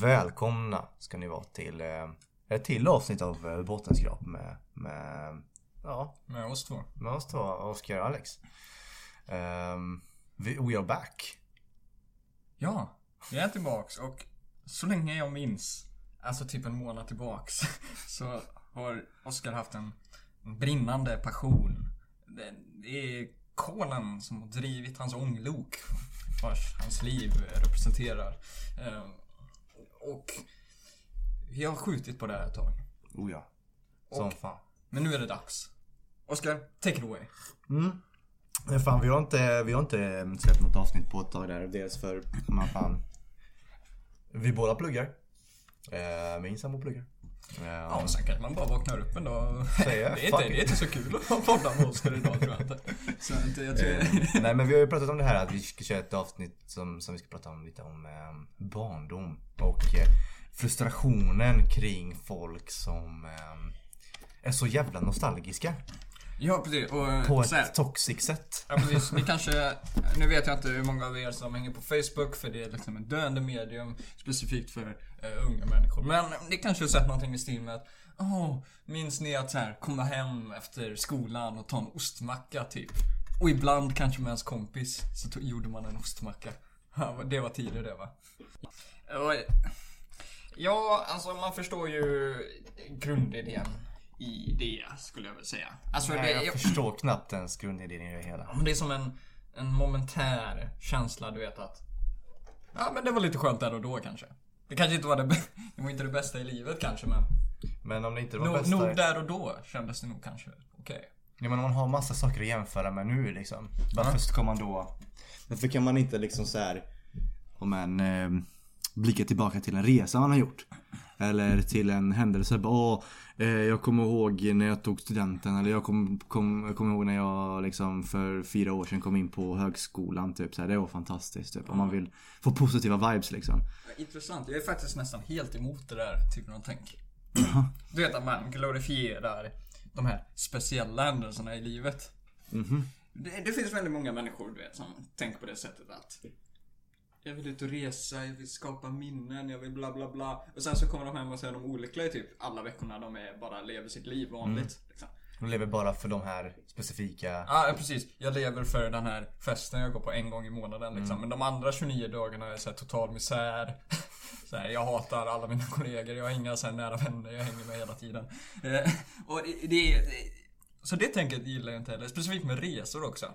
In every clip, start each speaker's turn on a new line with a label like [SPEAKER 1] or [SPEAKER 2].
[SPEAKER 1] Välkomna ska ni vara till eh, ett till avsnitt av eh, Bottenskrap med, med, ja,
[SPEAKER 2] Med oss två.
[SPEAKER 1] med oss två, Oskar och Alex. Um, we, are back.
[SPEAKER 2] Ja, jag är tillbaks och så länge jag minns, alltså typ en månad tillbaks, så har Oskar haft en brinnande passion. Det, det är kolen som har drivit hans ånglok, vars hans liv representerar. Och vi har skjutit på det här ett tag.
[SPEAKER 1] Oh ja. Som
[SPEAKER 2] Och-
[SPEAKER 1] fan.
[SPEAKER 2] Men nu är det dags. Oskar, take it away.
[SPEAKER 1] Mm. Men fan, vi har inte, vi har inte släppt något avsnitt på ett tag där. Dels för, man fan. Vi båda pluggar. Eh, min sambo pluggar.
[SPEAKER 2] Ja, sen kanske man bara vaknar upp en dag och... Det, är inte, det är inte så kul att podda med Oskar idag tror jag inte. Så inte, jag tror...
[SPEAKER 1] Eh, Nej men vi har ju pratat om det här att vi ska köra ett avsnitt som, som vi ska prata om lite om eh, barndom och eh, frustrationen kring folk som eh, är så jävla nostalgiska.
[SPEAKER 2] Ja, precis. Och eh,
[SPEAKER 1] På
[SPEAKER 2] här,
[SPEAKER 1] ett toxic sätt.
[SPEAKER 2] Ja precis, ni kanske, nu vet jag inte hur många av er som hänger på Facebook för det är liksom ett döende medium specifikt för eh, unga människor. Men ni kanske har sett någonting i stil med att Åh, minns ni att så här, komma hem efter skolan och ta en ostmacka typ? Och ibland kanske med ens kompis så tog, gjorde man en ostmacka. Det var tidigare det va? Ja, alltså man förstår ju grundidén i det skulle jag väl säga. Alltså
[SPEAKER 1] Nej,
[SPEAKER 2] det,
[SPEAKER 1] jag förstår knappt ens grundidén i det hela.
[SPEAKER 2] Ja, men det är som en, en momentär känsla, du vet att... Ja, men det var lite skönt där och då kanske. Det kanske inte var det, det var inte det bästa i livet kanske, men...
[SPEAKER 1] Men om det inte var
[SPEAKER 2] Nog,
[SPEAKER 1] bästa...
[SPEAKER 2] nog där och då kändes det nog kanske okej.
[SPEAKER 1] Ja men om man har massa saker att jämföra med nu liksom. Varför ska man då... Varför kan man inte liksom så här Om man eh, blickar tillbaka till en resa man har gjort. Eller till en händelse. Bara, eh, jag kommer ihåg när jag tog studenten. Eller jag kommer kom, kommer ihåg när jag liksom för fyra år sedan kom in på högskolan. Typ så här, Det var fantastiskt. Typ. Om man vill få positiva vibes liksom.
[SPEAKER 2] Intressant, jag är faktiskt nästan helt emot det där typen av tänk. Du vet att man glorifierar de här speciella händelserna i livet. Det, det finns väldigt många människor du vet som tänker på det sättet att jag vill ut och resa, jag vill skapa minnen, jag vill bla bla bla. Och sen så kommer de hem och så är de olyckliga typ alla veckorna de är, bara lever sitt liv vanligt. Liksom.
[SPEAKER 1] De lever bara för de här specifika...
[SPEAKER 2] Ja, ja, precis. Jag lever för den här festen jag går på en gång i månaden liksom. Men de andra 29 dagarna är så total misär. Så här, jag hatar alla mina kollegor, jag har inga så här nära vänner jag hänger med hela tiden. Eh, och det, det, det, så det tänket gillar jag inte heller. Specifikt med resor också.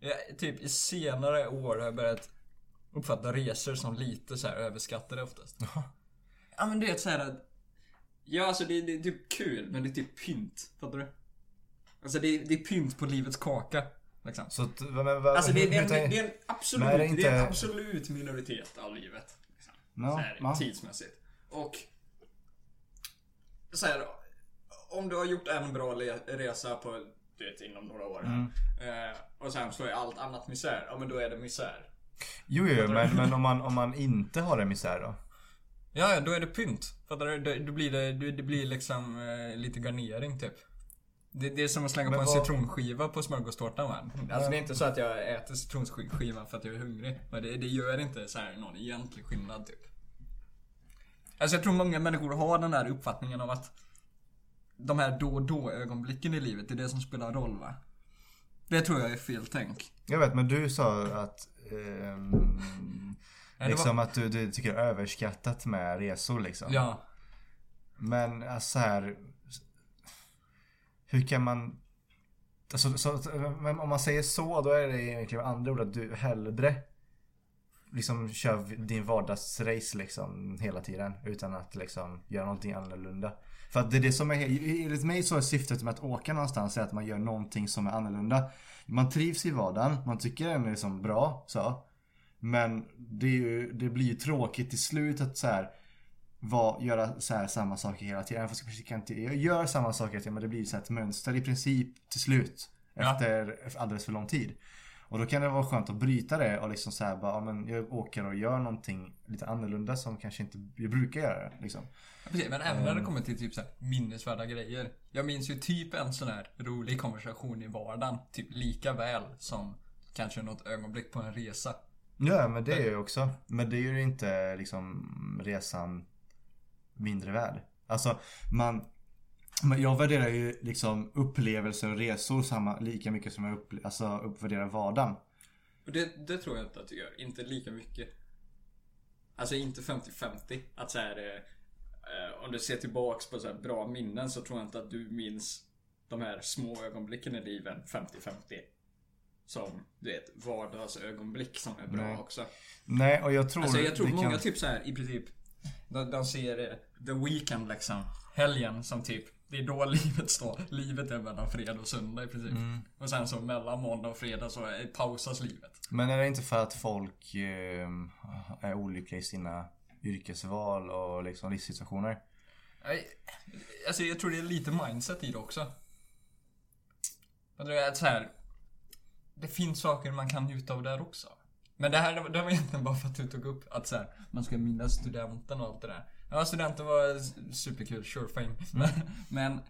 [SPEAKER 2] Jag, typ i senare år har jag börjat uppfatta resor som lite så här överskattade oftast. Ja men du vet såhär att Ja alltså det, det är typ kul men det är typ pynt. Fattar du? Alltså det, är- det är pynt på livets kaka. Liksom.
[SPEAKER 1] Så att, men, men,
[SPEAKER 2] Alltså det, det, är en, det är en absolut,
[SPEAKER 1] Men är det
[SPEAKER 2] det, är en absolut minoritet av livet. Liksom.
[SPEAKER 1] Ja,
[SPEAKER 2] så här,
[SPEAKER 1] ja.
[SPEAKER 2] Tidsmässigt. Och så här, om du har gjort en bra le- resa på, du vet, inom några år.
[SPEAKER 1] Mm.
[SPEAKER 2] Eh, och sen så är allt annat misär. Ja men då är det misär.
[SPEAKER 1] Jo, jo, men, men om, man, om man inte har en misär då?
[SPEAKER 2] Ja, då är det pynt. Fattar du? Då, då blir det, det, det blir liksom eh, lite garnering typ. Det, det är som att slänga
[SPEAKER 1] Men
[SPEAKER 2] på en
[SPEAKER 1] vad-
[SPEAKER 2] citronskiva på smörgåstårtan va? Alltså det är inte så att jag äter citronskivan för att jag är hungrig. Men det, det gör inte så här någon egentlig skillnad typ. Alltså jag tror många människor har den här uppfattningen av att de här då och då ögonblicken i livet, det är det som spelar roll va? Det tror jag är fel tänk.
[SPEAKER 1] Jag vet, men du sa att...
[SPEAKER 2] det
[SPEAKER 1] liksom att du, du tycker det är överskattat med resor liksom.
[SPEAKER 2] Ja.
[SPEAKER 1] Men alltså så här. Hur kan man... Alltså, så, om man säger så, då är det egentligen andra ord att du hellre liksom kör din vardagsrace liksom hela tiden utan att liksom göra någonting annorlunda. För att det är det som är, enligt mig så är syftet med att åka någonstans är att man gör någonting som är annorlunda. Man trivs i vardagen, man tycker den är liksom bra så. Men det, ju, det blir ju tråkigt till slut att så här, var, göra så här samma saker hela tiden. Även fast jag inte jag gör samma saker hela tiden men det blir så här ett mönster i princip till slut.
[SPEAKER 2] Ja.
[SPEAKER 1] Efter alldeles för lång tid. Och då kan det vara skönt att bryta det och liksom så här bara, ja, men jag åker och gör någonting lite annorlunda som kanske inte jag brukar göra liksom.
[SPEAKER 2] Precis, men även när det kommer till typ så här minnesvärda grejer. Jag minns ju typ en sån här rolig konversation i vardagen. Typ lika väl som kanske något ögonblick på en resa.
[SPEAKER 1] Ja, men det är ju också. Men det är ju inte liksom resan mindre värd. Alltså, man... Men jag värderar ju liksom upplevelser och resor samma, lika mycket som jag upple- alltså, uppvärderar vardagen.
[SPEAKER 2] Och det, det tror jag inte att du gör. Inte lika mycket. Alltså inte 50-50. Att så här, eh, om du ser tillbaks på så här bra minnen så tror jag inte att du minns de här små ögonblicken i livet 50-50. Som du vet, vardagsögonblick som är bra
[SPEAKER 1] Nej.
[SPEAKER 2] också.
[SPEAKER 1] Nej, och jag tror...
[SPEAKER 2] Alltså jag tror många
[SPEAKER 1] kan-
[SPEAKER 2] typ så här i princip de, de ser eh, the weekend liksom. Helgen som typ det är då livet står. Livet är mellan fredag och söndag i princip.
[SPEAKER 1] Mm.
[SPEAKER 2] Och sen så mellan måndag och fredag så pausas livet.
[SPEAKER 1] Men är det inte för att folk eh, är olyckliga i sina yrkesval och liksom livssituationer?
[SPEAKER 2] Nej, Alltså jag tror det är lite mindset i det också. Jag tror att så här, Det finns saker man kan njuta av där också. Men det här det var egentligen bara för att du tog upp att så här, man ska minnas studenten och allt det där. Ja, studenten var superkul, sure fine. Men, men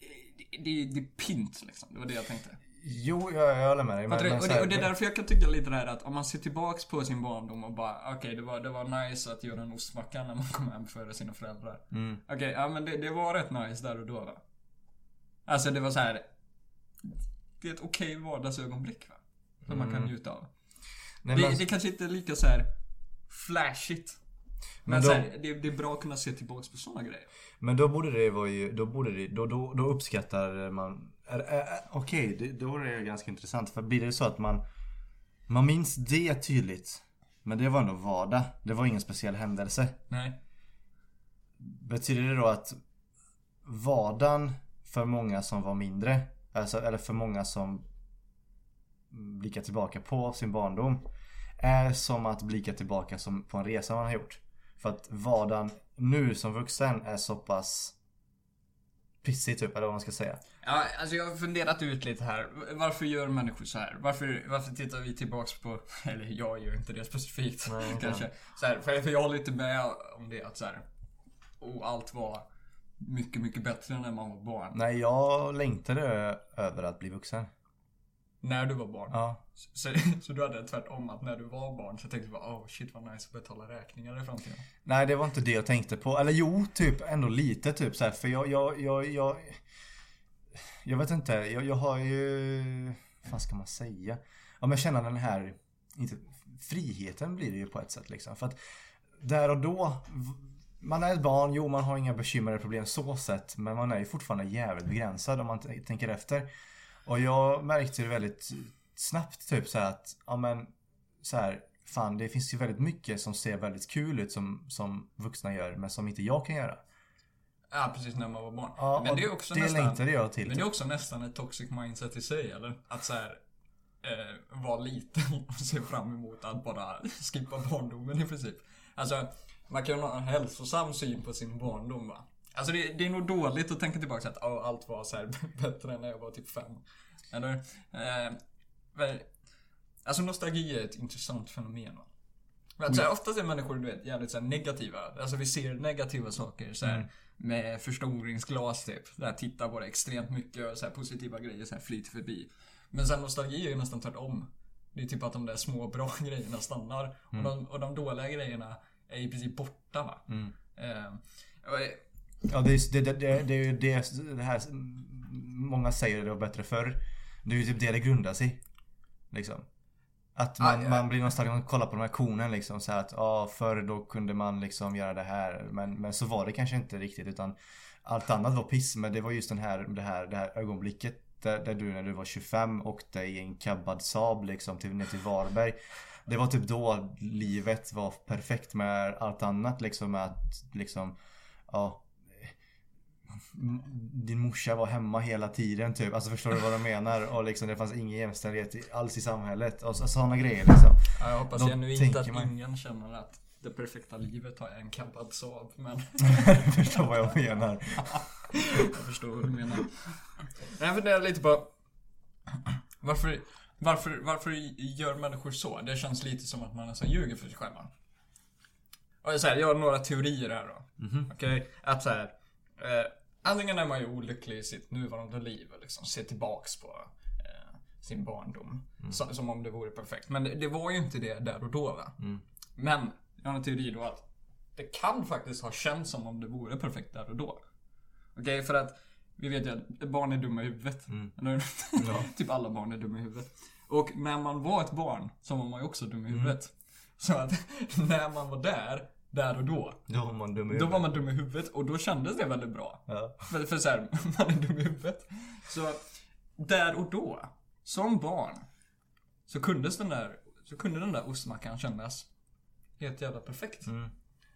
[SPEAKER 2] det, det, det är pint liksom. Det var det jag tänkte.
[SPEAKER 1] Jo, jag, jag håller med dig. Men, men
[SPEAKER 2] och, det, och det är därför jag kan tycka lite det här att om man ser tillbaks på sin barndom och bara okej det, var, det var nice att göra en ostmacka när man kom hem före sina föräldrar.
[SPEAKER 1] Mm.
[SPEAKER 2] Okej, ja men det, det var rätt nice där och då va? Alltså det var så här. Det är ett okej vardagsögonblick va? Som man kan njuta av.
[SPEAKER 1] Nej,
[SPEAKER 2] det,
[SPEAKER 1] men,
[SPEAKER 2] det kanske inte är lika så här flashigt. Men,
[SPEAKER 1] Men
[SPEAKER 2] så
[SPEAKER 1] då-
[SPEAKER 2] här, det, det är bra att kunna se tillbaks på sådana grejer.
[SPEAKER 1] men då borde det vara ju, då borde det, då, då, då uppskattar man Okej, det- då är det ganska intressant. För blir det så att man Man minns det tydligt Men det var ändå vardag. Det var ingen speciell händelse.
[SPEAKER 2] Nej.
[SPEAKER 1] Betyder det då att vardagen för många som var mindre, alltså, eller för många som blickar tillbaka på sin barndom, är som att blicka tillbaka som på en resa man har gjort. För att vardagen nu som vuxen är så pass pissig typ, eller vad man ska säga.
[SPEAKER 2] Ja, alltså jag har funderat ut lite här. Varför gör människor så här? Varför, varför tittar vi tillbaks på, eller jag gör inte det specifikt
[SPEAKER 1] Nej,
[SPEAKER 2] kanske. Så här, för, för jag håller inte med om det att så här, och allt var mycket, mycket bättre när man var barn.
[SPEAKER 1] Nej, jag längtade över att bli vuxen.
[SPEAKER 2] När du var barn.
[SPEAKER 1] Ja.
[SPEAKER 2] Så, så du hade tvärtom att när du var barn så tänkte du bara oh shit vad nice att betala räkningar i framtiden.
[SPEAKER 1] Nej, det var inte det jag tänkte på. Eller jo, typ ändå lite typ så här, För jag, jag, jag, jag... Jag vet inte. Jag, jag har ju... Vad ska man säga? Ja, men känna den här... Inte, friheten blir det ju på ett sätt liksom. För att där och då... Man är ett barn, jo man har inga bekymmer eller problem så sett. Men man är ju fortfarande jävligt begränsad om man tänker efter. Och jag märkte det väldigt snabbt typ så att, ja men så här, fan det finns ju väldigt mycket som ser väldigt kul ut som, som vuxna gör men som inte jag kan göra.
[SPEAKER 2] Ja, precis när man var barn.
[SPEAKER 1] Ja,
[SPEAKER 2] men det är också
[SPEAKER 1] det
[SPEAKER 2] nästan...
[SPEAKER 1] längtade jag till.
[SPEAKER 2] Men det är också nästan ett toxic mindset i sig, eller? Att så här, eh, vara liten och se fram emot att bara skippa barndomen i princip. Alltså, man kan ju ha en hälsosam syn på sin barndom va. Alltså det, det är nog dåligt att tänka tillbaka att oh, allt var så här bättre än när jag var typ fem. Eller? Eh, men, alltså nostalgi är ett intressant fenomen va. Men att, så här, oftast är människor du vet, jävligt så här, negativa. Alltså vi ser negativa saker så här, med förstoringsglas typ. Där tittar på det extremt mycket och så här, positiva grejer så här, flyter förbi. Men sen nostalgi är ju nästan tvärtom. Det är typ att de där små bra grejerna stannar. Och, de, och de dåliga grejerna är i princip borta va. Eh, och, eh,
[SPEAKER 1] Ja det är, det, det, det, det är ju det, det här Många säger det var bättre förr. Det är ju typ det det grundar sig i. Liksom. Att man,
[SPEAKER 2] Ah,
[SPEAKER 1] man blir nostalgisk när man kollar på de här konen liksom så här att ja förr då kunde man liksom göra det här. Men, men så var det kanske inte riktigt utan allt annat var piss. Men det var just den här, det här, det här ögonblicket där, där du när du var 25 åkte i en cabbad Saab liksom till, ner till Varberg. Det var typ då livet var perfekt med allt annat liksom med att liksom ja din morsa var hemma hela tiden typ. Alltså förstår du vad jag menar? Och liksom det fanns ingen jämställdhet alls i samhället. Och sådana grejer liksom.
[SPEAKER 2] ja, jag hoppas genuint att
[SPEAKER 1] man-
[SPEAKER 2] ingen känner att det perfekta livet har en campad Saab. Men
[SPEAKER 1] förstår vad jag menar.
[SPEAKER 2] jag förstår vad du menar. Jag funderar lite på varför, varför, varför gör människor så? Det känns lite som att man nästan ljuger för sig själva. Och så här, jag har några teorier här då. Okej? Att så här, eh, antingen är man ju olycklig i sitt nuvarande liv och liksom ser tillbaks på eh, sin barndom. Så, som om det vore perfekt. Men det, det var ju inte det där och då va. Men jag har en teori då att det kan faktiskt ha känts som om det vore perfekt där och då. Okej, för att vi vet ju att barn är dumma i huvudet. Eller
[SPEAKER 1] Ja.
[SPEAKER 2] Typ alla barn är dumma i huvudet. Och när man var ett barn så var man ju också dum i huvudet. Så att när man var där, där och då.
[SPEAKER 1] Då var man dum i
[SPEAKER 2] Då
[SPEAKER 1] huvudet.
[SPEAKER 2] var man dum i huvudet och då kändes det väldigt bra.
[SPEAKER 1] Ja.
[SPEAKER 2] För, för så här, man är dum i huvudet. Så där och då, som barn, så den där, så kunde den där ostmackan kännas helt jävla perfekt.
[SPEAKER 1] Mm.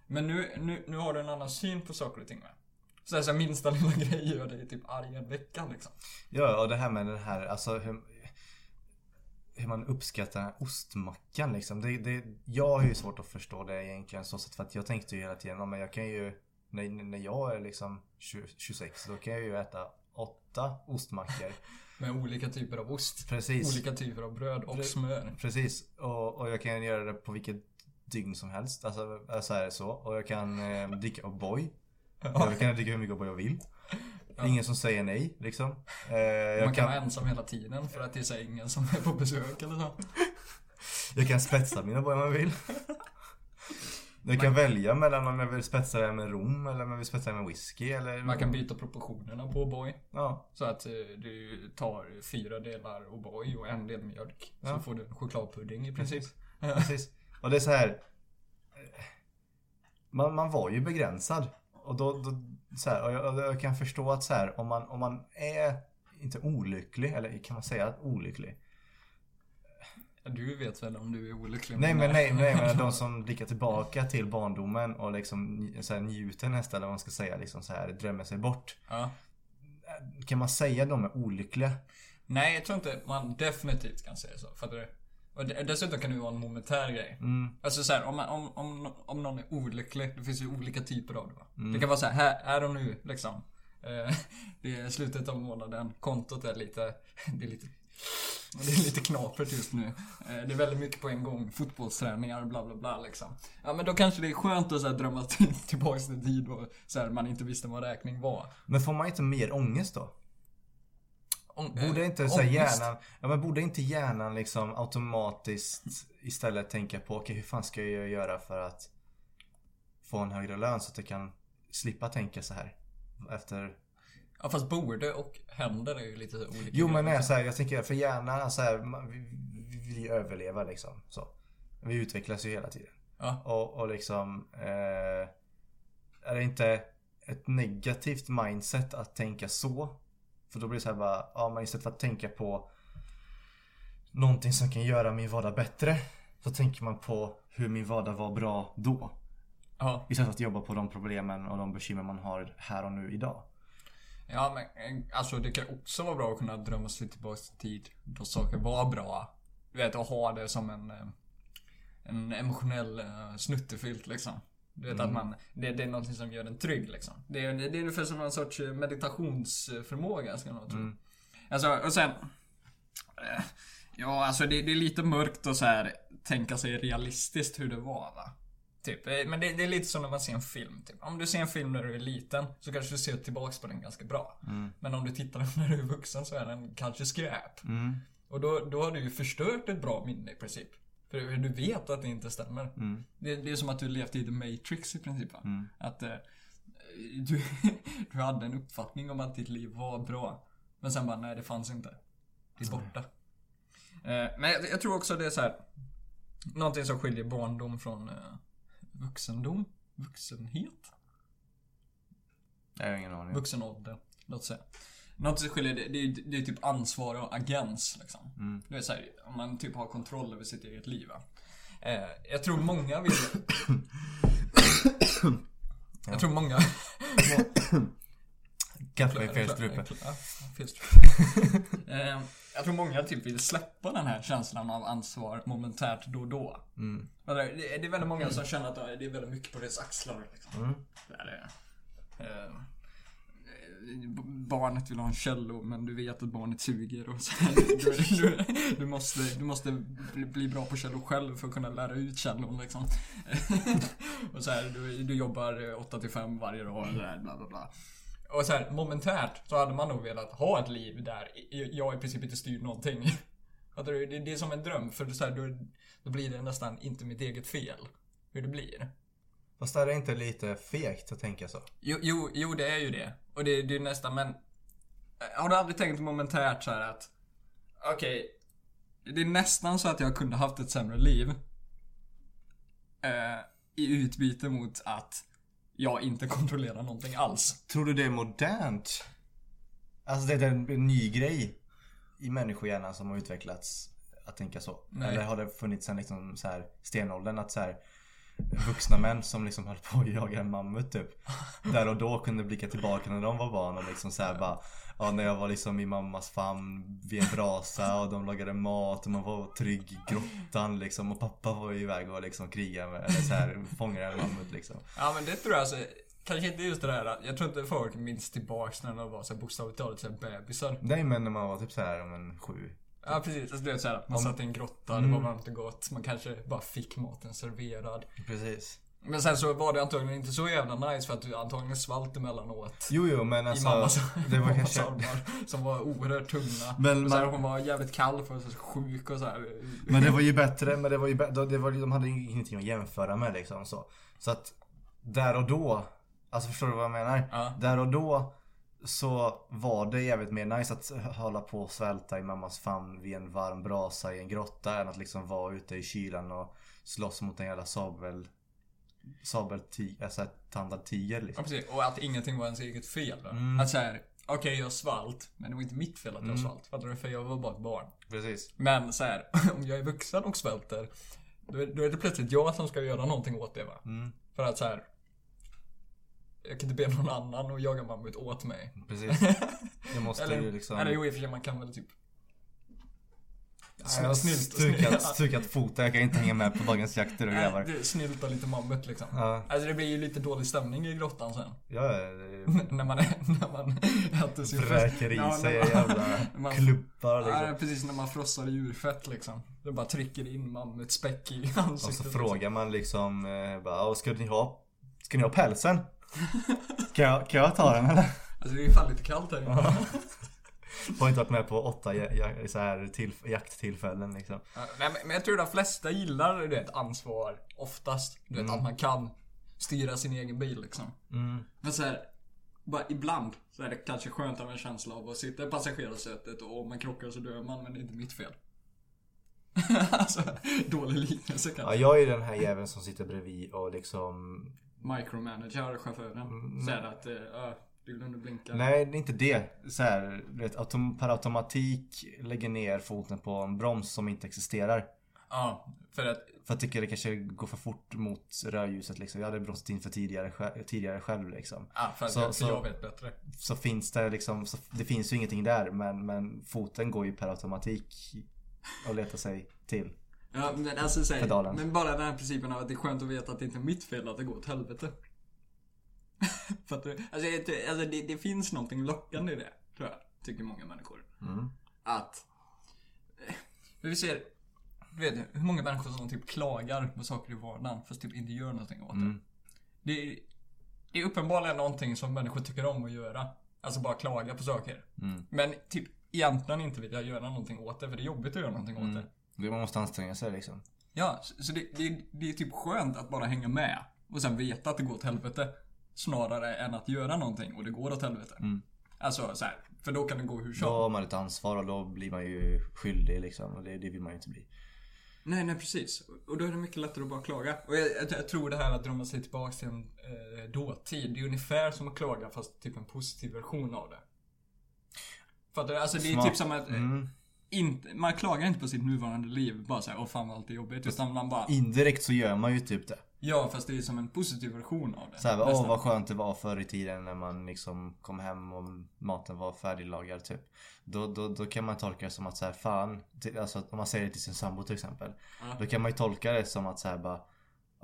[SPEAKER 2] Men nu, nu, nu har du en annan syn på saker och ting va? Så här, så här, minsta lilla grej gör dig typ arg en vecka liksom.
[SPEAKER 1] Ja, och det här med den här, alltså hur, hur man uppskattar ostmackan liksom. Det, det, jag har ju svårt att förstå det egentligen så sätt för att jag tänkte ju hela tiden, ja, men jag kan ju, när, när jag är liksom 20, 26, då kan jag ju äta åtta ostmackor.
[SPEAKER 2] Med olika typer av ost.
[SPEAKER 1] Precis.
[SPEAKER 2] Olika typer av bröd och
[SPEAKER 1] Pre-
[SPEAKER 2] smör.
[SPEAKER 1] Precis, och, och jag kan göra det på vilket dygn som helst. Alltså, så är det så. Och jag kan eh, dricka O'boy. Jag kan dricka hur mycket O'boy jag vill. Ingen som säger nej, liksom. Eh,
[SPEAKER 2] Man kan vara
[SPEAKER 1] kan,
[SPEAKER 2] ensam hela tiden för att det är så ingen som är på besök eller så.
[SPEAKER 1] jag kan spetsa mina om jag vill. Jag kan välja mellan om jag vill spetsa det med rom eller om jag vill spetsa det med whisky eller...
[SPEAKER 2] Man kan byta proportionerna på O'boy.
[SPEAKER 1] Ja,
[SPEAKER 2] Så att eh, du tar fyra delar O'boy och en del mjölk. Så
[SPEAKER 1] Ja.
[SPEAKER 2] får du en chokladpudding i princip.
[SPEAKER 1] precis. Och det är så här. eh, Man, man var ju begränsad. Och då, då så här, och jag, jag kan förstå att så här, om man, om man är inte olycklig, eller kan man säga olycklig?
[SPEAKER 2] Du vet väl om du är olycklig?
[SPEAKER 1] Nej men nej, nej men de som blickar tillbaka till barndomen och liksom så här, njuter nästan, eller vad man ska säga, liksom så här drömmer sig bort.
[SPEAKER 2] Ja.
[SPEAKER 1] Kan man säga att de är olyckliga?
[SPEAKER 2] Nej, jag tror inte man definitivt kan säga så. Fattar du? Och de- dessutom kan det ju vara en momentär grej.
[SPEAKER 1] Mm,
[SPEAKER 2] Alltså så här, om, man- om, om, om någon är olycklig, det finns ju olika typer av det va?
[SPEAKER 1] Mm.
[SPEAKER 2] Det kan vara så här, här, här och nu liksom. Eh, Det är slutet av månaden, kontot är lite, det är lite det är lite knapert just nu. Eh, Det är väldigt mycket på en gång, fotbollsträningar, bla bla bla liksom. Ja men då kanske det är skönt att så här, drömma till, tillbaks till tid och så här, man inte visste vad räkning var.
[SPEAKER 1] Men får man inte mer ångest då? Borde
[SPEAKER 2] eh,
[SPEAKER 1] inte så här, hjärnan, ja men borde inte hjärnan liksom automatiskt istället tänka på okej hur fan ska jag göra för att få en högre lön så att jag kan slippa tänka så här efter
[SPEAKER 2] Ja fast borde och händer är ju lite olika
[SPEAKER 1] Jo men nej, så här, jag tänker för hjärnan så här, vi, vi överleva liksom så. Vi utvecklas ju hela tiden.
[SPEAKER 2] Ja.
[SPEAKER 1] Och, och liksom eh, Är det inte ett negativt mindset att tänka så? För då blir det så här bara, ja men istället för att tänka på Någonting som kan göra min vardag bättre Så tänker man på hur min vardag var bra då
[SPEAKER 2] Ja.
[SPEAKER 1] Istället för att jobba på de problemen och de bekymmer man har här och nu idag
[SPEAKER 2] Ja men eh, alltså det kan också vara bra att kunna drömma sig tillbaka till tid då saker var bra. Du vet att ha det som en eh, En emotionell uh, snuttefilt liksom. Du vet att man, det, det är någonting som gör en trygg liksom. Det är, det är ungefär som en sorts eh, meditationsförmåga ska jag tro.
[SPEAKER 1] Mm.
[SPEAKER 2] Alltså och sen eh, Ja alltså det, det är lite mörkt att så här tänka sig realistiskt hur det var va. Typ, eh, men det, det är lite som när man ser en film. Typ. Om du ser en film när du är liten så kanske du ser tillbaks på den ganska bra. Men om du tittar när du är vuxen så är den kanske skräp.
[SPEAKER 1] mm.
[SPEAKER 2] Och då, då har du ju förstört ett bra minne i princip. För du vet att det inte stämmer.
[SPEAKER 1] Mm.
[SPEAKER 2] Det, det är som att du levt i The Matrix i princip.
[SPEAKER 1] Mm.
[SPEAKER 2] Att eh, du, du hade en uppfattning om att ditt liv var bra. Men sen bara, nej det fanns inte. Det är borta. Eh, men jag, jag tror också det är så här. Någonting som skiljer barndom från eh, vuxendom. Vuxenhet?
[SPEAKER 1] Jag har ingen aning
[SPEAKER 2] Vuxenålder, låt säga. Något som skiljer, det, det, är- det är typ ansvar och agens liksom.
[SPEAKER 1] Mm.
[SPEAKER 2] Det är så här, om man typ har kontroll över sitt eget liv? Eh, jag tror många vill... jag tror många...
[SPEAKER 1] Kaffe i fel strupe.
[SPEAKER 2] Eh, Jag tror många typ vill släppa den här känslan av ansvar momentärt då och då.
[SPEAKER 1] mm.
[SPEAKER 2] Det är det är väldigt många som känner att det är väldigt mycket på deras axlar. Liksom.
[SPEAKER 1] Mm.
[SPEAKER 2] Det är eh, Barnet vill ha en cello men du vet att barnet suger och så här, du, du, du, måste, du måste bli, bli bra på cello själv för att kunna lära ut cellon liksom. och så här, du, du jobbar 8 till 5 varje dag och så här, bla bla bla. Och så här, momentärt så hade man nog velat ha ett liv där jag i princip inte styr någonting. Det, det är som en dröm för så här, då, då blir det nästan inte mitt eget fel. Hur det blir.
[SPEAKER 1] Fast är det inte lite fegt att tänka så?
[SPEAKER 2] Jo, jo, jo det är ju det. Och det, det är nästan, men... eh, Har du aldrig tänkt momentärt så här att... Okej. det är nästan så att jag kunde haft ett sämre liv. Eh, I utbyte mot att jag inte kontrollerar någonting alls.
[SPEAKER 1] Tror du det är modernt? Alltså det är en, en ny grej i människohjärnan som har utvecklats att tänka så?
[SPEAKER 2] Nej.
[SPEAKER 1] Eller har det funnits sen liksom så här stenåldern att så här vuxna män som liksom höll på att jaga en mammut typ. Där och då kunde blicka tillbaka när de var barn och liksom så här bara Ja när jag var liksom i mammas famn vid en brasa och de lagade mat och man var trygg i grottan liksom och pappa var ju iväg och liksom krigade med, eller så här fångade en mammut liksom.
[SPEAKER 2] Ja men det tror jag alltså. Kanske inte just det där jag tror inte folk minns tillbaks när de var så bokstavligt talat så här bebisar.
[SPEAKER 1] Nej men när man var typ så här om en sju.
[SPEAKER 2] Ja precis, alltså du vet såhär, man satt i en grotta, det
[SPEAKER 1] Mm.
[SPEAKER 2] var varmt och gott. Man kanske bara fick maten serverad.
[SPEAKER 1] Precis.
[SPEAKER 2] Men sen så var det antagligen inte så jävla nice för att du antagligen svalt emellanåt.
[SPEAKER 1] Jo jo men
[SPEAKER 2] I
[SPEAKER 1] alltså
[SPEAKER 2] mammas,
[SPEAKER 1] det var
[SPEAKER 2] mammas
[SPEAKER 1] kanske
[SPEAKER 2] armar. Som var oerhört tunga.
[SPEAKER 1] Men
[SPEAKER 2] och
[SPEAKER 1] man-
[SPEAKER 2] hon var jävligt kall för att vara så sjuk och så här.
[SPEAKER 1] Men det var ju bättre, men det var ju bättre, det var, de hade ingenting att jämföra med liksom så. Så att där och då, alltså förstår du vad jag menar?
[SPEAKER 2] Ja.
[SPEAKER 1] Där och då så var det jävligt mer nice att hålla på och svälta i mammas famn vid en varm brasa i en grotta än att liksom vara ute i kylan och slåss mot en jävla sabel sabeltiger, alltså tandad tiger
[SPEAKER 2] Ja
[SPEAKER 1] liksom.
[SPEAKER 2] precis, och att ingenting var ens eget fel. Då.
[SPEAKER 1] Mm.
[SPEAKER 2] Att såhär, okej jag svalt, men det var inte mitt fel att jag
[SPEAKER 1] Mm.
[SPEAKER 2] svalt. Fattar du? För jag var bara ett barn.
[SPEAKER 1] Precis.
[SPEAKER 2] Men så här, om jag är vuxen och svälter, då är, då är det plötsligt jag som ska göra någonting åt det va.
[SPEAKER 1] Mm,
[SPEAKER 2] För att så här. Jag kan inte be någon annan att jaga mammut åt mig.
[SPEAKER 1] precis. Jag måste
[SPEAKER 2] eller,
[SPEAKER 1] ju liksom...
[SPEAKER 2] eller jo i och för sig man kan väl typ
[SPEAKER 1] jag har
[SPEAKER 2] snylt-
[SPEAKER 1] stukat, stukat foten, jag kan inte hänga med på dagens jakter och
[SPEAKER 2] Nej, det- snylta lite mammut liksom.
[SPEAKER 1] Ja,
[SPEAKER 2] Alltså det blir ju lite dålig stämning i grottan sen.
[SPEAKER 1] ja, det-
[SPEAKER 2] när man är, när man äter sin
[SPEAKER 1] Vräker i
[SPEAKER 2] Ja,
[SPEAKER 1] sig
[SPEAKER 2] man-
[SPEAKER 1] jävla
[SPEAKER 2] man-
[SPEAKER 1] klubbar
[SPEAKER 2] Ja,
[SPEAKER 1] liksom.
[SPEAKER 2] precis när man frossar djurfett liksom. Det bara trycker in mammutspäck i
[SPEAKER 1] Och
[SPEAKER 2] ansiktet.
[SPEAKER 1] så
[SPEAKER 2] liksom.
[SPEAKER 1] frågar man liksom, eh, bara, "Åh, ska ni ha, ska ni ha pälsen? Kan jag, kan jag ta den eller?
[SPEAKER 2] Alltså det är fan lite kallt här inne.
[SPEAKER 1] Har inte varit med på åtta ja, ja, så här till, jakttillfällen liksom.
[SPEAKER 2] Ja, nej, men- jag tror de flesta gillar du vet, ansvar oftast. Du vet
[SPEAKER 1] Mm.
[SPEAKER 2] att man kan styra sin egen bil liksom.
[SPEAKER 1] Mm.
[SPEAKER 2] Men så här, bara ibland så är det kanske skönt av en känsla av att sitta i passagerarsätet och om man krockar så dör man men det är inte mitt fel. alltså, dålig liknelse
[SPEAKER 1] Ja,
[SPEAKER 2] kanske.
[SPEAKER 1] jag är den här jäveln som sitter bredvid och liksom
[SPEAKER 2] Micromanager chauffören.
[SPEAKER 1] Mm.
[SPEAKER 2] Säger att, eh, ja, du glömde blinka.
[SPEAKER 1] Nej, det är inte det. Så här, vet, autom, per automatik lägger ner foten på en broms som inte existerar.
[SPEAKER 2] Ja, för att,
[SPEAKER 1] För jag tycker det kanske går för fort mot rödljuset liksom. Jag hade bromsat in för tidigare, tidigare själv liksom.
[SPEAKER 2] ja, för att
[SPEAKER 1] Så-
[SPEAKER 2] jag,
[SPEAKER 1] så-
[SPEAKER 2] jag vet bättre.
[SPEAKER 1] Så finns det liksom, så det finns ju ingenting där men, men foten går ju per automatik och letar sig till.
[SPEAKER 2] Ja, men alltså
[SPEAKER 1] Pedalen.
[SPEAKER 2] Men bara den här principen av att det är skönt att veta att det inte är mitt fel att det går åt helvete. Fattar du? Alltså, jag alltså det, det finns någonting lockande i det, tror jag. Tycker många människor.
[SPEAKER 1] Mm.
[SPEAKER 2] Att... eh, Vi ser... Du vet, hur många människor som typ klagar på saker i vardagen fast typ inte gör någonting åt det.
[SPEAKER 1] Mm.
[SPEAKER 2] Det är, det är uppenbarligen någonting som människor tycker om att göra. Alltså bara klaga på saker.
[SPEAKER 1] Mm.
[SPEAKER 2] Men typ egentligen inte vilja göra någonting åt det, för det är jobbigt att göra någonting åt
[SPEAKER 1] Mm.
[SPEAKER 2] det.
[SPEAKER 1] Det- Man måste anstränga sig liksom.
[SPEAKER 2] Ja, så det, det, det är typ skönt att bara hänga med. Och sen veta att det går åt helvete. Snarare än att göra någonting och det går åt helvete.
[SPEAKER 1] Mm.
[SPEAKER 2] Alltså så här, för då kan det gå hur
[SPEAKER 1] Då
[SPEAKER 2] som.
[SPEAKER 1] har man ett ansvar och då blir man ju skyldig liksom. Och det, det vill man ju inte bli.
[SPEAKER 2] Nej, nej precis. Och då är det mycket lättare att bara klaga. Och jag, jag, jag tror det här att drömma sig tillbaka till en eh, dåtid. Det är ungefär som att klaga fast typ en positiv version av det. Fattar du? Alltså det är
[SPEAKER 1] Smart.
[SPEAKER 2] typ som att eh,
[SPEAKER 1] Mm.
[SPEAKER 2] Inte, man klagar inte på sitt nuvarande liv bara såhär, åh fan vad allt är jobbigt. Utan man bara,
[SPEAKER 1] Indirekt så gör man ju typ det.
[SPEAKER 2] ja fast det är som en positiv version av det.
[SPEAKER 1] Så här, åh vad skönt det var förr i tiden när man liksom kom hem och maten var färdiglagad typ. Då, då, då kan man tolka det som att så här, fan, alltså om man säger det till sin sambo till exempel.
[SPEAKER 2] Ja.
[SPEAKER 1] Då kan man ju tolka det som att så här bara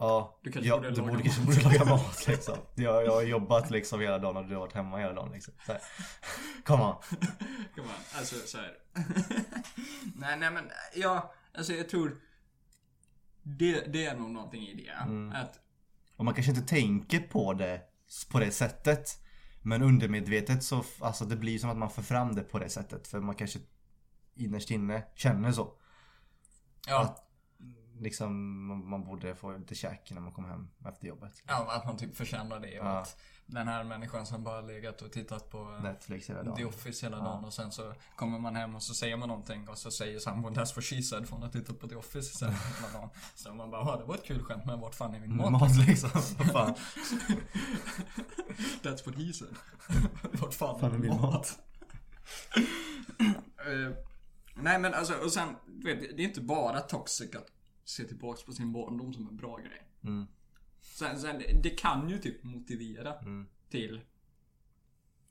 [SPEAKER 1] Ja,
[SPEAKER 2] Du kanske
[SPEAKER 1] ja,
[SPEAKER 2] borde
[SPEAKER 1] du
[SPEAKER 2] laga
[SPEAKER 1] borde,
[SPEAKER 2] mat."
[SPEAKER 1] kanske borde laga mat liksom. Jag, jag har jobbat liksom hela dagen och du har varit hemma hela dagen liksom. Så här. Come on.
[SPEAKER 2] Kom on, alltså så här. nej, nej men ja, alltså jag tror det, det är nog någonting i det.
[SPEAKER 1] Mm.
[SPEAKER 2] Att,
[SPEAKER 1] Och man kanske inte tänker på det på det sättet. Men undermedvetet så, alltså det blir som att man får fram det på det sättet. För man kanske innerst inne känner så.
[SPEAKER 2] Ja.
[SPEAKER 1] Att liksom man, borde få lite käk när man kommer hem efter jobbet.
[SPEAKER 2] Ja, att man typ förtjänar det och
[SPEAKER 1] Ja.
[SPEAKER 2] att den här människan som bara legat och tittat på
[SPEAKER 1] Netflix hela
[SPEAKER 2] The
[SPEAKER 1] dagen.
[SPEAKER 2] Office hela
[SPEAKER 1] Ja.
[SPEAKER 2] dagen och sen så kommer man hem och så säger man någonting och så säger sambon That's what she said för hon har tittat på The Office hela dagen. Så man bara, "Ja, det var ett kul skämt men vart fan är min mat?
[SPEAKER 1] Mat liksom. Fan.
[SPEAKER 2] That's what he said. vart fan,
[SPEAKER 1] Fan
[SPEAKER 2] är min mat? Eh, nej men alltså, och sen, vet, det är inte bara toxic att se tillbaks på sin barndom som en bra grej.
[SPEAKER 1] Mm.
[SPEAKER 2] Sen, sen det kan ju typ motivera
[SPEAKER 1] Mm.
[SPEAKER 2] till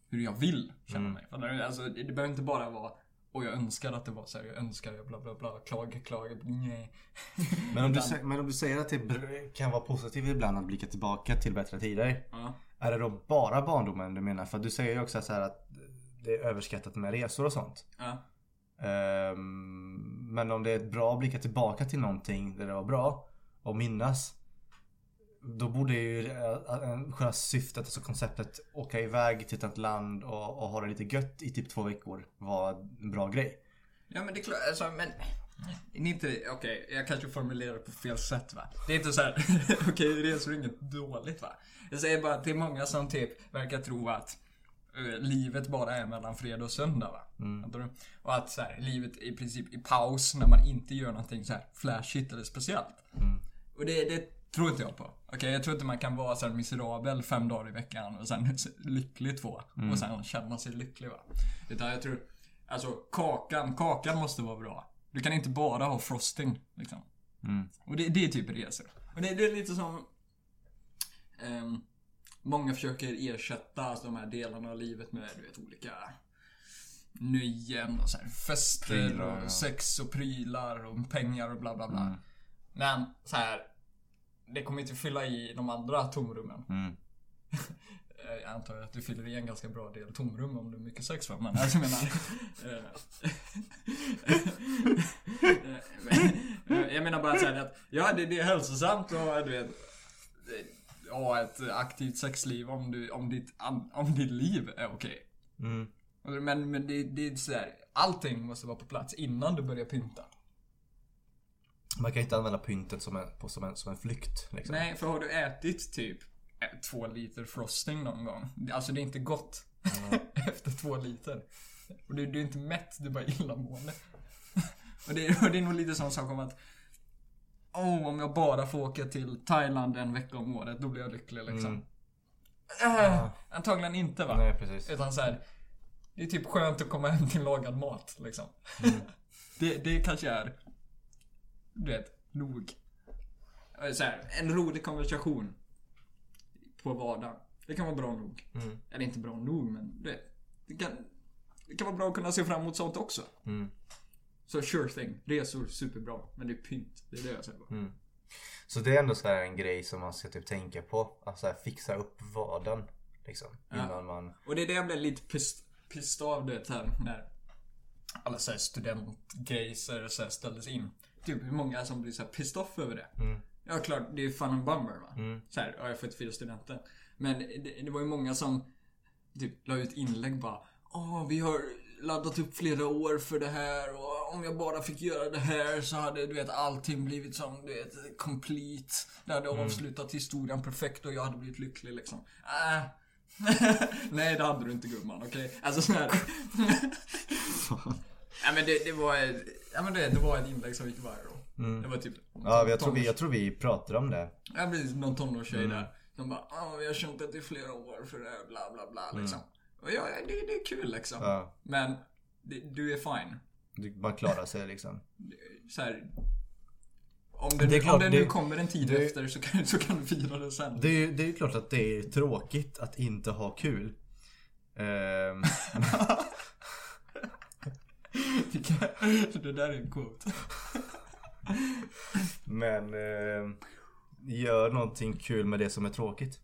[SPEAKER 2] hur jag vill känna
[SPEAKER 1] Mm.
[SPEAKER 2] mig. För det, alltså, det det behöver inte bara vara och jag önskar att det var så här, jag önskar, jag bla bla bla, klag, klag, nej.
[SPEAKER 1] Men, om du, men om du säger att det kan vara positivt ibland att blicka tillbaka till bättre tider.
[SPEAKER 2] Ja.
[SPEAKER 1] Är det då bara barndomen du menar? För du säger ju också så att det är överskattat med resor och sånt.
[SPEAKER 2] Ja.
[SPEAKER 1] Ehm, men om det är bra att blicka tillbaka till någonting där det var bra och minnas. Då borde ju eh, eh, själva syftet, alltså konceptet åka iväg till ett annat land och, och ha det lite gött i typ två veckor vara en bra grej.
[SPEAKER 2] Ja men det är klart, alltså men... Det är inte, okej, jag kanske formulerar det på fel sätt va. Det är inte så här, okej resor är inget dåligt va. Jag säger bara att det är många som typ verkar tro att livet bara är mellan fredag och söndag va. Du? Och att så här, livet är i princip i paus när man inte gör någonting så här flashigt eller speciellt. Och det, det tror inte jag på. Okej, jag tror inte man kan vara så här miserabel fem dagar i veckan och sen lycklig två. Och sen känna sig lycklig va. Utan jag tror, alltså kakan, kakan måste vara bra. Du kan inte bara ha frosting liksom.
[SPEAKER 1] Mm.
[SPEAKER 2] Och det, det är typ resor. Och det, det är lite som... ehm, många försöker ersätta alltså, de här delarna av livet med du vet, olika nöjen och så här, fester
[SPEAKER 1] Prylar,
[SPEAKER 2] och
[SPEAKER 1] ja.
[SPEAKER 2] sex och prylar och pengar och bla bla bla.
[SPEAKER 1] Mm.
[SPEAKER 2] Men så här, det kommer inte fylla i de andra tomrummen.
[SPEAKER 1] Mm.
[SPEAKER 2] Eh, Jag antar att du fyller i en ganska bra del tomrum om du är mycket sex va? Men alltså, jag menar... eh, eh, jag menar bara såhär att, ja det, det är hälsosamt och du vet... Ha ett aktivt sexliv om, du, om, ditt, om ditt liv är okej.
[SPEAKER 1] Mm.
[SPEAKER 2] Men, men det, det är sådär, allting måste vara på plats innan du börjar pynta.
[SPEAKER 1] Man kan inte använda pyntet som en, på, som en, som en flykt. Liksom.
[SPEAKER 2] Nej, för har du ätit typ eh, två liter frosting någon gång? Alltså det är inte gott efter två liter. Och du, du är inte mätt, du är bara illamående. och, det, och det är nog lite sån sak om att Åh, om jag bara får åka till Thailand en vecka om året, då blir jag lycklig liksom.
[SPEAKER 1] Mm.
[SPEAKER 2] Äh, antagligen inte va?
[SPEAKER 1] Nej precis.
[SPEAKER 2] Utan så här, det är typ skönt att komma hem till lagad mat liksom.
[SPEAKER 1] Mm.
[SPEAKER 2] det, det kanske är, du vet, nog. Eh, Så här, en rolig konversation på vardagen. Det kan vara bra nog.
[SPEAKER 1] Mm.
[SPEAKER 2] Eller inte bra nog, men du vet, det kan, det kan vara bra att kunna se fram emot sånt också.
[SPEAKER 1] Mm.
[SPEAKER 2] Så sure thing, resor superbra. Men det är pynt, det är det jag säger bara.
[SPEAKER 1] Mm. Så det är ändå så här en grej som man ska typ tänka på. Att så här fixa upp vardagen. Liksom.
[SPEAKER 2] Ja.
[SPEAKER 1] Innan man...
[SPEAKER 2] Och det är det jag blev lite pissed, av det här när alla så här studentgrejer så här ställdes in. Typ hur många som blir så här pissed off över det.
[SPEAKER 1] Mm.
[SPEAKER 2] Ja klart, det är fun and bummer va.
[SPEAKER 1] Mm.
[SPEAKER 2] Så här, ja, jag får inte fira studenten. Men det, det var ju många som typ la ut inlägg bara Åh, vi har laddat upp flera år för det här och om jag bara fick göra det här så hade du vet allting blivit som du vet complete. Det hade avslutat historien perfekt och jag hade blivit lycklig liksom. Äh. Nej det hade du inte gumman, okej? Alltså så här. ja men det, det var Ja men det, det var ett inlägg som gick viral.
[SPEAKER 1] Mm.
[SPEAKER 2] Det var typ
[SPEAKER 1] Ja, jag tror, vi, jag tror vi pratade om det.
[SPEAKER 2] Ja precis, någon tonårstjej
[SPEAKER 1] Mm.
[SPEAKER 2] där. Som bara, ja vi har kämpat i flera år för det här, bla bla bla
[SPEAKER 1] Mm.
[SPEAKER 2] Och ja, det, det är kul liksom.
[SPEAKER 1] Ja.
[SPEAKER 2] Men det, du är fine.
[SPEAKER 1] Du- Man klarar sig liksom.
[SPEAKER 2] Så här, om det,
[SPEAKER 1] Det klart,
[SPEAKER 2] om det nu kommer en tid
[SPEAKER 1] det-
[SPEAKER 2] efter så kan, så kan du fira det sen.
[SPEAKER 1] Det är det är klart att det är tråkigt att inte ha kul. Ehm,
[SPEAKER 2] det där är en quote.
[SPEAKER 1] men ehm, gör någonting kul med det som är tråkigt.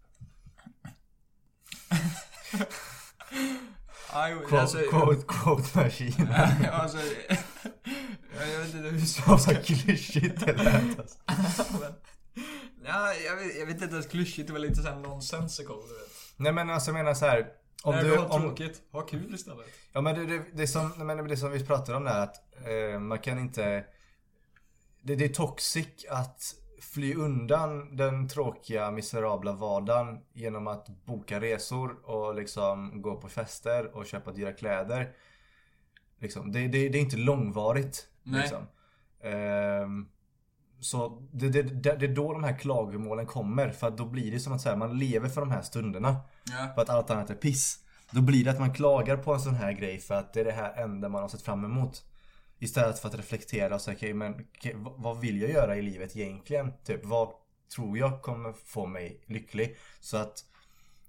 [SPEAKER 2] Aj,
[SPEAKER 1] Quote,
[SPEAKER 2] alltså,
[SPEAKER 1] quote, quote machine.
[SPEAKER 2] alltså, jag, jag vet inte hur så
[SPEAKER 1] Vad så klyschigt det lät alltså.
[SPEAKER 2] ja, jag, vet, jag vet inte ens klyschigt, det var lite såhär nonsensical du vet.
[SPEAKER 1] Nej men alltså jag menar så här. Om du,
[SPEAKER 2] du har
[SPEAKER 1] om,
[SPEAKER 2] tråkigt, ha kul istället.
[SPEAKER 1] Ja men det, det, det, som, men det som vi pratade om där att eh, man kan inte det, det är toxic att fly undan den tråkiga, miserabla vardagen genom att boka resor och liksom gå på fester och köpa dyra kläder. Liksom, det, det, det är inte långvarigt.
[SPEAKER 2] Nej.
[SPEAKER 1] Liksom. Ehm, så det, det, det, är då de här klagomålen kommer. För att då blir det som att säga, man lever för de här stunderna.
[SPEAKER 2] Ja.
[SPEAKER 1] För att allt annat är piss. Då blir det att man klagar på en sån här grej för att det är det här enda man har sett fram emot. Istället för att reflektera och säga, okej men okej, vad- vill jag göra i livet egentligen? Typ, vad tror jag kommer få mig lycklig? Så att,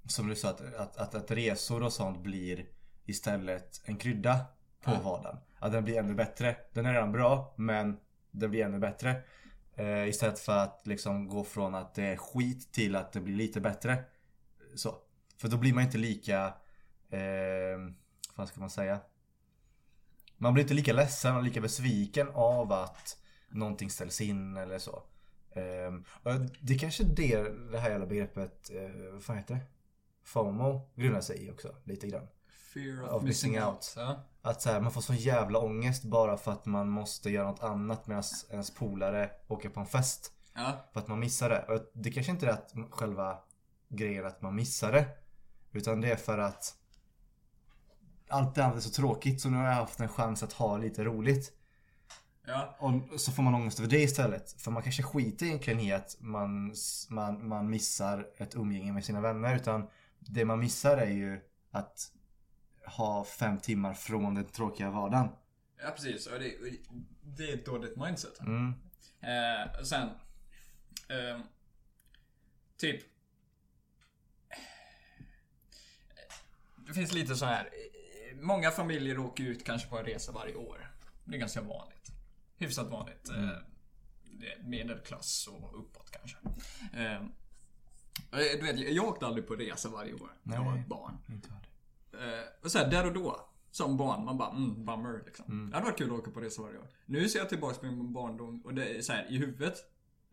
[SPEAKER 1] som du sa, att, att, att, att resor och sånt blir istället en krydda på
[SPEAKER 2] Ja.
[SPEAKER 1] vardagen. Att den blir ännu bättre. Den är redan bra, men den blir ännu bättre. Eh, istället för att liksom gå från att det är skit till att det blir lite bättre. Så. För då blir man inte lika, eh, vad ska man säga? Man blir inte lika ledsen och lika besviken av att någonting ställs in eller så. Ehm, det är kanske det det här jävla begreppet, eh, vad fan heter det? FOMO grundar sig i också, lite grann.
[SPEAKER 2] Fear of,
[SPEAKER 1] Of
[SPEAKER 2] missing,
[SPEAKER 1] missing
[SPEAKER 2] out.
[SPEAKER 1] out.
[SPEAKER 2] Ja.
[SPEAKER 1] Att så här, man får sån jävla ångest bara för att man måste göra något annat medan ens polare åker på en fest.
[SPEAKER 2] ja.
[SPEAKER 1] För att man missar det. Och det kanske inte är att själva grejen att man missar det. Utan det är för att allt det andra är så tråkigt så nu har jag haft en chans att ha lite roligt.
[SPEAKER 2] Ja.
[SPEAKER 1] Och så får man ångest över det istället. För man kanske skiter egentligen i att man, man, man missar ett umgänge med sina vänner. Utan det man missar är ju att ha fem timmar från den tråkiga vardagen.
[SPEAKER 2] ja, precis. Och det, det är ett dåligt mindset.
[SPEAKER 1] Mm.
[SPEAKER 2] Eh, sen... ehm, typ... Det finns lite så här. Eh, Många familjer åker ut kanske på en resa varje år. Det är ganska vanligt. Hyfsat vanligt. Eh, det är medelklass och uppåt kanske. Eh, du vet, jag åkte aldrig på resa varje år när jag var ett barn. Eh, och så här, där och då, som barn, man bara mm, bummer liksom. Det hade varit kul att åka på resa varje år. Nu ser jag tillbaks på min barndom och det är så här i huvudet.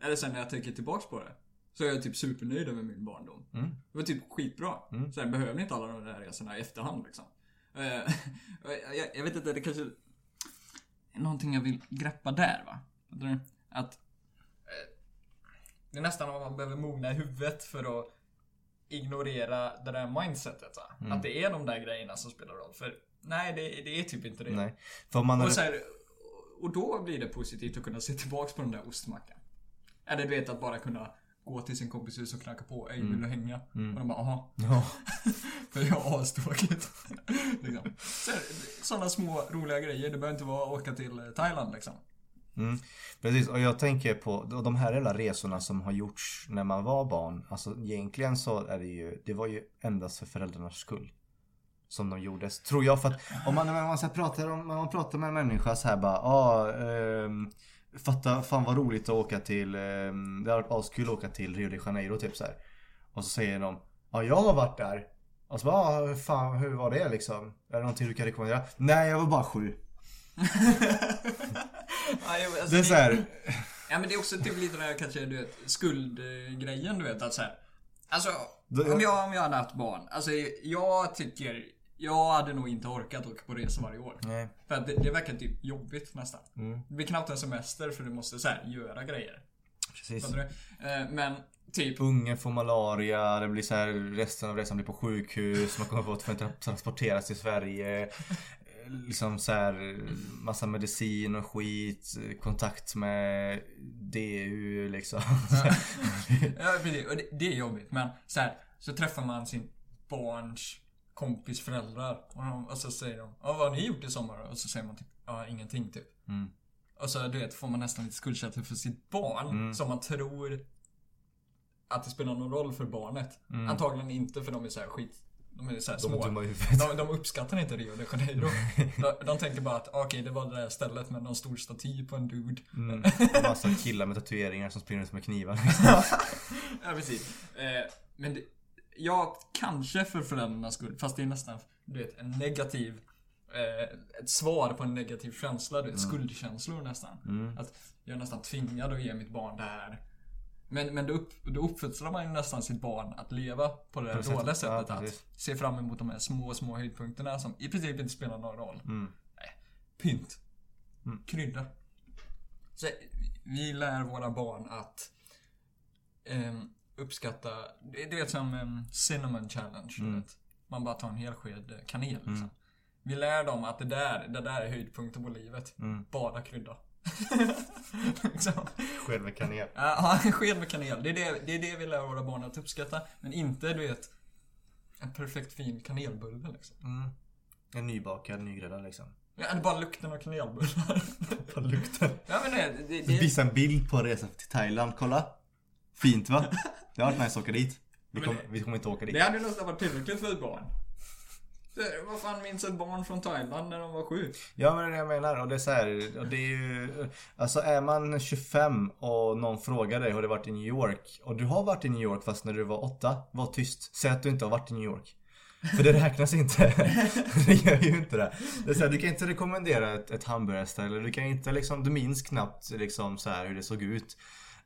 [SPEAKER 2] Eller sen när jag tänker tillbaks på det. Så är jag typ supernöjd över min barndom.
[SPEAKER 1] Mm.
[SPEAKER 2] Det var typ skitbra. Så jag behöver inte alla de där resorna i efterhand liksom. Eh, jag, jag vet inte, det kanske är någonting jag vill greppa där va. Att eh, det är nästan om man behöver mogna i huvudet för att ignorera det där mindsetet. Va? Att det är de där grejerna som spelar roll. För nej, det, det är typ inte det.
[SPEAKER 1] Nej. För man
[SPEAKER 2] Och, så här, och då blir det positivt att kunna se tillbaks på den där ostmackan. Eller du vet att bara kunna gå till sin kompis hus och knacka på. Ey, vill du hänga? Och de bara, aha.
[SPEAKER 1] Ja.
[SPEAKER 2] För jag har astråkigt. liksom. Sådana små roliga grejer. Det behöver inte vara att åka till eh, Thailand liksom.
[SPEAKER 1] Mm. Precis, och jag tänker på de här hela resorna som har gjorts när man var barn. Alltså egentligen så är det ju, det var ju endast för föräldrarnas skull. Som de gjordes. Tror jag för att om man, när man, så pratar, om, man pratar med en människa så här bara, ah, ehm, fatta fan vad roligt att åka till, ehm, det har varit askul att åka till Rio de Janeiro typ så här. Och så säger de, ja jag har varit där. Och så bara, ah, fan hur var det liksom? Är det någonting du kan rekommendera? Nej jag var bara sju.
[SPEAKER 2] Ja, jag- alltså,
[SPEAKER 1] Det är så här,
[SPEAKER 2] Ja men det är också typ lite den här kanske du vet skuldgrejen du vet att så här. Alltså om jag, om jag hade haft barn. Alltså jag tycker jag hade nog inte orkat åka på resa varje år.
[SPEAKER 1] nej.
[SPEAKER 2] För att det, det verkar typ jobbigt nästan.
[SPEAKER 1] Mm.
[SPEAKER 2] Det blir knappt en semester för du måste så här, göra grejer.
[SPEAKER 1] Precis.
[SPEAKER 2] Eh, Men typ
[SPEAKER 1] Ungen får malaria, det blir så här, resten av resan blir på sjukhus, man kommer få att få transporteras till Sverige. Eh, Liksom så här, massa medicin och skit, kontakt med DU liksom.
[SPEAKER 2] Ja, precis. Och det, det är jobbigt. Men så här, så träffar man sin barns kompis föräldrar. Och, de, och så säger de ja, vad har ni gjort i sommar? Och så säger man typ ja, ingenting typ.
[SPEAKER 1] Mm.
[SPEAKER 2] Och så du vet, får man nästan lite skuldkänsla för sitt barn.
[SPEAKER 1] Mm.
[SPEAKER 2] Som man tror att det spelar någon roll för barnet. Antagligen inte för de är så här skit. De är så här
[SPEAKER 1] Mm. De
[SPEAKER 2] små. De, de uppskattar inte Rio de Janeiro. de, de tänker bara att okej, det var det där stället med någon stor staty på en dude.
[SPEAKER 1] Mm. Massa killar med tatueringar som springer runt med knivar.
[SPEAKER 2] Ja, precis. Eh, men det, ja, kanske för föräldrarnas skull. Fast det är nästan, du vet, en negativ eh, ett svar på en negativ känsla. Vet, skuldkänslor nästan.
[SPEAKER 1] Mm.
[SPEAKER 2] Att jag är nästan tvingad att ge mitt barn det här. Men, men då, upp, då uppfostrar man ju nästan sitt barn att leva på det
[SPEAKER 1] sättet.
[SPEAKER 2] dåliga sättet.
[SPEAKER 1] Ja,
[SPEAKER 2] att
[SPEAKER 1] precis.
[SPEAKER 2] se fram emot de här små, små höjdpunkterna som i princip inte spelar någon roll.
[SPEAKER 1] Mm.
[SPEAKER 2] Pynt.
[SPEAKER 1] Mm.
[SPEAKER 2] Krydda. Så, vi lär våra barn att ehm, uppskatta, det det är som um, cinnamon challenge. du
[SPEAKER 1] Mm.
[SPEAKER 2] Vet. Man bara tar en hel sked eh, kanel liksom.
[SPEAKER 1] Mm.
[SPEAKER 2] Vi lär dem att det där, det där är höjdpunkten på livet.
[SPEAKER 1] Mm.
[SPEAKER 2] Bara krydda. liksom.
[SPEAKER 1] Sked med kanel.
[SPEAKER 2] Ja, sked med kanel. Det är det, det är det vi lär våra barn att uppskatta. Men inte, du vet, en perfekt fin kanelbulle liksom.
[SPEAKER 1] Mm. En nybakad, nygräddad liksom.
[SPEAKER 2] Ja, det är bara lukten av kanelbullar.
[SPEAKER 1] På lukten.
[SPEAKER 2] ja men det, det, det
[SPEAKER 1] Visa en bild på resan till Thailand, kolla. Fint va? Det har varit nice att åka dit. Vi
[SPEAKER 2] Men
[SPEAKER 1] kommer,
[SPEAKER 2] det-
[SPEAKER 1] vi kommer inte åka dit.
[SPEAKER 2] Det hade nästan varit tillräckligt för ett barn. Det- Vad fan minns ett barn från Thailand när de var sju?
[SPEAKER 1] Ja men det är det jag menar och det är så här, och det är ju Alltså är man 25 och någon frågar dig har du varit i New York och du har varit i New York fast när du var 8 Var tyst, säg att du inte har varit i New York För det räknas inte Det gör ju inte det Det är så här, du kan inte rekommendera ett, ett hamburgerställe Du kan inte liksom, du minns knappt liksom så här hur det såg ut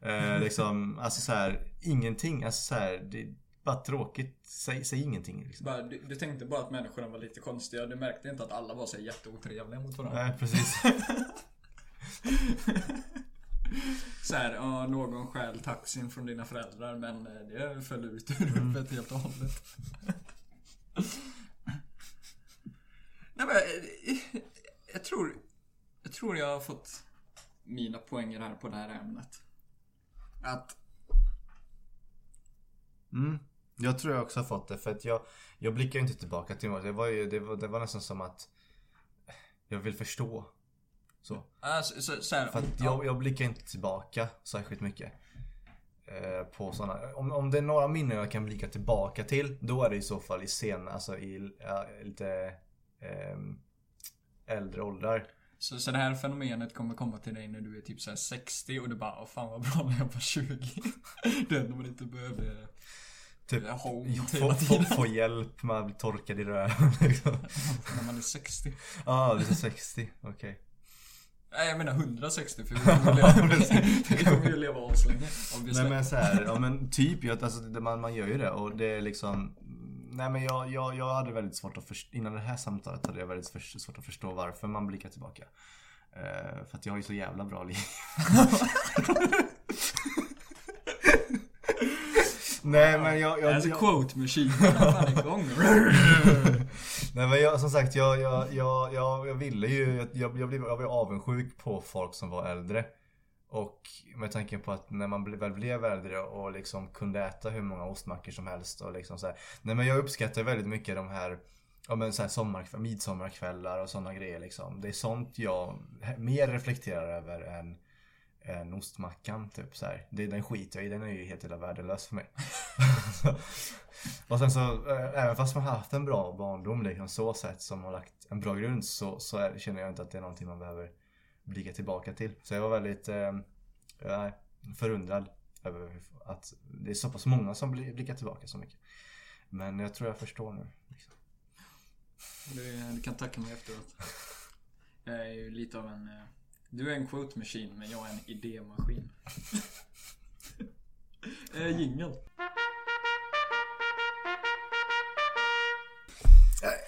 [SPEAKER 1] eh, liksom, alltså så här, ingenting, alltså så här, det är bara tråkigt Säg, säg ingenting liksom.
[SPEAKER 2] Bara, du, du tänkte bara att människorna var lite konstiga. Du märkte inte att alla var så jätteotrevliga mot varandra.
[SPEAKER 1] Nej precis
[SPEAKER 2] Så här, ja, någon stjäl taxin från dina föräldrar men eh, det föll ut ur huvudet helt och hållet. Nej men, eh, jag tror, jag tror jag har fått mina poänger här på det här ämnet. Att,
[SPEAKER 1] Mm. Jag tror jag också har fått det för att jag, jag blickar inte tillbaka till det. Var ju, det, var, det var nästan som att jag vill förstå. Så.
[SPEAKER 2] alltså, så, så här,
[SPEAKER 1] För att jag, jag blickar inte tillbaka särskilt mycket. Eh, på såna, om, om det är några minnen jag kan blicka tillbaka till, då är det i så fall i sen, alltså i ja, lite ehm, äldre åldrar.
[SPEAKER 2] Så, så det här fenomenet kommer komma till dig när du är typ så här 60 och du bara Åh fan vad bra när jag var 20. det när man inte behövde
[SPEAKER 1] Typ
[SPEAKER 2] home
[SPEAKER 1] få, få, få hjälp med att bli torkad i röven liksom.
[SPEAKER 2] när man är 60.
[SPEAKER 1] Ja, ah, du är 60, okej.
[SPEAKER 2] Nej jag menar 160 för vi kommer ju leva, aslänge.
[SPEAKER 1] Nej men så här, ja men typ, jag, alltså, man, man gör ju det och det är liksom Nej men jag, jag, jag hade väldigt svårt att förstå, innan det här samtalet hade jag väldigt för, svårt att förstå varför man blickar tillbaka. Eh, för att jag har ju så jävla bra liv. Nej men jag... jag,
[SPEAKER 2] As a
[SPEAKER 1] jag
[SPEAKER 2] quote machine. Fan igång.
[SPEAKER 1] Nej men jag, som sagt, jag, jag, jag, jag, jag ville ju, jag, jag, blev, jag var avundsjuk på folk som var äldre. Och med tanke på att när man väl blev äldre och liksom kunde äta hur många ostmackor som helst och liksom så här. Nej men jag uppskattar väldigt mycket de här Ja men såhär sommar, midsommarkvällar och sådana grejer liksom. Det är sånt jag mer reflekterar över än, än ostmackan typ så här. Det, Den skiter jag i, den är ju helt jävla värdelös för mig. och sen så, eh, även fast man har haft en bra barndom liksom så sätt som har lagt en bra grund så, så är, känner jag inte att det är någonting man behöver blicka tillbaka till. Så jag var väldigt eh, förundrad över att det är så pass många som bli- blickar tillbaka så mycket. Men jag tror jag förstår nu. Liksom.
[SPEAKER 2] Du, du kan tacka mig efteråt. Jag är ju lite av en... eh, Du är en quote machine men jag är en idémaskin. eh, Jingel.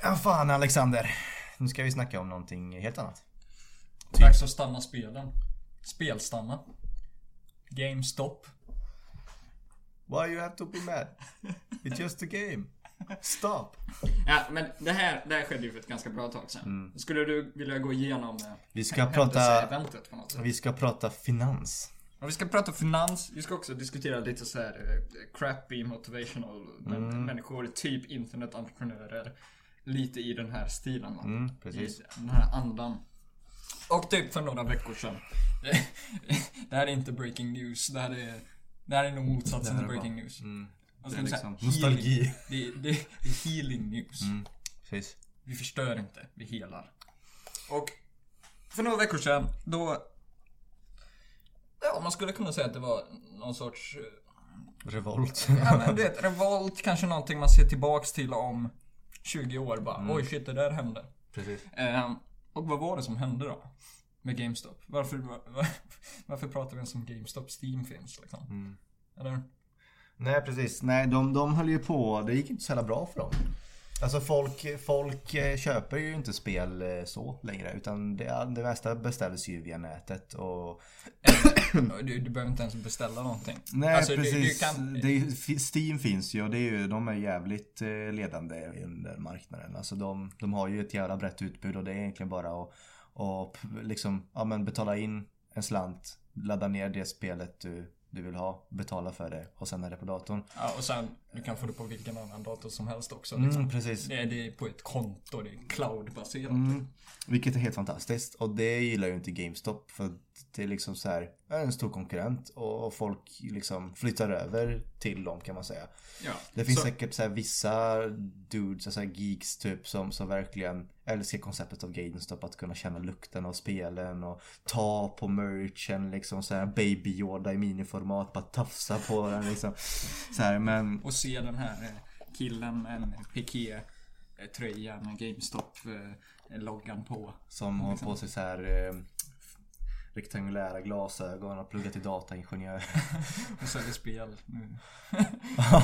[SPEAKER 1] Ja fan Alexander. Nu ska vi snacka om någonting helt annat.
[SPEAKER 2] Dags att stanna spelen. Spelstanna. GameStop.
[SPEAKER 1] Why you have to be mad? It's just a game. Stop.
[SPEAKER 2] Ja, men det här, det här skedde ju för ett ganska bra tag sedan. Skulle du vilja gå igenom eh,
[SPEAKER 1] Vi ska prata,
[SPEAKER 2] händelseeventet på något sätt?
[SPEAKER 1] vi ska prata finans.
[SPEAKER 2] Och vi ska prata finans, vi ska också diskutera lite så här eh, crappy motivational men människor, typ internetentreprenörer. Lite i den här stilen va?
[SPEAKER 1] Mm, precis.
[SPEAKER 2] I den här andan. Och typ för några veckor sedan. det här är inte breaking news, det här är, det här är nog motsatsen till breaking
[SPEAKER 1] bara-
[SPEAKER 2] news.
[SPEAKER 1] Mm,
[SPEAKER 2] Och
[SPEAKER 1] det är liksom nostalgi.
[SPEAKER 2] healing. Det, det, är healing news.
[SPEAKER 1] Mm, precis.
[SPEAKER 2] Vi förstör inte, vi helar. Och för några veckor sedan, då... Ja, man skulle kunna säga att det var någon sorts... eh,
[SPEAKER 1] Revolt.
[SPEAKER 2] Ja, men du vet, revolt, kanske någonting man ser tillbaks till om 20 år bara.
[SPEAKER 1] Mm.
[SPEAKER 2] Oj, shit, det där hände.
[SPEAKER 1] precis.
[SPEAKER 2] Ehm, och vad var det som hände då? Med GameStop? Varför, var, varför pratar vi ens om GameStop? Steam finns liksom.
[SPEAKER 1] Mm.
[SPEAKER 2] Eller?
[SPEAKER 1] Nej precis. Nej de, de höll ju på. Det gick inte så jävla bra för dem. Alltså folk, folk eh, köper ju inte spel eh, så längre utan det, det mesta beställs ju via nätet och...
[SPEAKER 2] Du, du behöver inte ens beställa någonting.
[SPEAKER 1] Nej
[SPEAKER 2] Alltså, du-
[SPEAKER 1] precis.
[SPEAKER 2] du kan-
[SPEAKER 1] det är, Steam finns ju och det är ju, de är jävligt eh, ledande under marknaden. Alltså de, de har ju ett jävla brett utbud och det är egentligen bara att, att liksom, ja, men betala in en slant, ladda ner det spelet du, du vill ha, betala för det och sen är det på datorn.
[SPEAKER 2] Ja, och sen, du kan få det på vilken annan dator som helst också. Liksom.
[SPEAKER 1] Mm, precis.
[SPEAKER 2] Det, är, det är på ett konto, det är cloudbaserat.
[SPEAKER 1] Mm, vilket är helt fantastiskt. Och det gillar ju inte GameStop. För det är liksom så här, en stor konkurrent och och folk liksom flyttar över till dem kan man säga.
[SPEAKER 2] Ja.
[SPEAKER 1] Det finns
[SPEAKER 2] så,
[SPEAKER 1] säkert så här vissa dudes, alltså geeks typ som, som verkligen älskar konceptet av GameStop. Att kunna känna lukten av spelen och ta på merchen liksom så här Baby Yoda i miniformat, bara tafsa på den liksom. Så här, men
[SPEAKER 2] Och se den här eh, killen med en piké-tröja med GameStop-loggan på.
[SPEAKER 1] som har på sig så här eh, rektangulära glasögon och pluggat till dataingenjör.
[SPEAKER 2] Och säljer spel nu.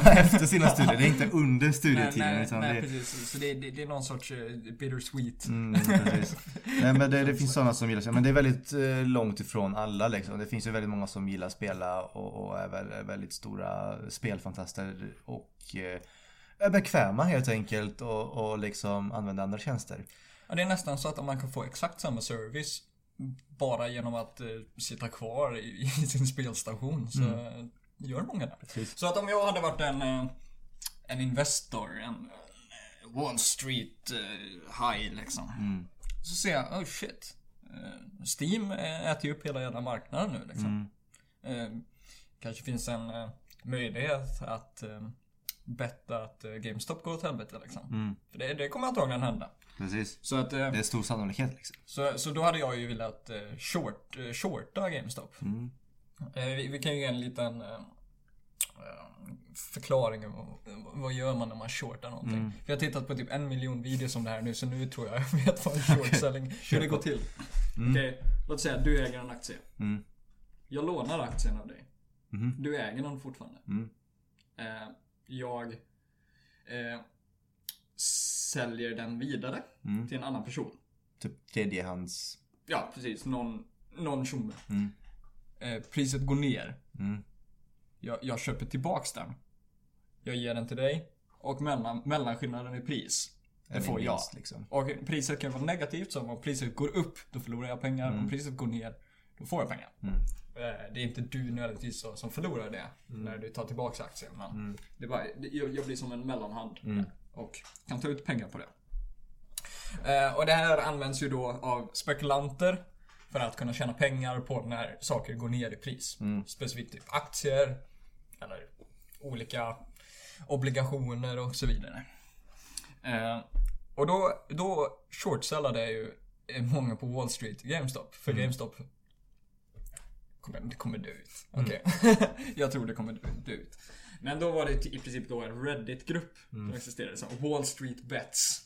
[SPEAKER 1] Efter sina studier. Det är inte under
[SPEAKER 2] Nej,
[SPEAKER 1] studietiden.
[SPEAKER 2] nej,
[SPEAKER 1] utan
[SPEAKER 2] nej
[SPEAKER 1] det,
[SPEAKER 2] precis. Så det, det, det är någon sorts eh, bittersweet.
[SPEAKER 1] Mm. Nej men det, det finns sådana som gillar. Men det är väldigt eh, långt ifrån alla liksom. Det finns ju väldigt många som gillar att spela och, och är väl, är väldigt stora spelfantaster. Och eh, är bekväma helt enkelt och, och liksom använder andra tjänster.
[SPEAKER 2] Ja, det är nästan så att man kan få exakt samma service bara genom att eh, sitta kvar i, i sin spelstation. Så eh, gör många det.
[SPEAKER 1] Precis.
[SPEAKER 2] Så att om jag hade varit en, eh, en Investor, en eh, Wall Street eh, High liksom. Så ser jag, oh shit. Steam äter ju upp hela jävla marknaden nu liksom. Eh, kanske finns en möjlighet att betta att GameStop går åt helvete liksom. För det, det kommer antagligen hända.
[SPEAKER 1] Precis.
[SPEAKER 2] Så att... Eh,
[SPEAKER 1] Det är stor sannolikhet liksom.
[SPEAKER 2] så, så då hade jag ju velat eh, short, eh, shorta GameStop. Eh, vi, vi kan ju ge en liten förklaring. om Vad gör man när man shortar någonting? Vi har tittat på typ en miljon videos om det här nu, så nu tror jag jag vet vad en short selling, hur det går till. Okej, låt säga att du äger en aktie.
[SPEAKER 1] Mm.
[SPEAKER 2] Jag lånar aktien av dig.
[SPEAKER 1] Mhm.
[SPEAKER 2] Du äger den fortfarande.
[SPEAKER 1] Mm.
[SPEAKER 2] Eh, jag eh, säljer den vidare
[SPEAKER 1] Mm.
[SPEAKER 2] till en annan person.
[SPEAKER 1] Typ tredjehands...
[SPEAKER 2] Ja, precis. Någon, någon tjomme.
[SPEAKER 1] Mm.
[SPEAKER 2] Eh, priset går ner.
[SPEAKER 1] Mm.
[SPEAKER 2] Jag, jag köper tillbaks den. Jag ger den till dig. Och mellan, mellanskillnaden i pris. Det får jag.
[SPEAKER 1] Liksom.
[SPEAKER 2] Och priset kan vara negativt. Så om priset går upp, då förlorar jag pengar. Om priset går ner, då får jag pengar.
[SPEAKER 1] Mm.
[SPEAKER 2] Eh, Det är inte du nödvändigtvis som förlorar det. När du tar tillbaks aktien. Men det är bara, det- jag, jag blir som en mellanhand. Och kan ta ut pengar på det. Eh, Och det här används ju då av spekulanter. För att kunna tjäna pengar på när saker går ner i pris. Specifikt typ aktier. Eller olika obligationer och så vidare. Eh, Och då, då shortsellade ju många på Wall Street GameStop. För GameStop kommer, det kommer dö ut. Okej. jag tror det kommer dö ut. Men då var det i princip då en Reddit-grupp som existerade. Som Wall Street Bets.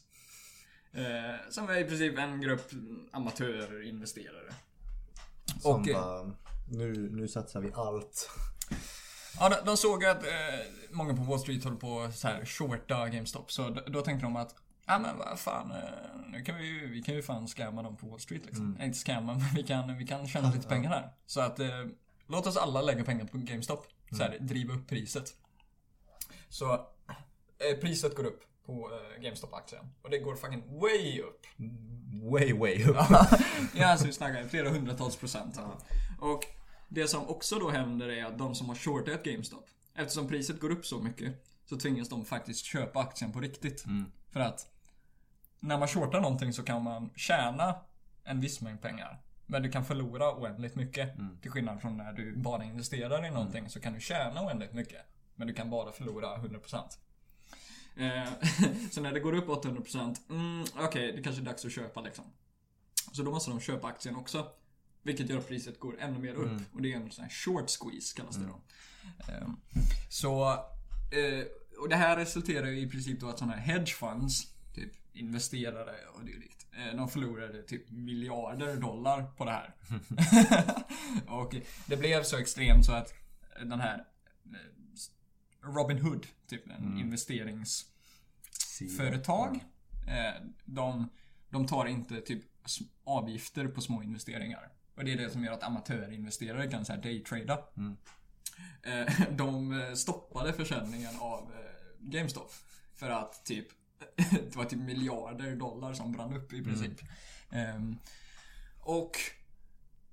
[SPEAKER 2] Eh, som är i princip en grupp amatörinvesterare.
[SPEAKER 1] Som
[SPEAKER 2] Och, eh,
[SPEAKER 1] bara, nu, nu satsar vi allt.
[SPEAKER 2] Ja, de, de såg att eh, många på Wall Street håller på så här shorta GameStop. Så då, då tänkte de att, ja men vad fan, eh, nu kan vi ju, vi kan ju fan scamma dem på Wall Street liksom. Nej, inte scamma, men vi kan, vi kan tjäna lite pengar här. Så att, eh, låt oss alla lägga pengar på GameStop. Så här, driva upp priset. Så, eh, priset går upp på eh, GameStop-aktien. Och det går fucking way upp.
[SPEAKER 1] Way, way up.
[SPEAKER 2] Ja, alltså vi snackar flera hundratals procent. Och det som också då händer är att de som har shortat GameStop, eftersom priset går upp så mycket, så tvingas de faktiskt köpa aktien på riktigt. För att när man shortar någonting så kan man tjäna en viss mängd pengar. Men du kan förlora oändligt mycket. Till skillnad från när du bara investerar i någonting så kan du tjäna oändligt mycket. Men du kan bara förlora 100%. Eh, så när det går upp 800% mm, okej, det kanske är dags att köpa liksom. Så då måste de köpa aktien också. Vilket gör att priset går ännu mer upp. Och det är en sån här short squeeze kallas det då. Eh, så, eh, och det här resulterar ju i princip då att sådana här hedge funds, typ investerare och dylikt. Eh, de förlorade typ miljarder dollar på det här. och det blev så extremt så att den här eh, Robin Hood, typ en investerings företag. Eh, de, de tar inte typ avgifter på små investeringar. Och det är det som gör att amatörinvesterare kan så här daytrada. Eh, de stoppade försäljningen av eh, GameStop. För att typ det var typ miljarder dollar som brann upp i princip. Ehm, och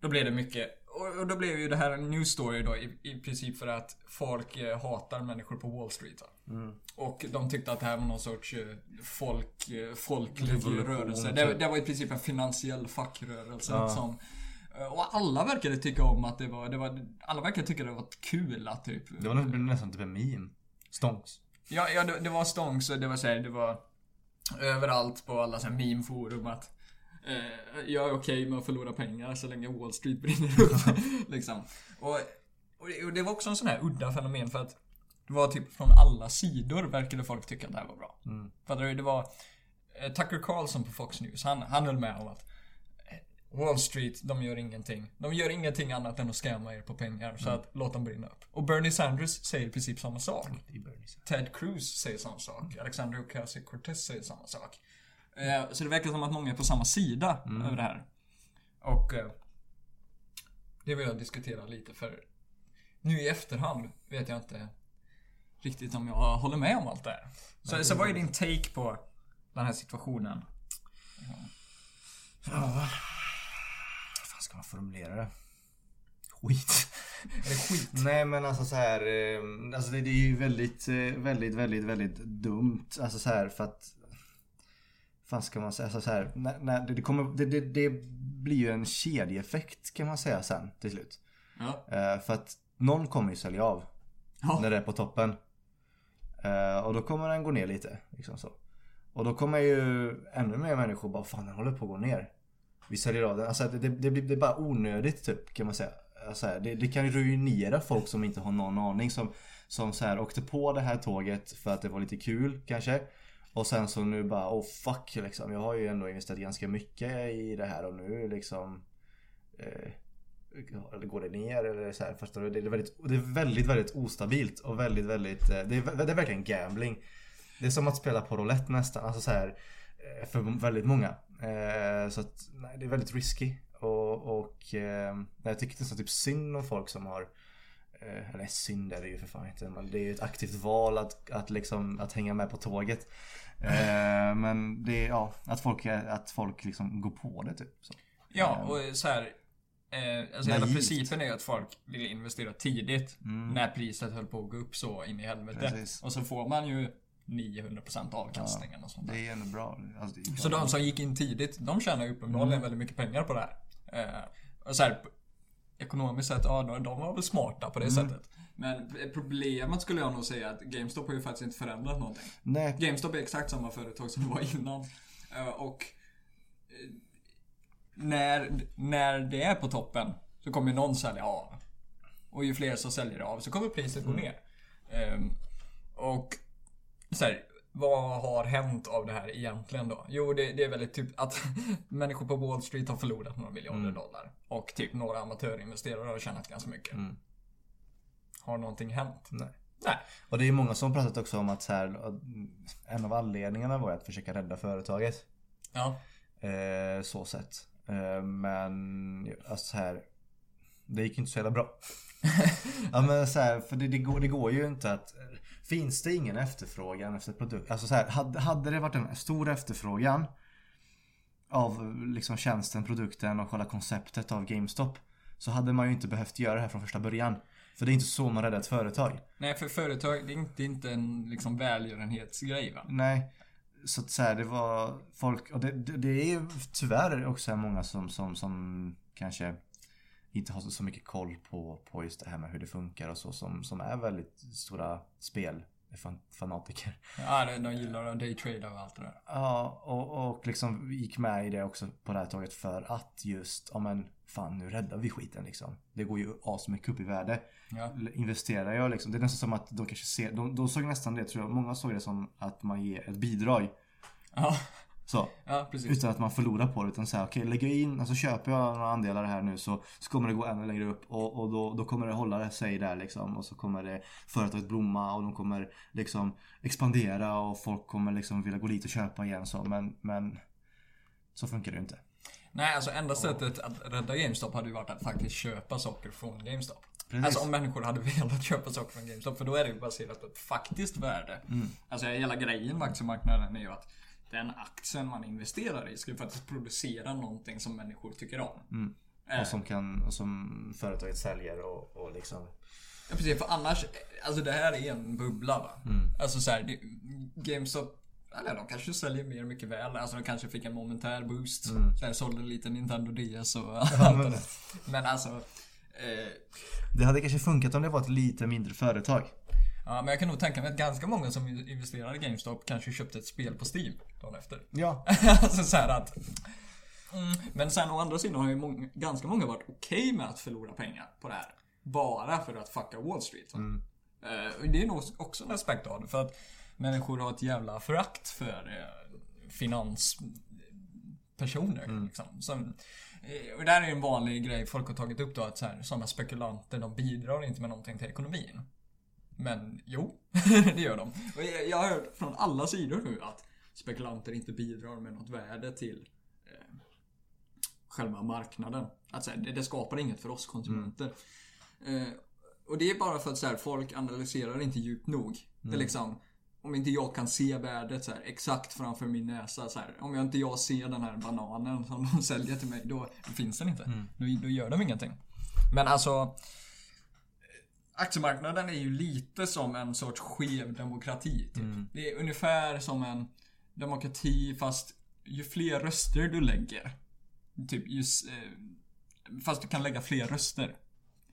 [SPEAKER 2] då blev det mycket och och då blev ju det här en news story då i, i princip för att folk eh, hatar människor på Wall Street. Va? Och de tyckte att det här var någon sorts eh, folk, eh, folklig rörelse.
[SPEAKER 1] typ.
[SPEAKER 2] Det, det var i princip en finansiell fackrörelse
[SPEAKER 1] Ja.
[SPEAKER 2] som eh, och alla verkade tycka om att det var, det var alla verkade tycka det var kul att typ
[SPEAKER 1] Det var nästan, nästan typ en meme. Stonks.
[SPEAKER 2] Ja, ja det, det var stångs och det var såhär, det var överallt på alla såhär meme-forum att eh, jag är okej med att förlora pengar så länge Wall Street brinner upp. liksom. Och, och, det, och det var också en sån här udda fenomen för att det var typ från alla sidor verkade folk tycka att det här var bra.
[SPEAKER 1] Mm.
[SPEAKER 2] Du? Det var eh, Tucker Carlson på Fox News, han, han höll med om att eh, Wall Street, de gör ingenting. De gör ingenting annat än att scamma er på pengar. Så att låt dem brinna upp. Och Bernie Sanders säger i princip samma sak. Ted Cruz säger samma sak. Alexander Ocasio-Cortez säger samma sak. Eh, Så det verkar som att många är på samma sida över det här. Och eh, det vill jag diskutera lite för nu i efterhand vet jag inte riktigt om jag håller med om allt det här. Så, så vad är din take på den här situationen?
[SPEAKER 1] Ja. Hur fan ska man formulera det? Skit.
[SPEAKER 2] Det skit?
[SPEAKER 1] Nej men alltså så här, eh, alltså det, är ju väldigt, väldigt, väldigt, väldigt dumt. Alltså så här för att fan ska man säga? Alltså så här, när, när det, det, kommer, det, det, det blir ju en kedjeeffekt kan man säga sen till slut.
[SPEAKER 2] Ja.
[SPEAKER 1] Eh, för att någon kommer ju sälja av
[SPEAKER 2] Ja.
[SPEAKER 1] när det är på toppen. Eh, och då kommer den gå ner lite. Liksom så. Och då kommer ju ännu mer människor bara fan den håller på att gå ner. Vi säljer av den. Alltså det, det, blir, det är bara onödigt typ kan man säga. Alltså, det, det kan ruinera folk som inte har någon aning. Som, som så här, åkte på det här tåget för att det var lite kul kanske. Och sen så nu bara oh fuck liksom. Jag har ju ändå investerat ganska mycket i det här och nu liksom eh, eller går det ner eller så här, förstår du? Det är väldigt, det är väldigt, väldigt ostabilt och väldigt, väldigt, eh, det är, det är verkligen gambling. Det är som att spela på roulette nästan, alltså så här eh, för väldigt många. Eh, Så att, nej, det är väldigt risky. Och, och eh, jag tycker det är så typ synd om folk som har eh, eller synd är det ju för fan inte. men Det är ju ett aktivt val att, att, liksom, att hänga med på tåget. Eh, Men det är, ja, att folk, att folk liksom går på det typ. Så.
[SPEAKER 2] Ja, och så här. Eh, alltså hela principen är ju att folk vill investera tidigt. När priset höll på att gå upp så in i helvete.
[SPEAKER 1] Precis.
[SPEAKER 2] Och så får man ju 900% avkastningen och sånt där.
[SPEAKER 1] Det är ändå bra. Alltså, är
[SPEAKER 2] Så de som gick in tidigt, de tjänar ju uppenbarligen väldigt mycket pengar på det här. Eh, och så här, ekonomiskt sett, ja de, var väl smarta på det sättet. Men problemet skulle jag nog säga att GameStop har ju faktiskt inte förändrat någonting.
[SPEAKER 1] Nej,
[SPEAKER 2] GameStop är exakt samma företag som det var innan. Eh, Och eh, när, när det är på toppen så kommer ju någon sälja av. Och ju fler som säljer av så kommer priset gå ner. Ehm, Och så här, vad har hänt av det här egentligen då? Jo, det, det är väldigt typ att människor på Wall Street har förlorat några miljarder dollar. Och typ några amatörinvesterare har tjänat ganska mycket. Har någonting hänt?
[SPEAKER 1] Nej.
[SPEAKER 2] Nej.
[SPEAKER 1] Och det är många som pratat också om att här, en av anledningarna var att försöka rädda företaget.
[SPEAKER 2] Ja.
[SPEAKER 1] Eh, så sett. Eh, men alltså så här, det gick inte så jävla bra. ja men så här, för det, det, går, det går ju inte att Finns det ingen efterfrågan efter produkt? Alltså så här, hade, hade det varit en stor efterfrågan av liksom tjänsten, produkten och själva konceptet av GameStop så hade man ju inte behövt göra det här från första början. För det är inte så man räddar ett företag.
[SPEAKER 2] Nej, för företag, det är inte, det är inte en liksom välgörenhetsgrej va?
[SPEAKER 1] Nej. Så att så här, det var folk, och det, det, det är ju tyvärr också många som, som, som kanske inte har så, mycket koll på, på just det här med hur det funkar och så som, som är väldigt stora spel fan- fanatiker.
[SPEAKER 2] Ja, de, gillar att daytrada och allt det där.
[SPEAKER 1] Ja, och, och liksom gick med i det också på det här tåget för att just, ja men fan nu räddar vi skiten liksom. Det går ju asmycket upp i värde.
[SPEAKER 2] Ja.
[SPEAKER 1] Investerar jag liksom, det är nästan som att de kanske ser, de, de såg nästan det tror jag, många såg det som att man ger ett bidrag.
[SPEAKER 2] Ja.
[SPEAKER 1] Så.
[SPEAKER 2] Ja.
[SPEAKER 1] Utan att man förlorar på det. Utan säga okej, lägger jag in, alltså köper jag några andelar här nu så, så kommer det gå ännu längre upp. Och, och då, då kommer det hålla sig där liksom. Och så kommer det företaget blomma och de kommer liksom expandera och folk kommer liksom vilja gå dit och köpa igen så. Men, men så funkar det ju inte.
[SPEAKER 2] Nej, alltså enda sättet att rädda GameStop hade ju varit att faktiskt köpa saker från GameStop.
[SPEAKER 1] Precis.
[SPEAKER 2] Alltså om människor hade velat köpa saker från GameStop, för då är det ju baserat på ett faktiskt värde.
[SPEAKER 1] Mm.
[SPEAKER 2] Alltså hela grejen med aktiemarknaden är ju att den aktien man investerar i ska ju faktiskt producera någonting som människor tycker om.
[SPEAKER 1] Mm.
[SPEAKER 2] Eh,
[SPEAKER 1] Och som, kan, och som företaget säljer och, och liksom.
[SPEAKER 2] Ja precis, för annars, alltså det här är en bubbla va.
[SPEAKER 1] Mm.
[SPEAKER 2] Alltså så här, det, GameStop, eller de kanske säljer mer mycket väl. Alltså de kanske fick en momentär boost.
[SPEAKER 1] Mm.
[SPEAKER 2] Här, sålde lite Nintendo DS och
[SPEAKER 1] Ja, men-.
[SPEAKER 2] Men alltså, eh,
[SPEAKER 1] Det hade kanske funkat om det var ett lite mindre företag.
[SPEAKER 2] Ja men jag kan nog tänka mig att ganska många som investerar i GameStop kanske köpte ett spel på Steam dagen efter.
[SPEAKER 1] Ja.
[SPEAKER 2] alltså så här att... Mm, men sen å andra sidan har ju många, ganska många varit okej med att förlora pengar på det här. Bara för att fucka Wall Street.
[SPEAKER 1] Mm.
[SPEAKER 2] Och det är nog också en aspekt av det. För att människor har ett jävla förakt för eh, finanspersoner. Liksom. Som, eh, och där är ju en vanlig grej folk har tagit upp då att så här, sådana spekulanter de bidrar inte med någonting till ekonomin. Men jo, det gör de. Jag, jag har hört från alla sidor nu att spekulanter inte bidrar med något värde till eh, själva marknaden. Att så här, det, det skapar inget för oss konsumenter. Eh, och det är bara för att så här, folk analyserar inte djupt nog. Det är liksom om inte jag kan se värdet så här, exakt framför min näsa. Så här, om jag inte jag ser den här bananen som de säljer till mig, då finns den inte. Då, då gör de ingenting. Men alltså Aktiemarknaden är ju lite som en sorts skev demokrati. Typ. Det är ungefär som en demokrati fast ju fler röster du lägger. Typ just, eh, fast du kan lägga fler röster.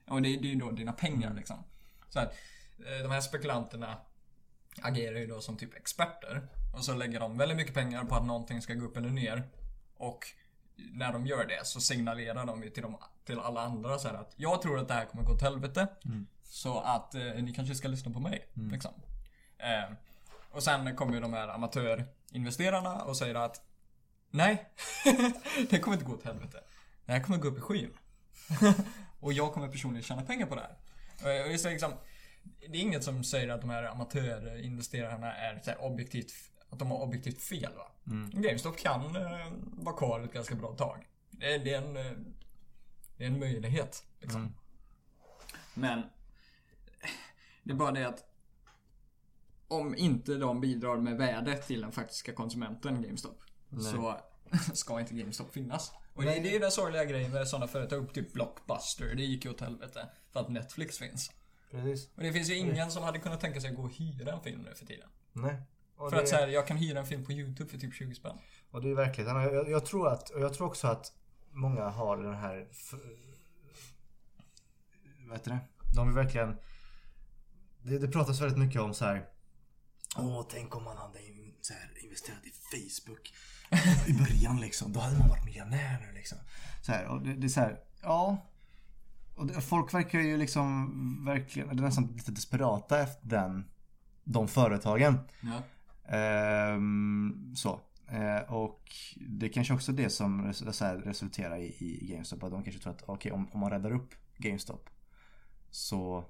[SPEAKER 2] Och det, är ju då dina pengar liksom. Så att, eh, de här spekulanterna agerar ju då som typ experter. Och så lägger de väldigt mycket pengar på att någonting ska gå upp eller ner. Och när de gör det så signalerar de ju till, de, till alla andra så här att jag tror att det här kommer gå åt helvete. Så att eh, ni kanske ska lyssna på mig. Liksom. Eh, och sen kommer ju de här amatörinvesterarna och säger att Nej, det kommer inte gå åt helvete. Det här kommer gå upp i skyn. och jag kommer personligen tjäna pengar på det här. Och det, är liksom, det är inget som säger att de här amatörinvesterarna är objektivt, att de har objektivt fel va. GameStop kan eh, vara kvar ett ganska bra tag. Det, är- det, är, en, eh, det är en möjlighet. Liksom. Men det är bara det att om inte de bidrar med värde till den faktiska konsumenten GameStop så ska inte GameStop finnas. Och det, det är ju den sorgliga grejen med sådana företag, typ Blockbuster. Det gick ju åt helvete för att Netflix finns.
[SPEAKER 1] Precis.
[SPEAKER 2] Och det finns ju ingen som hade kunnat tänka sig att gå och hyra en film nu för tiden.
[SPEAKER 1] Nej. Och
[SPEAKER 2] För
[SPEAKER 1] det,
[SPEAKER 2] att så här, jag kan hyra en film på YouTube för typ 20 spänn.
[SPEAKER 1] och det är verkligheten. Och Jag, jag, tror att, och jag tror också att många har den här... Vad heter det? De vill verkligen... Det, det pratas väldigt mycket om så här. Åh, tänk om man hade in, så här, investerat i Facebook i början liksom. Då hade man varit miljonär nu liksom. Så här, och det, det är så här, ja. Och det, folk verkar ju liksom verkligen, eller nästan lite desperata efter den, de företagen.
[SPEAKER 2] Ja.
[SPEAKER 1] Ehm, så. Eh, och det är kanske också det som res- så här, resulterar i, i GameStop. Att de kanske tror att okej, om, om man räddar upp GameStop så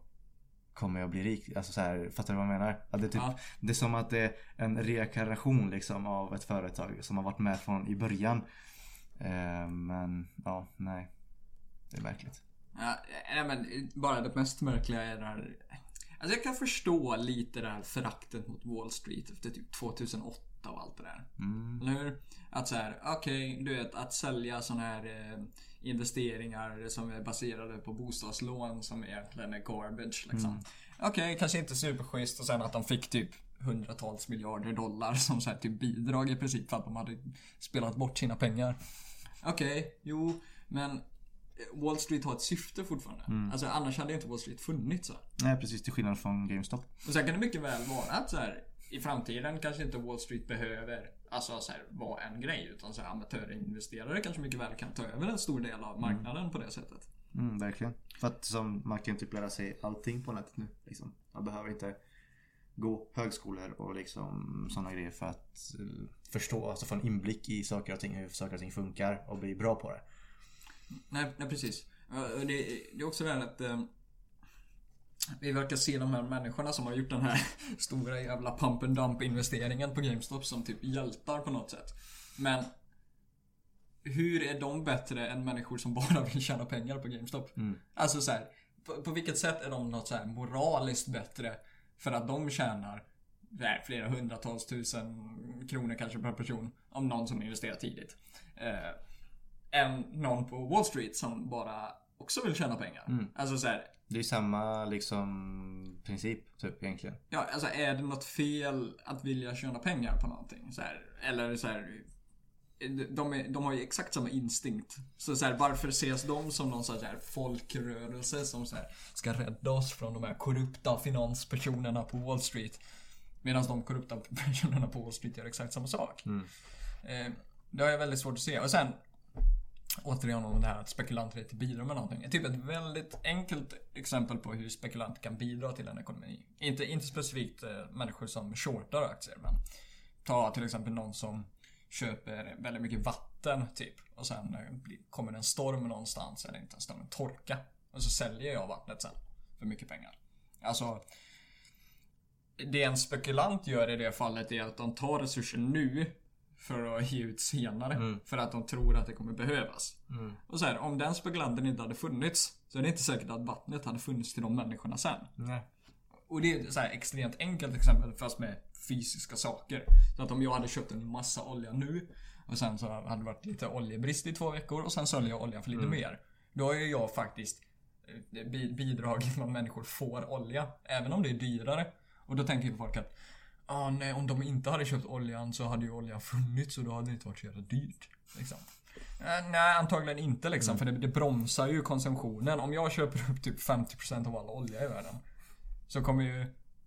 [SPEAKER 1] kommer jag bli rik. Alltså så här, fattar du vad jag menar? Att det, är typ,
[SPEAKER 2] Ja.
[SPEAKER 1] det är som att det är en reinkarnation liksom av ett företag som har varit med från i början. Eh, men ja, nej. Det är märkligt.
[SPEAKER 2] Ja, nej men bara det mest märkliga är det här... Alltså jag kan förstå lite det här föraktet mot Wall Street efter typ 2008 och allt det där.
[SPEAKER 1] Mm.
[SPEAKER 2] Eller hur? Att så här, okej, du vet att sälja såna här eh, investeringar som är baserade på bostadslån som egentligen är garbage liksom. Okej, kanske inte superschysst och sen att de fick typ hundratals miljarder dollar som så här, typ bidrag i princip för att de hade spelat bort sina pengar. Okej, jo, men Wall Street har ett syfte fortfarande. Alltså annars hade inte Wall Street funnits. Så.
[SPEAKER 1] Nej precis, till skillnad från GameStop.
[SPEAKER 2] Och sen kan det mycket väl vara att så här, i framtiden kanske inte Wall Street behöver alltså, så här, vara en grej. Utan så här, amatörinvesterare kanske mycket väl kan ta över en stor del av marknaden på det sättet.
[SPEAKER 1] Mm, verkligen. För att som man kan typ lära sig allting på nätet nu. Liksom. Man behöver inte gå högskolor och liksom sådana grejer för att eh, förstå, alltså få en inblick i saker och ting, hur saker och ting funkar och bli bra på det.
[SPEAKER 2] Nej, nej precis. Det, det är också det här att eh, vi verkar se de här människorna som har gjort den här stora jävla pump and dump investeringen på GameStop som typ hjältar på något sätt. Men hur är de bättre än människor som bara vill tjäna pengar på GameStop? Alltså så här, på, på vilket sätt är de något så moraliskt bättre för att de tjänar här, flera hundratals tusen kronor kanske per person om någon som investerar tidigt. Eh, än någon på Wall Street som bara också vill tjäna pengar. Alltså så här,
[SPEAKER 1] Det är samma liksom princip typ egentligen.
[SPEAKER 2] Ja, alltså är det något fel att vilja tjäna pengar på någonting? Så här, eller så här, de, är, de har ju exakt samma instinkt. Så, så här, varför ses de som någon sorts här folkrörelse som så här, ska rädda oss från de här korrupta finanspersonerna på Wall Street? Medan de korrupta personerna på Wall Street gör exakt samma sak. Eh, det har jag väldigt svårt att se. Och sen Återigen om det här att spekulanter inte bidrar med någonting. Typ ett väldigt enkelt exempel på hur spekulanter kan bidra till en ekonomi. Inte, inte specifikt eh, människor som shortar aktier men ta till exempel någon som köper väldigt mycket vatten typ och sen eh, kommer det en storm någonstans eller inte en storm, en torka. Och så säljer jag vattnet sen för mycket pengar. Alltså det en spekulant gör i det fallet är att de tar resurser nu för att ge ut senare. För att de tror att det kommer behövas. Och så här, om den spekulanten inte hade funnits så är det inte säkert att vattnet hade funnits till de människorna sen.
[SPEAKER 1] Nej.
[SPEAKER 2] Och det är så här extremt enkelt exempel fast med fysiska saker. Så att om jag hade köpt en massa olja nu och sen så hade det varit lite oljebrist i två veckor och sen säljer jag olja för lite mer. Då har ju jag faktiskt eh, bi- bidragit med att människor får olja. Även om det är dyrare. Och då tänker ju folk att ah, nej, om de inte hade köpt oljan så hade ju oljan funnits och då hade det inte varit så jävla dyrt. Liksom. Eh, Nej, antagligen inte liksom. För det, det bromsar ju konsumtionen. Om jag köper upp typ 50% av all olja i världen. Så kommer ju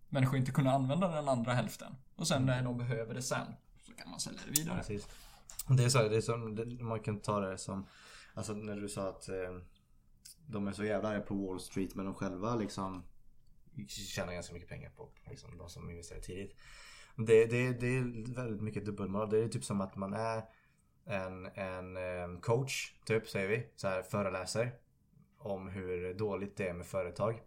[SPEAKER 2] människor inte kunna använda den andra hälften. Och sen när de behöver det sen. Så kan man sälja det vidare.
[SPEAKER 1] Precis. Det är så, det är som, det, man kan ta det som, alltså när du sa att eh, de är så jävla arga på Wall Street men de själva liksom tjänar ganska mycket pengar på liksom, de som investerar tidigt. Det, det, det är väldigt mycket dubbelmoral. Det är typ som att man är en, en eh, coach, typ säger vi, så här föreläser om hur dåligt det är med företag.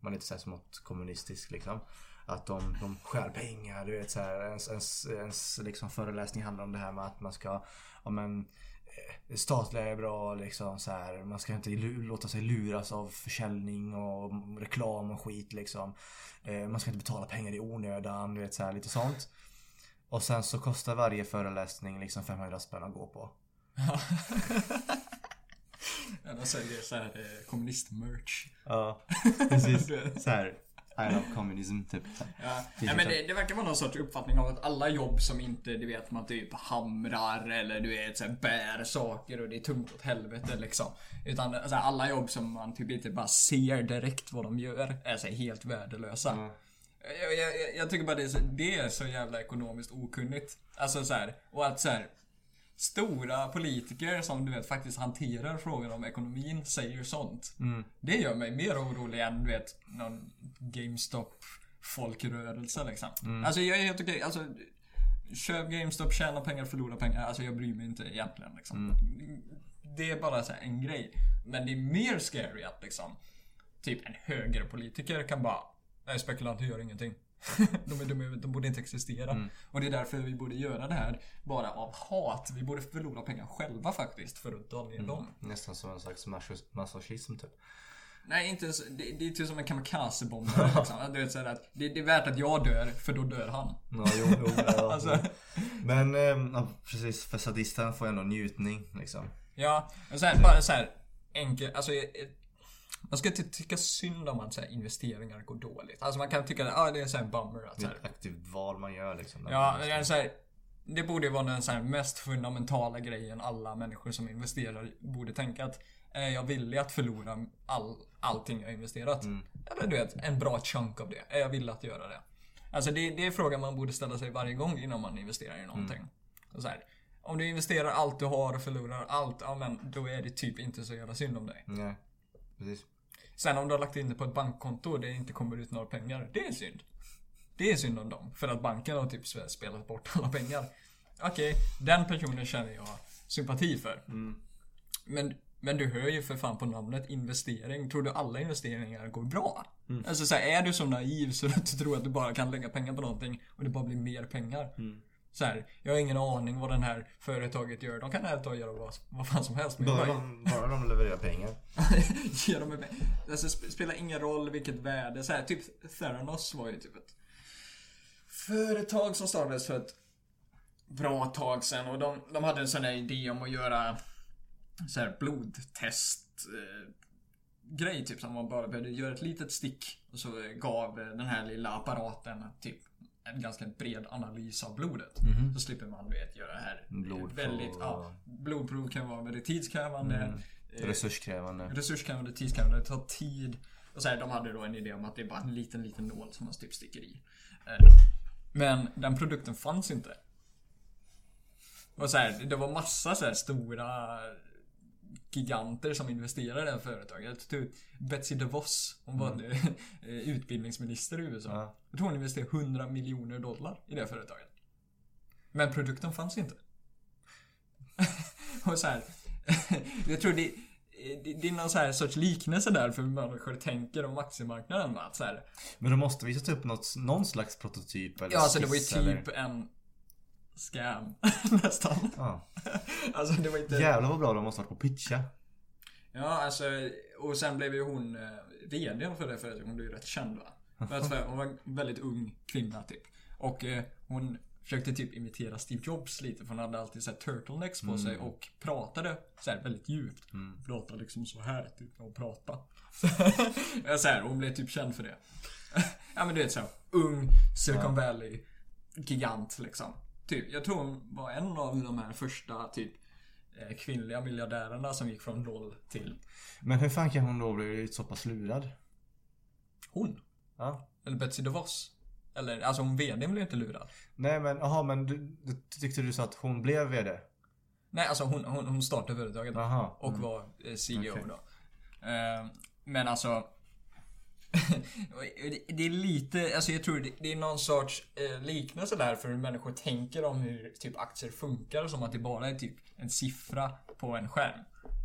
[SPEAKER 1] Man är lite såhär smått kommunistisk liksom. Att de, de stjäl pengar, du vet så här, ens, ens, ens liksom föreläsning handlar om det här med att man ska, ja men det statliga är bra liksom så här. Man ska inte låta sig luras av försäljning och reklam och skit liksom. Eh, Man ska inte betala pengar i onödan, du vet så här, lite sånt. Och sen så kostar varje föreläsning liksom 500 spänn att gå på.
[SPEAKER 2] Ja, de säljer såhär eh, kommunist-merch.
[SPEAKER 1] Ja, precis. så här, I love communism typ.
[SPEAKER 2] Ja, ja men det, det verkar vara någon sorts uppfattning av att alla jobb som inte, du vet, man typ hamrar eller du vet, så här, bär saker och det är tungt åt helvete liksom. Utan alltså, alla jobb som man typ inte bara ser direkt vad de gör är så här, helt värdelösa. Jag, jag, jag- jag tycker bara det är, så, det är så jävla ekonomiskt okunnigt. Alltså så här, och att så här, Stora politiker som du vet faktiskt hanterar frågan om ekonomin säger sånt. Det gör mig mer orolig än du vet någon GameStop folkrörelse liksom. Alltså jag är helt okej. Alltså, köp GameStop, tjäna pengar, förlora pengar. Alltså jag bryr mig inte egentligen liksom. Det är bara så en grej. Men det är mer scary att liksom typ en högerpolitiker kan bara Nej, spekulanter gör ingenting. de, är, är, de borde inte existera. Och det är därför vi borde göra det här bara av hat. Vi borde förlora pengar själva faktiskt för att dra ner dem.
[SPEAKER 1] Nästan som en slags masochism typ.
[SPEAKER 2] Nej, inte ens, det, det är typ som en kamikazebombare liksom. Du vet, så här att det, det är värt att jag dör, för då dör han.
[SPEAKER 1] Ja, jo, jo, ja,
[SPEAKER 2] Alltså.
[SPEAKER 1] Men ja, precis, för sadisten får ändå njutning liksom.
[SPEAKER 2] Ja, men så här, bara så här enkelt, alltså eh, man ska inte tycka synd om att så här, investeringar går dåligt. Alltså man kan tycka att ah, det är så här bummer. Att,
[SPEAKER 1] Det är ett aktivt val man gör liksom.
[SPEAKER 2] Ja, det, är så här, det borde ju vara den så här mest fundamentala grejen alla människor som investerar borde tänka att är jag villig att förlora all, allting jag investerat? Eller du vet, en bra chunk av det. Är jag villig att göra det? Alltså det, det är frågan man borde ställa sig varje gång innan man investerar i någonting. Och Så här, om du investerar allt du har och förlorar allt, ja men då är det typ inte så jävla synd om dig.
[SPEAKER 1] Nej, precis.
[SPEAKER 2] Sen om du har lagt in det på ett bankkonto och det inte kommer ut några pengar, det är synd. Det är synd om dem. För att banken har typ spelat bort alla pengar. Okej, den personen känner jag sympati för. Men, men du hör ju för fan på namnet investering. Tror du alla investeringar går bra? Alltså så här, är du så naiv så att du tror att du bara kan lägga pengar på någonting och det bara blir mer pengar? Så här, jag har ingen aning vad den här företaget gör. De kan helt och göra vad, vad fan som helst.
[SPEAKER 1] Bara de, bara de levererar pengar.
[SPEAKER 2] Ge dem en pe- alltså, sp- spelar ingen roll vilket värde. Så här, typ Theranos var ju typ ett företag som startades för ett bra tag sedan. Och de, de hade en sån här idé om att göra så här blodtest eh, grej typ som man bara behövde göra ett litet stick och så gav den här lilla apparaten typ en ganska bred analys av blodet. Så slipper man du vet, göra det här
[SPEAKER 1] Blodprov
[SPEAKER 2] väldigt,
[SPEAKER 1] och-
[SPEAKER 2] ja, blodprov kan vara väldigt tidskrävande. Eh,
[SPEAKER 1] Resurskrävande.
[SPEAKER 2] resurskrävande, tidskrävande, det tar tid. Och så här, de hade då en idé om att det är bara en liten, liten nål som man typ sticker i. Eh, Men den produkten fanns inte. Och så här, det var massa så här stora giganter som investerade i det här företaget. Typ Betsy DeVos, hon var eh, utbildningsminister i USA.
[SPEAKER 1] Ja.
[SPEAKER 2] Jag tror hon investerade 100 miljoner dollar i det här företaget. Men produkten fanns inte. och så här, jag tror det, det, det är någon så här sorts liknelse där för hur människor tänker om aktiemarknaden. Att så här,
[SPEAKER 1] Men de måste visat upp något, någon slags prototyp eller
[SPEAKER 2] ja, alltså det var ju typ
[SPEAKER 1] eller?
[SPEAKER 2] en scam nästan.
[SPEAKER 1] Ja.
[SPEAKER 2] Alltså det var inte...
[SPEAKER 1] Jävlar vad bra de måste ha på pitcha.
[SPEAKER 2] Ja, alltså, och sen blev ju hon eh, VDn för det företaget. Hon blev ju rätt känd va? För att, hon var en väldigt ung kvinna typ. Och eh, hon försökte typ imitera Steve Jobs lite för hon hade alltid så här turtlenecks på sig och pratade så här väldigt djupt. Pratade liksom så här typ när hon pratade. Ja, så här, hon blev typ känd för det. ja men du vet så här, ung Silicon Valley gigant liksom. Typ, jag tror hon var en av de här första typ eh, kvinnliga miljardärerna som gick från noll till
[SPEAKER 1] Men hur fan kan hon då bli så pass lurad?
[SPEAKER 2] hon.
[SPEAKER 1] Ja.
[SPEAKER 2] Eller Betsy DeVos. Eller, alltså hon VDn blev inte lurad.
[SPEAKER 1] Nej men, jaha men du, du tyckte du sa att hon blev VD?
[SPEAKER 2] Nej, alltså hon, hon, hon startade företaget
[SPEAKER 1] Aha.
[SPEAKER 2] och var eh, CEO
[SPEAKER 1] Okej.
[SPEAKER 2] då. Eh, men alltså... det- är lite, alltså jag tror det, det är någon sorts eh, liknelse där för hur människor tänker om hur typ aktier funkar som att det bara är typ en siffra på en skärm.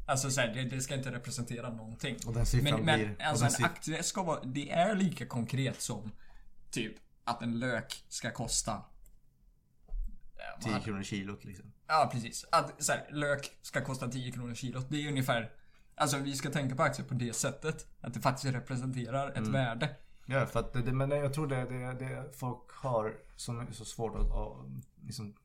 [SPEAKER 2] Alltså så här, det, det ska inte representera någonting.
[SPEAKER 1] Och den siffran
[SPEAKER 2] Men, men
[SPEAKER 1] blir... och
[SPEAKER 2] alltså en aktie ska vara, det är lika konkret som typ att en lök ska kosta eh, vad
[SPEAKER 1] 10
[SPEAKER 2] hade-
[SPEAKER 1] kronor kilot liksom.
[SPEAKER 2] Ja, precis. Att så här, lök ska kosta 10 kronor kilot. Det är ungefär... Alltså vi ska tänka på aktier på det sättet. Att det faktiskt representerar ett
[SPEAKER 1] Mm.
[SPEAKER 2] värde.
[SPEAKER 1] Ja, för att det, men jag tror det, det, det folk har så, så svårt att, att liksom,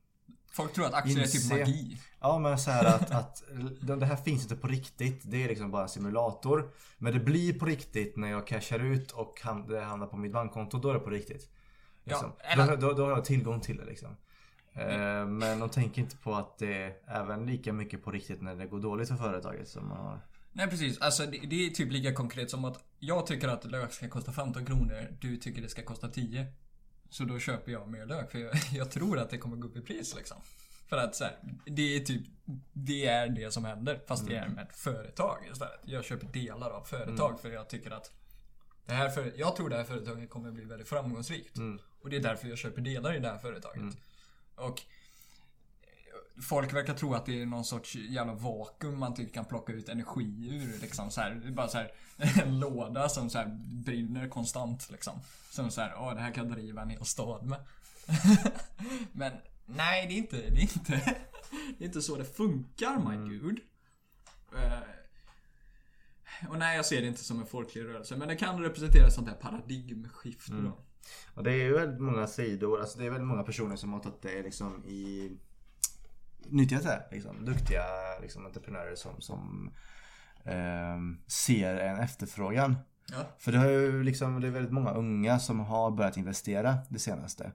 [SPEAKER 2] Folk tror att aktier är typ
[SPEAKER 1] Inse.
[SPEAKER 2] magi.
[SPEAKER 1] Ja men så här att, att det här finns inte på riktigt. Det är liksom bara en simulator. Men det blir på riktigt när jag cashar ut och det hamnar på mitt bankkonto. Då är det på riktigt. Liksom.
[SPEAKER 2] eller-
[SPEAKER 1] då, då, då har jag tillgång till det liksom. Eh, Men de tänker inte på att det är även lika mycket på riktigt när det går dåligt för företaget som man har.
[SPEAKER 2] Nej precis. Alltså det, det är typ lika konkret som att jag tycker att lök ska kosta 15 kronor. Du tycker det ska kosta 10. Så då köper jag mer lök. För jag, jag tror att det kommer gå upp i pris liksom. För att så här, det är typ Det är det som händer. Fast det är med ett företag istället. Jag köper delar av företag för jag tycker att det här för, Jag tror det här företaget kommer bli väldigt framgångsrikt. Och det är därför jag köper delar i det här företaget. Och Folk verkar tro att det är någon sorts jävla vakuum man typ kan plocka ut energi ur. Liksom så här, bara så här, en låda som så här brinner konstant. Liksom. Som så här, åh det här kan jag driva en hel stad med. Men nej, det är inte, det är inte, det är inte så det funkar my dude. Eh, och nej, jag ser det inte som en folklig rörelse. Men det kan representera sånt här paradigmskifte då.
[SPEAKER 1] Och det är ju väldigt många sidor. Alltså det är väldigt många personer som har tagit det liksom i nyttjat det. Liksom. Duktiga liksom, entreprenörer som, som ehm, ser en efterfrågan.
[SPEAKER 2] Ja.
[SPEAKER 1] För det, har ju liksom, det är väldigt många unga som har börjat investera det senaste.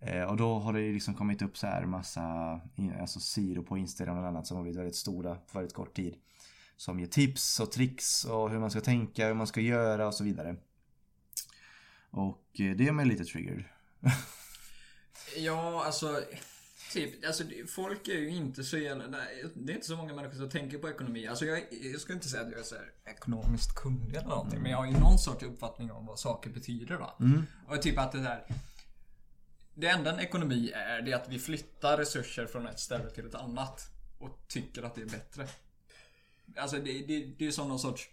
[SPEAKER 1] Eh, och då har det ju liksom kommit upp så här massa alltså sidor på Instagram och annat som har blivit väldigt stora på väldigt kort tid. Som ger tips och tricks och hur man ska tänka, hur man ska göra och så vidare. Och eh, det är mig lite triggered.
[SPEAKER 2] Ja, alltså... Typ, alltså folk är ju inte så jävla... nej, Det är inte så många människor som tänker på ekonomi. Alltså jag, jag ska inte säga att jag är så här ekonomiskt kunnig eller någonting. Men jag har ju någon sorts uppfattning om vad saker betyder va. Och typ att det där... det enda en ekonomi är, det är att vi flyttar resurser från ett ställe till ett annat. Och tycker att det är bättre. Alltså det, det, det är som någon sorts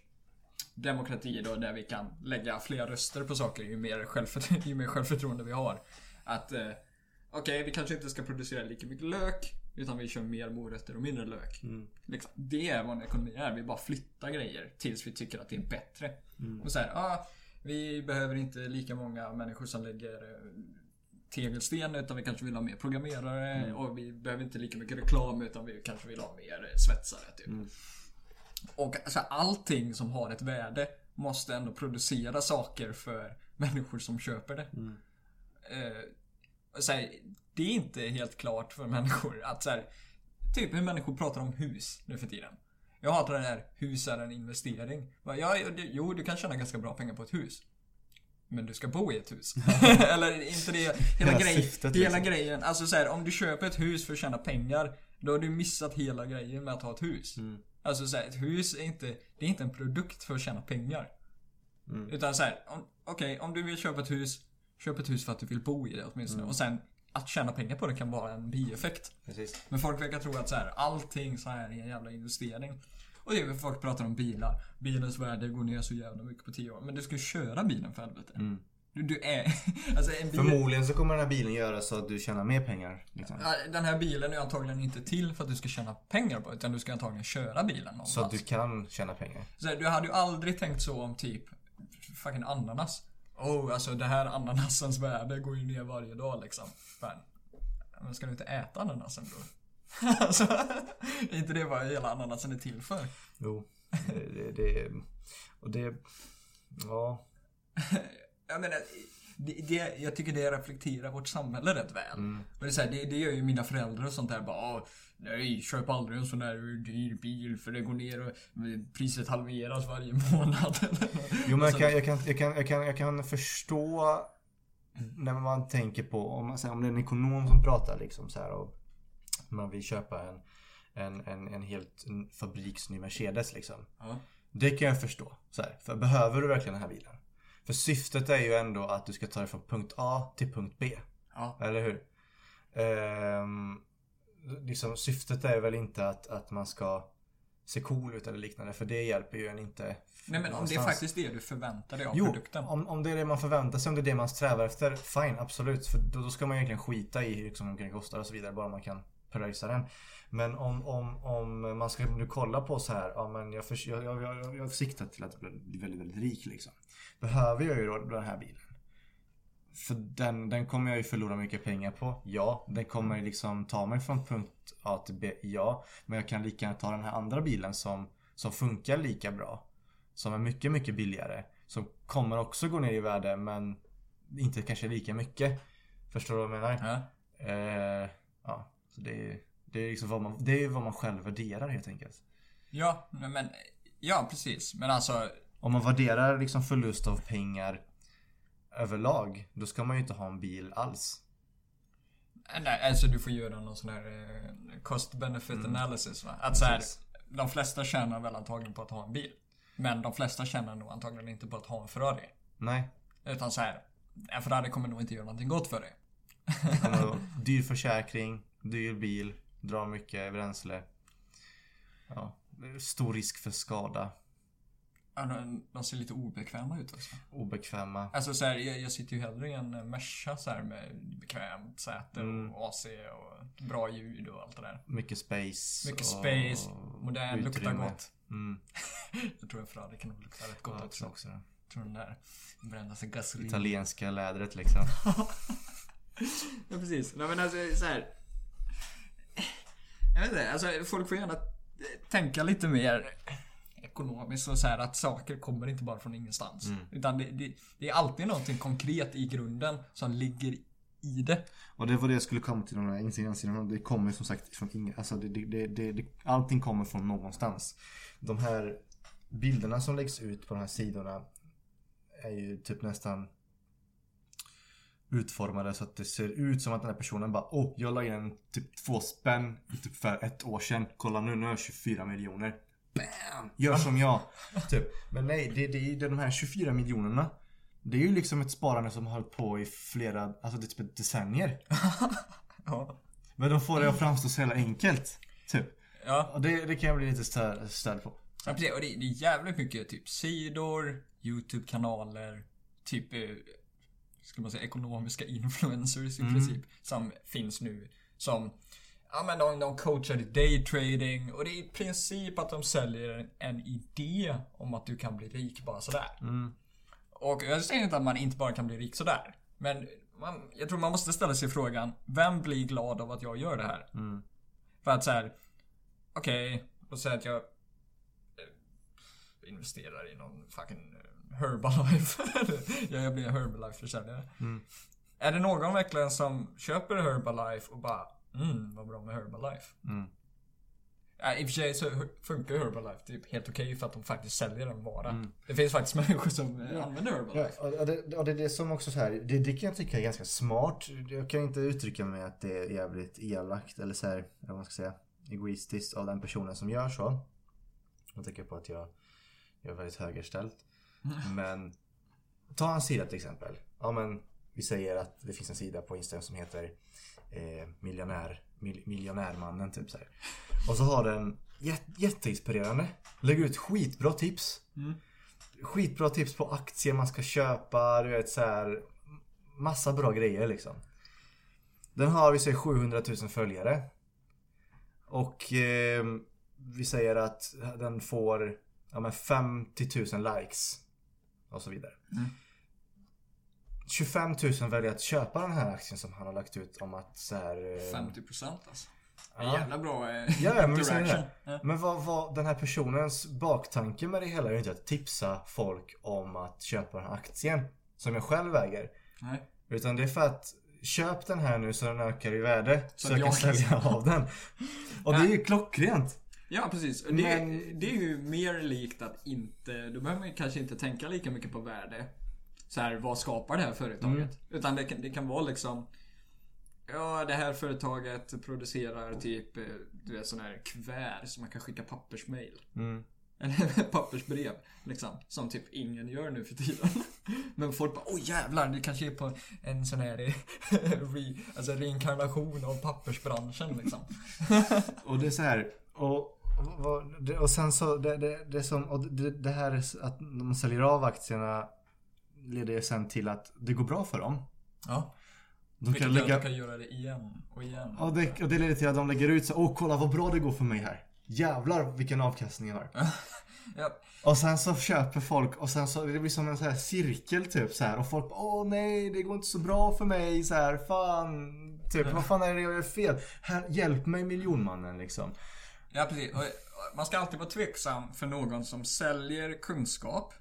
[SPEAKER 2] demokrati då där vi kan lägga fler röster på saker ju mer, självförtro- ju mer självförtroende vi har. Att eh, okej, vi kanske inte ska producera lika mycket lök. Utan vi kör mer morötter och mindre lök. Liksom, det är vad en ekonomi är. Vi bara flyttar grejer tills vi tycker att det är bättre. Och så här, ah, vi behöver inte lika många människor som lägger eh, tegelsten utan vi kanske vill ha mer programmerare och vi behöver inte lika mycket reklam utan vi kanske vill ha mer eh, svetsare typ. Och alltså, allting som har ett värde måste ändå producera saker för människor som köper det. Eh, och så här, det är inte helt klart för människor att så här, Typ hur människor pratar om hus nu för tiden. Jag hatar det här, hus är en investering. Bara, Ja, jo, du kan tjäna ganska bra pengar på ett hus. Men du ska bo i ett hus. Eller inte det, hela, grej,
[SPEAKER 1] syftet,
[SPEAKER 2] hela
[SPEAKER 1] liksom.
[SPEAKER 2] grejen. Alltså så här, om du köper ett hus för att tjäna pengar. Då har du missat hela grejen med att ha ett hus.
[SPEAKER 1] Mm.
[SPEAKER 2] Alltså så här, ett hus är inte, det är inte en produkt för att tjäna pengar.
[SPEAKER 1] Mm.
[SPEAKER 2] Utan så här, okej, om du vill köpa ett hus, köp ett hus för att du vill bo i det åtminstone. Och sen, att tjäna pengar på det kan vara en bieffekt.
[SPEAKER 1] Precis.
[SPEAKER 2] Men folk verkar tro att så här, allting så här är en jävla investering. Och det är folk pratar om bilar. Bilens värde går ner så jävla mycket på 10 år. Men du ska ju köra bilen för helvete. Du, du är... alltså bil...
[SPEAKER 1] Förmodligen så kommer den här bilen göra så att du tjänar mer pengar. Liksom.
[SPEAKER 2] Den här bilen är antagligen inte till för att du ska tjäna pengar på utan du ska antagligen köra bilen någonstans.
[SPEAKER 1] Så att du kan tjäna pengar.
[SPEAKER 2] Så här, du hade ju aldrig tänkt så om typ fucking ananas. Oh, alltså det här ananasens värde går ju ner varje dag liksom. Fan. Men ska du inte äta ananasen bror? alltså, är inte det vad hela ananasen är till för?
[SPEAKER 1] Jo. Det, det, och det... Ja.
[SPEAKER 2] Jag menar, det, det, jag tycker det reflekterar vårt samhälle rätt väl.
[SPEAKER 1] Mm.
[SPEAKER 2] Men det, är så här, det, det gör ju mina föräldrar och sånt där bara "Åh, Nej, köp aldrig en sån där dyr bil för det går ner och priset halveras varje månad.
[SPEAKER 1] Jo men jag kan, jag, kan, jag, kan, jag, kan, jag kan förstå när man tänker på, om, man, säger- om det är en ekonom som pratar liksom så här och man vill köpa en, en, en, en helt fabriksny Mercedes liksom.
[SPEAKER 2] Ja.
[SPEAKER 1] Det kan jag förstå. Så här, för behöver du verkligen den här bilen? För syftet är ju ändå att du ska ta dig från punkt A till punkt B.
[SPEAKER 2] Ja.
[SPEAKER 1] Eller hur? Ehm, liksom, syftet är väl inte att, att man ska se cool ut eller liknande. För det hjälper ju en inte.
[SPEAKER 2] Nej men om det är
[SPEAKER 1] någonstans.
[SPEAKER 2] faktiskt det du förväntar dig av
[SPEAKER 1] Jo,
[SPEAKER 2] produkten.
[SPEAKER 1] om, om det är det man förväntar sig, om det är det man strävar efter, fine, absolut. För då, då ska man egentligen skita i liksom, hur mycket den kostar och så vidare, bara man kan pröjsa den. Men om, om, om man ska nu kolla på så här, ja men jag, för, jag, jag, jag, jag siktar till att bli väldigt, väldigt rik liksom. Behöver jag ju då den här bilen? För den, den kommer jag ju förlora mycket pengar på. Ja, den kommer ju liksom ta mig från punkt A till B. Ja, men jag kan lika gärna ta den här andra bilen som, som funkar lika bra. Som är mycket, mycket billigare. Som kommer också gå ner i värde men inte kanske lika mycket. Förstår du vad jag menar?
[SPEAKER 2] Ja.
[SPEAKER 1] Eh, ja, så det är, det är liksom vad man, det är vad man själv värderar helt enkelt.
[SPEAKER 2] Ja, men, men ja precis. Men alltså
[SPEAKER 1] Om man värderar liksom förlust av pengar överlag, då ska man ju inte ha en bil alls.
[SPEAKER 2] Nej, alltså du får göra någon sån här eh, cost benefit analysis va? Att så här, de flesta tjänar väl antagligen på att ha en bil. Men de flesta tjänar nog antagligen inte på att ha en Ferrari.
[SPEAKER 1] Nej.
[SPEAKER 2] Utan så här, en Ferrari kommer nog inte göra någonting gott för dig.
[SPEAKER 1] Dyr försäkring, dyr bil, drar mycket bränsle. Ja, stor risk för skada.
[SPEAKER 2] De, ser lite obekväma ut också.
[SPEAKER 1] Obekväma.
[SPEAKER 2] Alltså så här, jag, jag sitter ju hellre i en Merca så här med bekvämt säte
[SPEAKER 1] Mm.
[SPEAKER 2] och AC och bra ljud och allt det där.
[SPEAKER 1] Mycket space.
[SPEAKER 2] Mycket space, modern, luktar gott.
[SPEAKER 1] Mm,
[SPEAKER 2] Jag tror en Ferrari kan lukta rätt gott
[SPEAKER 1] ja,
[SPEAKER 2] också.
[SPEAKER 1] också. också.
[SPEAKER 2] Jag tror den där brända sig gasolin.
[SPEAKER 1] Italienska lädret liksom.
[SPEAKER 2] Ja precis. Nej men alltså så här. Jag vet inte, alltså folk får gärna tänka lite mer ekonomiskt och så här att saker kommer inte bara från ingenstans.
[SPEAKER 1] Mm.
[SPEAKER 2] Utan det, det, det är alltid någonting konkret i grunden som ligger i det.
[SPEAKER 1] Och det var det jag skulle komma till de här Instagram-sidorna. Det kommer som sagt från ingen, alltså det, det, det, det, allting kommer från någonstans. De här bilderna som läggs ut på de här sidorna är ju typ nästan utformade så att det ser ut som att den här personen bara Åh, jag la in typ två spänn typ för ett år sedan. Kolla nu, nu har jag 24 miljoner. Bam! Gör som jag. Typ. Men nej, det, det, det de här 24 miljonerna. Det är ju liksom ett sparande som har hållit på i flera, alltså det är typ decennier.
[SPEAKER 2] Ja.
[SPEAKER 1] Men de får det att framstå så jävla enkelt. Typ.
[SPEAKER 2] Ja,
[SPEAKER 1] Och det, det kan jag bli lite störd på.
[SPEAKER 2] Ja, precis. Och det, det är jävligt mycket typ sidor, YouTube-kanaler, typ, eh, ska man säga, ekonomiska influencers i princip. Som finns nu. Som, ja men de, de coachar i daytrading och det är i princip att de säljer en, en idé om att du kan bli rik bara sådär. Och jag säger inte att man inte bara kan bli rik sådär. Men man, jag tror man måste ställa sig frågan, vem blir glad av att jag gör det här? För att så här, okej, låt säga att jag eh, investerar i någon fucking eh, Herbalife. ja, jag blir Herbalife-försäljare. Är det någon verkligen som köper Herbalife och bara Mm, vad bra med Herbalife.
[SPEAKER 1] Mm.
[SPEAKER 2] Ja, I och för sig så funkar Herbalife typ helt okej för att de faktiskt säljer en vara. Det finns faktiskt människor som eh, använder
[SPEAKER 1] Ja,
[SPEAKER 2] Herbalife.
[SPEAKER 1] och det, och det är det som också så här, det, det kan jag tycka är ganska smart. Jag kan inte uttrycka mig att det är jävligt elakt eller så här, vad man ska säga, egoistiskt av den personen som gör så. Jag tänker på att jag, jag är väldigt högerställd. Men ta en sida till exempel. Ja men vi säger att det finns en sida på Instagram som heter eh, miljonär, mil, miljonärmannen typ så här. Och så har den jät, jätteinspirerande. Lägger ut skitbra tips. Skitbra tips på aktier man ska köpa, du vet så här. Massa bra grejer liksom. Den har vi säger 700 000 följare. Och eh, vi säger att den får ja, men 50 000 likes. Och så vidare. 25 000 väljer att köpa den här aktien som han har lagt ut om att så här, eh,
[SPEAKER 2] 50% alltså. En
[SPEAKER 1] Ja.
[SPEAKER 2] jävla bra eh,
[SPEAKER 1] Ja, men
[SPEAKER 2] interaction. Ja.
[SPEAKER 1] Men vad var den här personens baktanke med det hela är ju inte att tipsa folk om att köpa den här aktien. Som jag själv äger.
[SPEAKER 2] Nej.
[SPEAKER 1] Utan det är för att köp den här nu så den ökar i värde. Så,
[SPEAKER 2] Så
[SPEAKER 1] jag kan sälja av den. Och det är ju klockrent.
[SPEAKER 2] Ja, precis. Det, det är ju mer likt att inte... Då behöver man kanske inte tänka lika mycket på värde. Så här, vad skapar det här företaget? Utan det kan, det kan vara liksom... Ja, det här företaget producerar typ, eh, du vet sån här kuvert som man kan skicka pappersmail.
[SPEAKER 1] Mm.
[SPEAKER 2] Eller pappersbrev, liksom. Som typ ingen gör nu för tiden. Men folk bara, åh jävlar, det kanske är på en sån här re, alltså reinkarnation av pappersbranschen liksom.
[SPEAKER 1] Och det är så här. Och, och, sen så det, det, det som, och det, det här är att de säljer av aktierna leder ju sen till att det går bra för dem.
[SPEAKER 2] Ja.
[SPEAKER 1] De
[SPEAKER 2] Vilket
[SPEAKER 1] kan lägga,
[SPEAKER 2] du kan göra det igen och igen.
[SPEAKER 1] och, det, och det leder till att de lägger ut så åh kolla vad bra det går för mig här. Jävlar vilken avkastning jag har.
[SPEAKER 2] Ja.
[SPEAKER 1] Och sen så köper folk och sen så det blir som en så här cirkel typ så här och folk åh nej det går inte så bra för mig så här fan typ vad fan är det jag gör fel? Här, hjälp mig miljonmannen liksom.
[SPEAKER 2] Ja, precis. Man ska alltid vara tveksam för någon som säljer kunskap.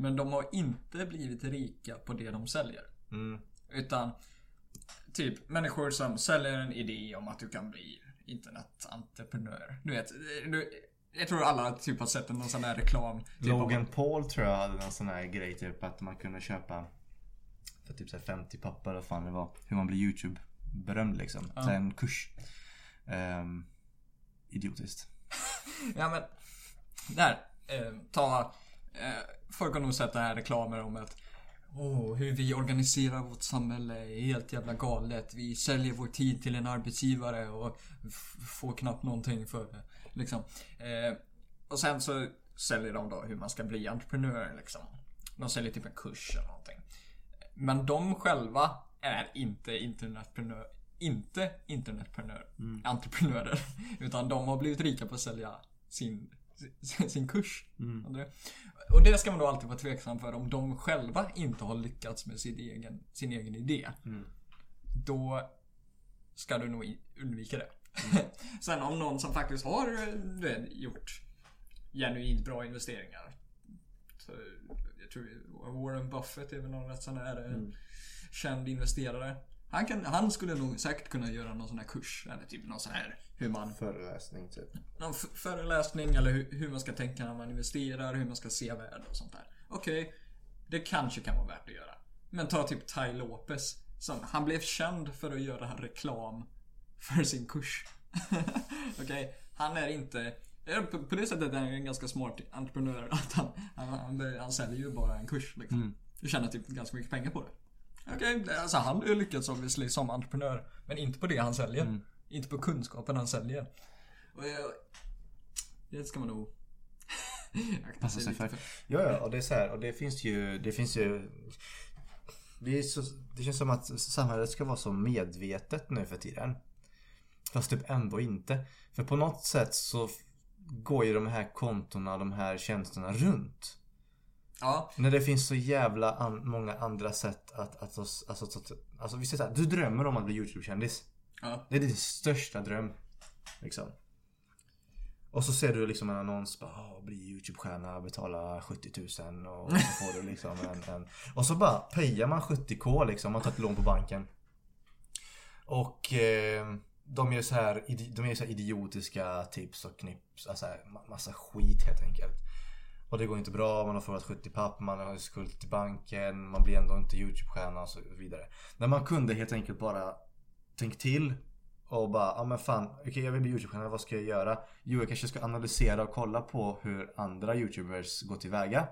[SPEAKER 2] Men de har inte blivit rika på det de säljer.
[SPEAKER 1] Mm.
[SPEAKER 2] Utan typ människor som säljer en idé om att du kan bli internetentreprenör. Du vet, du, jag tror alla typ har sett någon sån här reklam. Typ
[SPEAKER 1] Logan Paul tror jag hade någon sån här grej typ att man kunde köpa för typ så här 50 papper eller fan det var. Hur man blir YouTube berömd liksom. Så här en kurs. Ehm, idiotiskt.
[SPEAKER 2] Ja men, där. Eh, ta, folk har nog sett det här reklamer om att Åh, hur vi organiserar vårt samhälle är helt jävla galet. Vi säljer vår tid till en arbetsgivare och får knappt någonting för det. Liksom. Eh, och sen så säljer de då hur man ska bli entreprenör liksom. De säljer typ en kurs eller någonting. Men de själva är inte internetprenör, inte internetprenör, entreprenörer. Utan de har blivit rika på att sälja sin, sin, kurs. André. Och det ska man då alltid vara tveksam för om de själva inte har lyckats med sin egen, sin egen idé. Då ska du nog undvika det. Sen om någon som faktiskt har vet, gjort genuint bra investeringar. Så jag tror Warren Buffett är väl någon rätt sån här eh, känd investerare. Han, kan, han skulle nog säkert kunna göra någon sån här kurs. Eller typ någon sån här hur man
[SPEAKER 1] Föreläsning typ.
[SPEAKER 2] någon föreläsning eller hur, hur man ska tänka när man investerar, hur man ska se värde och sånt där. Okej, det kanske kan vara värt att göra. Men ta typ Ty Lopez. Som, han blev känd för att göra reklam för sin kurs. Okej, han är inte... På, det sättet är han en ganska smart entreprenör. Att han, han, han, han säljer ju bara en kurs liksom. Du tjänar typ ganska mycket pengar på det. Okej, alltså han har ju lyckats obviously som entreprenör. Men inte på det han säljer.
[SPEAKER 1] Mm.
[SPEAKER 2] Inte på kunskapen han säljer. Och det ska man nog...
[SPEAKER 1] Passa sig för. Ja, ja, och det är så här, och det finns ju, det finns ju det, är så, det känns som att samhället ska vara så medvetet nu för tiden. Fast typ ändå inte. För på något sätt så går ju de här kontona, de här tjänsterna runt.
[SPEAKER 2] Ja,
[SPEAKER 1] När det finns så jävla an, många andra sätt att, att, alltså, alltså, alltså, vi säger så här, du drömmer om att bli YouTube-kändis.
[SPEAKER 2] ja.
[SPEAKER 1] Det är din största dröm. Liksom. Och så ser du liksom en annons. Bara, "Åh, bli YouTube-stjärna, betala 70 000 och så får du liksom en, en... Och så bara payar man 70k liksom. Man tar ett lån på banken. Och eh, de gör så här, de ger så här idiotiska tips och knips. Alltså här, massa skit helt enkelt. Och det går inte bra, man har förlorat 70 papp, man har skuld till banken, man blir ändå inte YouTube-stjärna och så vidare. När man kunde helt enkelt bara tänkt till och bara, ja men fan, okej jag vill bli YouTube-stjärna, vad ska jag göra? Jo, jag kanske ska analysera och kolla på hur andra YouTubers går tillväga.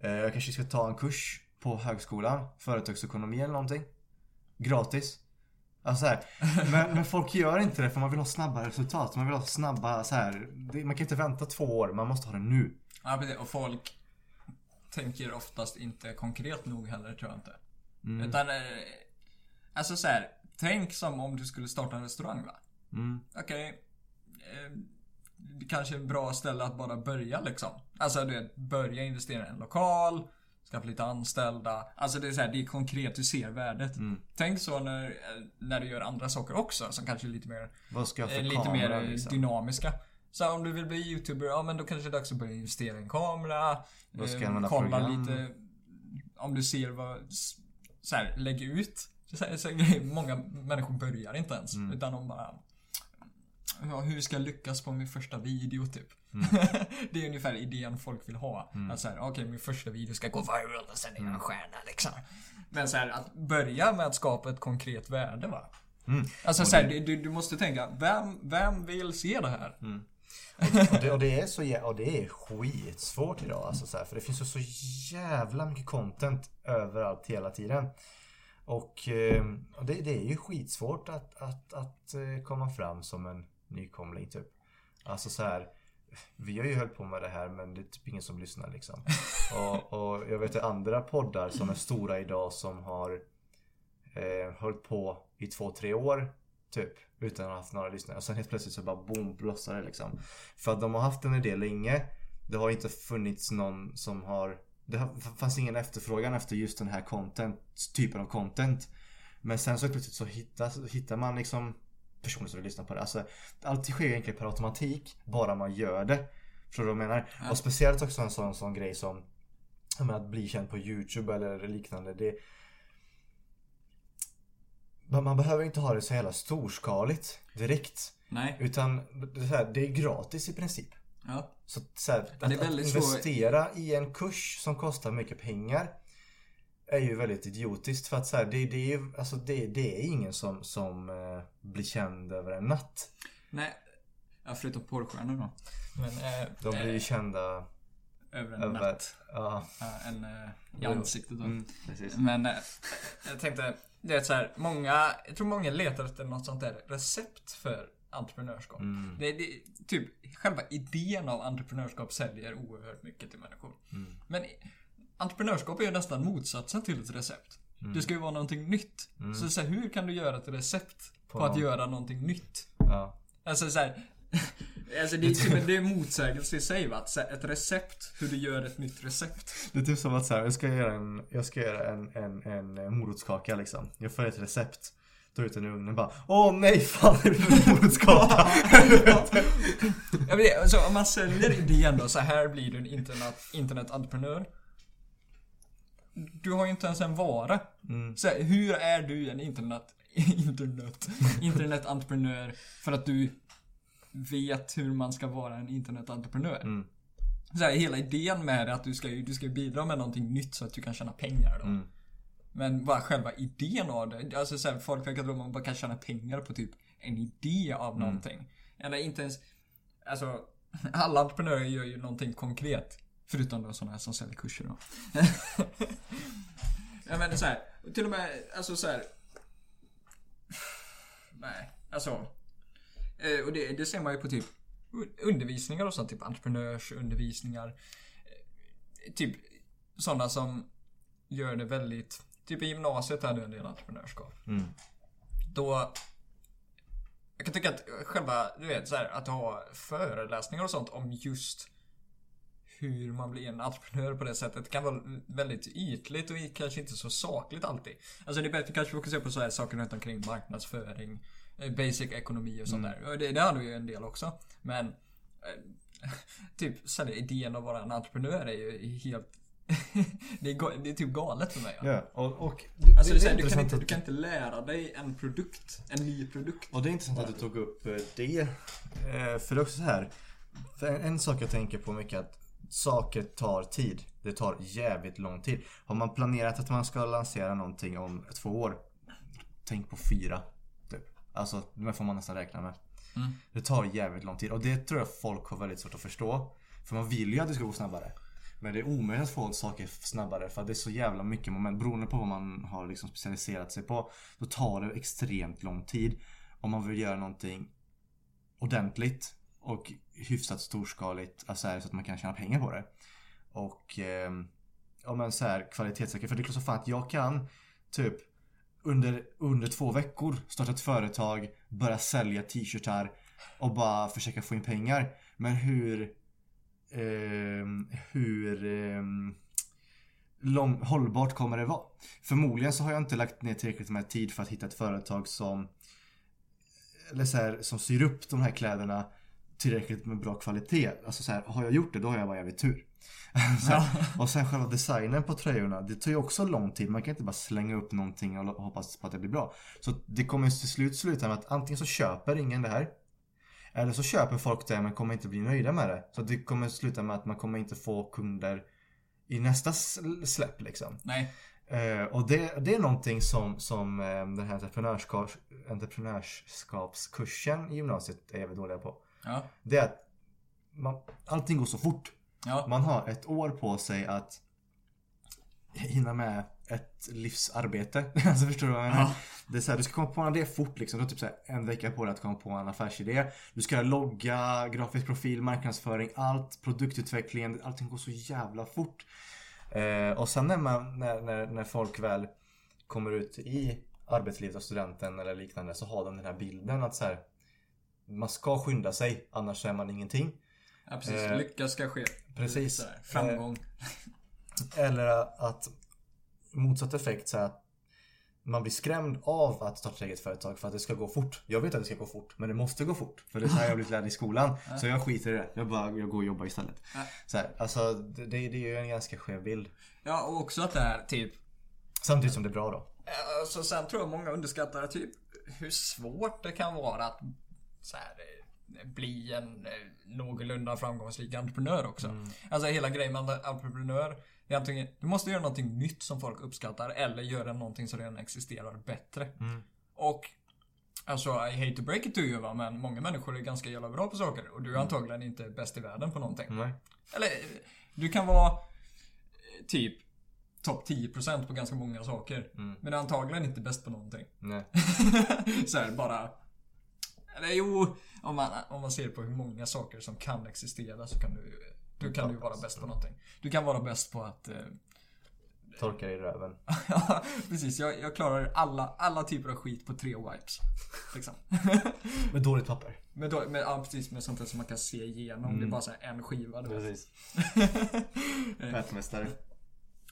[SPEAKER 1] Eh, Jag kanske ska ta en kurs på högskolan, företagsekonomi eller någonting. Gratis. Alltså så här, men, men folk gör inte det för man vill ha snabba resultat. Man vill ha snabba så här. det- Man kan inte vänta två år, man måste ha det nu.
[SPEAKER 2] Ja precis. Och folk tänker oftast inte konkret nog heller, tror jag inte.
[SPEAKER 1] Mm.
[SPEAKER 2] Utan, eh, alltså så här, tänk som om du skulle starta en restaurang va?
[SPEAKER 1] Mm.
[SPEAKER 2] Okej. eh, det kanske ett bra ställe att bara börja liksom. Alltså du vet, börja investera i en lokal. Skaffa lite anställda. Alltså det är så här, det är konkret, du ser värdet.
[SPEAKER 1] Mm.
[SPEAKER 2] Tänk så när, eh, när du gör andra saker också som kanske är lite mer,
[SPEAKER 1] Vad ska jag
[SPEAKER 2] eh, lite mer eh,
[SPEAKER 1] liksom?
[SPEAKER 2] dynamiska. Så här, om du vill bli YouTuber, ja men då kanske det är dags att börja investera i en kamera.
[SPEAKER 1] Vad ska
[SPEAKER 2] eh, kolla
[SPEAKER 1] program?
[SPEAKER 2] lite, om du ser vad, så här, lägg ut. Så här, så här. Många människor börjar inte ens.
[SPEAKER 1] Mm.
[SPEAKER 2] Utan de bara Ja, hur ska jag lyckas på min första video typ?
[SPEAKER 1] Mm.
[SPEAKER 2] det är ungefär idén folk vill ha. Att såhär, okej min första video ska gå viral och sen är jag en stjärna liksom. Men såhär, att börja med att skapa ett konkret värde va?
[SPEAKER 1] Mm.
[SPEAKER 2] Alltså såhär,
[SPEAKER 1] det-
[SPEAKER 2] du, du måste tänka, vem, vem vill se det här?
[SPEAKER 1] Och det, och det är så och det är skitsvårt idag alltså så här, För det finns ju så jävla mycket content överallt hela tiden. Och, eh, och det, det är ju skitsvårt att, att, att eh, komma fram som en nykomling typ. Alltså så här. Vi har ju hållit på med det här men det är typ ingen som lyssnar liksom. Och, och jag vet att andra poddar som är stora idag som har eh, hållit på i två, tre år typ. Utan att ha haft några lyssnare. Och sen helt plötsligt så bara boom, blossar det liksom. För att de har haft en idé länge. Det har inte funnits någon som har Det fanns ingen efterfrågan efter just den här content, typen av content. Men sen så plötsligt så hittar, hittar man liksom personer som vill lyssna på det. Alltså, allt sker egentligen per automatik. Bara man gör det. Förstår du vad jag menar?
[SPEAKER 2] Ja.
[SPEAKER 1] Och speciellt också en sån, sån grej som menar, att bli känd på YouTube eller liknande. Det, man, behöver inte ha det så jävla storskaligt direkt.
[SPEAKER 2] Nej.
[SPEAKER 1] Utan det är, så här, det är gratis i princip.
[SPEAKER 2] Ja.
[SPEAKER 1] Så, så här,
[SPEAKER 2] Men det är
[SPEAKER 1] att, att investera i en kurs som kostar mycket pengar är ju väldigt idiotiskt för att så här, det, det, är alltså det, det är ingen som, som eh, blir känd över en natt.
[SPEAKER 2] Nej. Ja, förutom porrstjärnor då. Men, eh,
[SPEAKER 1] De blir ju
[SPEAKER 2] eh,
[SPEAKER 1] kända
[SPEAKER 2] över en
[SPEAKER 1] över...
[SPEAKER 2] natt.
[SPEAKER 1] Ja,
[SPEAKER 2] Ja, en eh, i ansiktet då.
[SPEAKER 1] mm.
[SPEAKER 2] Men eh, jag tänkte, det är så här, många, jag tror många letar efter något sånt där recept för entreprenörskap.
[SPEAKER 1] Mm.
[SPEAKER 2] Det, det, typ, själva idén av entreprenörskap säljer oerhört mycket till människor.
[SPEAKER 1] Mm.
[SPEAKER 2] Men entreprenörskap är ju nästan motsatsen till ett recept.
[SPEAKER 1] Mm.
[SPEAKER 2] Det ska ju vara någonting nytt.
[SPEAKER 1] Mm.
[SPEAKER 2] Så, så här, hur kan du göra ett recept på,
[SPEAKER 1] På
[SPEAKER 2] att göra någonting nytt?
[SPEAKER 1] Ja.
[SPEAKER 2] Alltså så här, alltså det, är typ, det är motsägelse i sig va? Ett recept, hur du gör ett nytt recept.
[SPEAKER 1] Det är typ som att så här, jag ska göra en, jag ska göra en, en, en eh, morotskaka liksom. Jag får ett recept. Tar ut den i ugnen bara Åh nej fan är det för morotskaka?
[SPEAKER 2] Ja, men alltså, om man säljer idén då, så här blir du en internet, internetentreprenör. Du har ju inte ens en vara.
[SPEAKER 1] Mm.
[SPEAKER 2] Så här, hur är du en internet, internet, internetentreprenör för att du vet hur man ska vara en internetentreprenör?
[SPEAKER 1] Mm.
[SPEAKER 2] Så här, hela idén med det är att du ska, du ska bidra med någonting nytt så att du kan tjäna pengar då.
[SPEAKER 1] Mm.
[SPEAKER 2] Men bara själva idén av det. Alltså så här, folk verkar tro att man bara kan tjäna pengar på typ en idé av någonting. Eller inte ens... Alltså, alla entreprenörer gör ju någonting konkret. Förutom då sådana här som säljer kurser då. jag menar så här, till och med, alltså så här. Nej, alltså. Eh, Och det, det ser man ju på typ undervisningar och sånt, typ entreprenörsundervisningar. Eh, Typ sådana som gör det väldigt, typ i gymnasiet är det en del entreprenörskap.
[SPEAKER 1] Mm.
[SPEAKER 2] Då jag kan tycka att själva, du vet, så här, att ha föreläsningar och sånt om just hur man blir en entreprenör på det sättet kan vara väldigt ytligt och kanske inte så sakligt alltid. Alltså det är bättre att kanske fokusera på så här saker runt omkring marknadsföring, basic ekonomi och sånt där. Och det, det har du ju en del också. Men eh, typ så här, idén att vara en entreprenör är ju helt det, är, det är typ galet för mig. Ja.
[SPEAKER 1] Ja, och, och
[SPEAKER 2] Alltså det, är så här, du, kan inte, du kan inte lära dig en produkt, en ny produkt.
[SPEAKER 1] Och det är intressant att du tog upp eh, det. Eh, För det är också så här. En, en sak jag tänker på mycket är att saker tar tid. Det tar jävligt lång tid. Har man planerat att man ska lansera någonting om två år. Tänk på fyra. Alltså, det får man nästan räkna med.
[SPEAKER 2] Mm.
[SPEAKER 1] Det tar jävligt lång tid och det tror jag folk har väldigt svårt att förstå. För man vill ju att det ska gå snabbare. Men det är omöjligt att få saker snabbare för att det är så jävla mycket moment. Beroende på vad man har liksom specialiserat sig på. Då tar det extremt lång tid. Om man vill göra någonting ordentligt och hyfsat storskaligt. Alltså här, så att man kan tjäna pengar på det. Och eh, ja men så här kvalitetssäkert. För det är klart som fan att jag kan typ under, under två veckor starta ett företag, börja sälja t-shirtar och bara försöka få in pengar. Men hur eh, hur eh, lång, hållbart kommer det vara? Förmodligen så har jag inte lagt ner tillräckligt med tid för att hitta ett företag som eller så här, som syr upp de här kläderna tillräckligt med bra kvalitet. Alltså så här, har jag gjort det då har jag bara jävligt tur. här, och sen själva designen på tröjorna, det tar ju också lång tid. Man kan inte bara slänga upp någonting och hoppas på att det blir bra. Så det kommer till slut sluta med att antingen så köper ingen det här. Eller så köper folk det men kommer inte bli nöjda med det. Så det kommer sluta med att man kommer inte få kunder i nästa sl- släpp liksom.
[SPEAKER 2] Nej.
[SPEAKER 1] Eh, och det, det är någonting som, som eh, den här entreprenörskap, entreprenörskapskursen i gymnasiet är jävligt dåliga på.
[SPEAKER 2] Ja.
[SPEAKER 1] Det är att man, allting går så fort.
[SPEAKER 2] Ja.
[SPEAKER 1] Man har ett år på sig att hinna med ett livsarbete. alltså förstår du vad jag menar?
[SPEAKER 2] Ja.
[SPEAKER 1] Det är så här, du ska komma på en idé fort liksom. Du har typ så en vecka på dig att komma på en affärsidé. Du ska logga, grafisk profil, marknadsföring, allt, produktutvecklingen. Allting går så jävla fort. Eh, och sen när, man, när, när, när folk väl kommer ut i arbetslivet och studenten eller liknande så har de den här bilden att så här, man ska skynda sig annars är man ingenting.
[SPEAKER 2] Ja, precis.
[SPEAKER 1] Eh,
[SPEAKER 2] Lycka ska ske.
[SPEAKER 1] precis.
[SPEAKER 2] Här, Framgång.
[SPEAKER 1] Eller att motsatt effekt så att man blir skrämd av att starta eget företag för att det ska gå fort. Jag vet att det ska gå fort, men det måste gå fort. För det är så här jag blivit lärd i skolan. Så jag skiter i det. Jag bara jag går och jobbar istället. Så här, alltså det, det är ju en ganska skev bild.
[SPEAKER 2] Ja, och också att det är typ
[SPEAKER 1] Samtidigt som det är bra då.
[SPEAKER 2] Alltså, sen tror jag många underskattar typ hur svårt det kan vara att så här, eh, bli en eh, någorlunda framgångsrik entreprenör också. Alltså hela grejen med en entreprenör det är antingen, du måste göra någonting nytt som folk uppskattar eller göra någonting som redan existerar bättre. Och Alltså, I hate to break it to you va, men många människor är ganska jävla bra på saker och du är antagligen inte bäst i världen på någonting.
[SPEAKER 1] Nej.
[SPEAKER 2] Eller, du kan vara eh, typ topp 10% på ganska många saker. Men är antagligen inte bäst på någonting.
[SPEAKER 1] Nej.
[SPEAKER 2] så här, bara... Eller jo, om man, om man ser på hur många saker som kan existera så kan du... Du kan du vara bäst på någonting. Du kan vara bäst på att... Eh,
[SPEAKER 1] Torka i röven.
[SPEAKER 2] ja, precis. Jag, jag klarar alla, alla typer av skit på tre wipes. Liksom.
[SPEAKER 1] Med dåligt papper.
[SPEAKER 2] Men då, med, ja, precis med sånt där som man kan se igenom. Det är bara så här en skiva. Du.
[SPEAKER 1] Precis. Fältmästare.